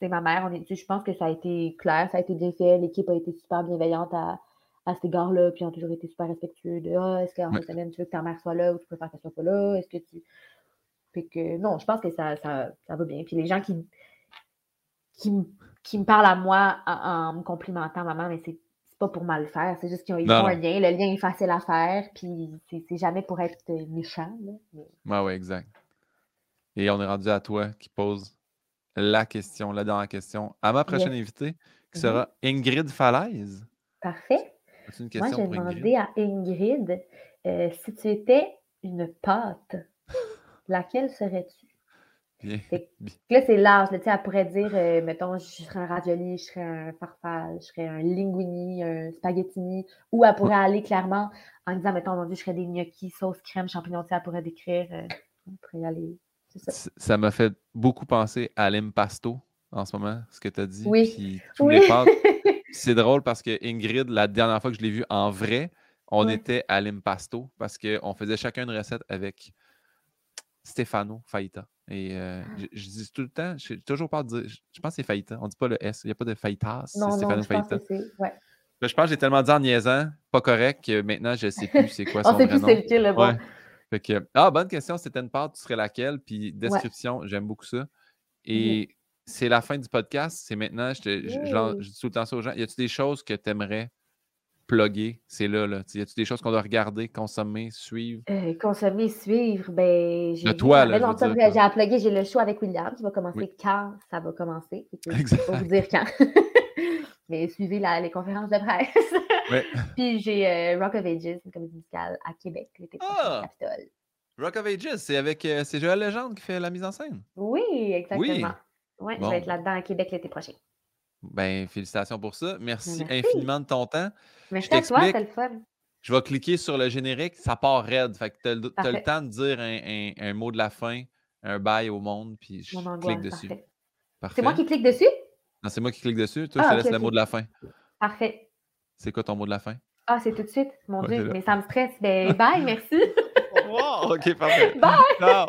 c'est ma mère. On est, je pense que ça a été clair, ça a été bien fait. L'équipe a été super bienveillante à, à cet égard-là, puis ils ont toujours été super respectueux de ah, est-ce qu'en ouais. semaine, tu veux que ta mère soit là ou tu préfères qu'elle soit pas là? Est-ce que tu. Fait que non, je pense que ça, ça, ça va bien. Puis les gens qui, qui, qui me parlent à moi en, en me complimentant, maman, mais c'est pas pour mal faire, c'est juste qu'ils ont, un lien. Le lien est facile à faire, puis c'est jamais pour être méchant. Là. Mais... Ouais, exact. Et on est rendu à toi qui pose la question, la dernière question, à ma prochaine invitée, qui mm-hmm. sera Ingrid Falaise. Parfait. Moi, j'ai demandé à Ingrid euh, si tu étais une pâte, [LAUGHS] laquelle serais-tu? Là, c'est large. Là, elle pourrait dire, euh, mettons, je serais un ravioli, je serais un farfalle, je serais un linguini, un spaghettini. Ou elle pourrait aller clairement en disant, mettons, mon Dieu, je serais des gnocchis, sauce crème, champignons. Elle pourrait décrire. Euh, on pourrait aller. Ça m'a fait beaucoup penser à l'impasto en ce moment, ce que tu as dit. Oui. [LAUGHS] c'est drôle parce que Ingrid, la dernière fois que je l'ai vue en vrai, on était à l'impasto parce qu'on faisait chacun une recette avec Stefano Faita. Et euh, ah. je, dis tout le temps, je toujours pas dire, je pense que c'est Faïta. On ne dit pas le S. Il n'y a pas de Faïtas. Non, c'est Pense que ouais. je pense que j'ai tellement dit en niaisant, pas correct, que maintenant je ne sais plus c'est quoi [LAUGHS] son On ne sait plus c'est lequel, le bon. Fait que, ah, bonne question. C'était une part, tu serais laquelle? Puis description, j'aime beaucoup ça. Et c'est la fin du podcast. C'est maintenant, je, te, je, dis tout le temps ça aux gens. Y a-t-il des choses que tu aimerais plugger, c'est là, là. Y a-t-il des choses qu'on doit regarder, consommer, suivre? Euh, consommer, suivre, ben j'ai. toi, là. J'ai à plugger, j'ai le show avec William qui va commencer quand ça va commencer. Exact. Pour vous dire quand. [LAUGHS] Mais suivez les conférences de presse. [LAUGHS] Puis j'ai euh, Rock of Ages, une comédie musicale à Québec l'été prochain ah! Capitole. Rock of Ages, c'est avec euh, c'est Joël Legendre qui fait la mise en scène? Oui, exactement. Oui, je vais être là-dedans à Québec l'été prochain. Ben, félicitations pour ça. Merci, infiniment de ton temps. Merci à toi, c'est le fun. Je vais cliquer sur le générique, ça part raide. Fait que tu as, le temps de dire un, mot de la fin, un bail au monde, puis je clique dessus. C'est moi qui clique dessus? Non, c'est moi qui clique dessus. Toi, je ah, te laisse le mot de la fin. Parfait. C'est quoi ton mot de la fin? Ah, c'est tout de suite? Mon Dieu, mais ça me stresse. Ben, bye, merci. wow, [LAUGHS] OK, parfait. Bye! Ciao.